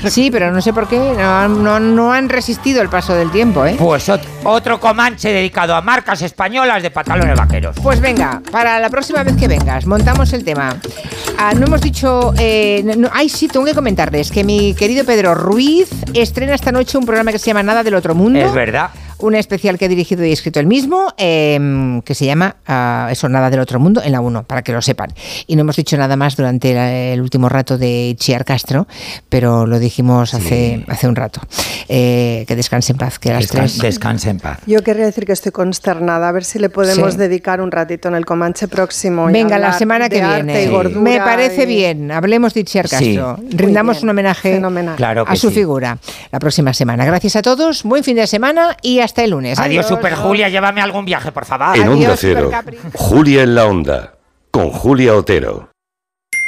Sí, pero no sé por qué. No, han- no- no han resistido el paso del tiempo, ¿eh? Pues ot- otro comanche dedicado a marcas españolas de pantalones vaqueros. Pues venga, para la próxima vez que vengas, montamos el tema. Ah, no hemos dicho. Eh, no- ay, sí, tengo que comentarles que mi querido Pedro Ruiz estrena esta noche un programa que se llama Nada del Otro Mundo. Es verdad. Un especial que ha dirigido y escrito él mismo, eh, que se llama ah, Eso, Nada del Otro Mundo, en la 1, para que lo sepan. Y no hemos dicho nada más durante la- el último rato de Chiar Castro, pero lo dijimos hace, hace un rato. Eh, que descanse en paz, que las Descan- tres. descanse en paz. Yo querría decir que estoy consternada, a ver si le podemos Sí. dedicar un ratito en el Comanche próximo. y Venga, la semana que viene. Me parece y- bien. Hablemos de Sí. Castro. Rindamos un homenaje fenomenal. A su sí. figura la próxima semana. Gracias a todos, buen fin de semana y hasta el lunes. Adiós, Super Julia, llévame a algún viaje, por favor. En Onda Adiós, Cero, Supercapri. Julia en la Onda, con Julia Otero.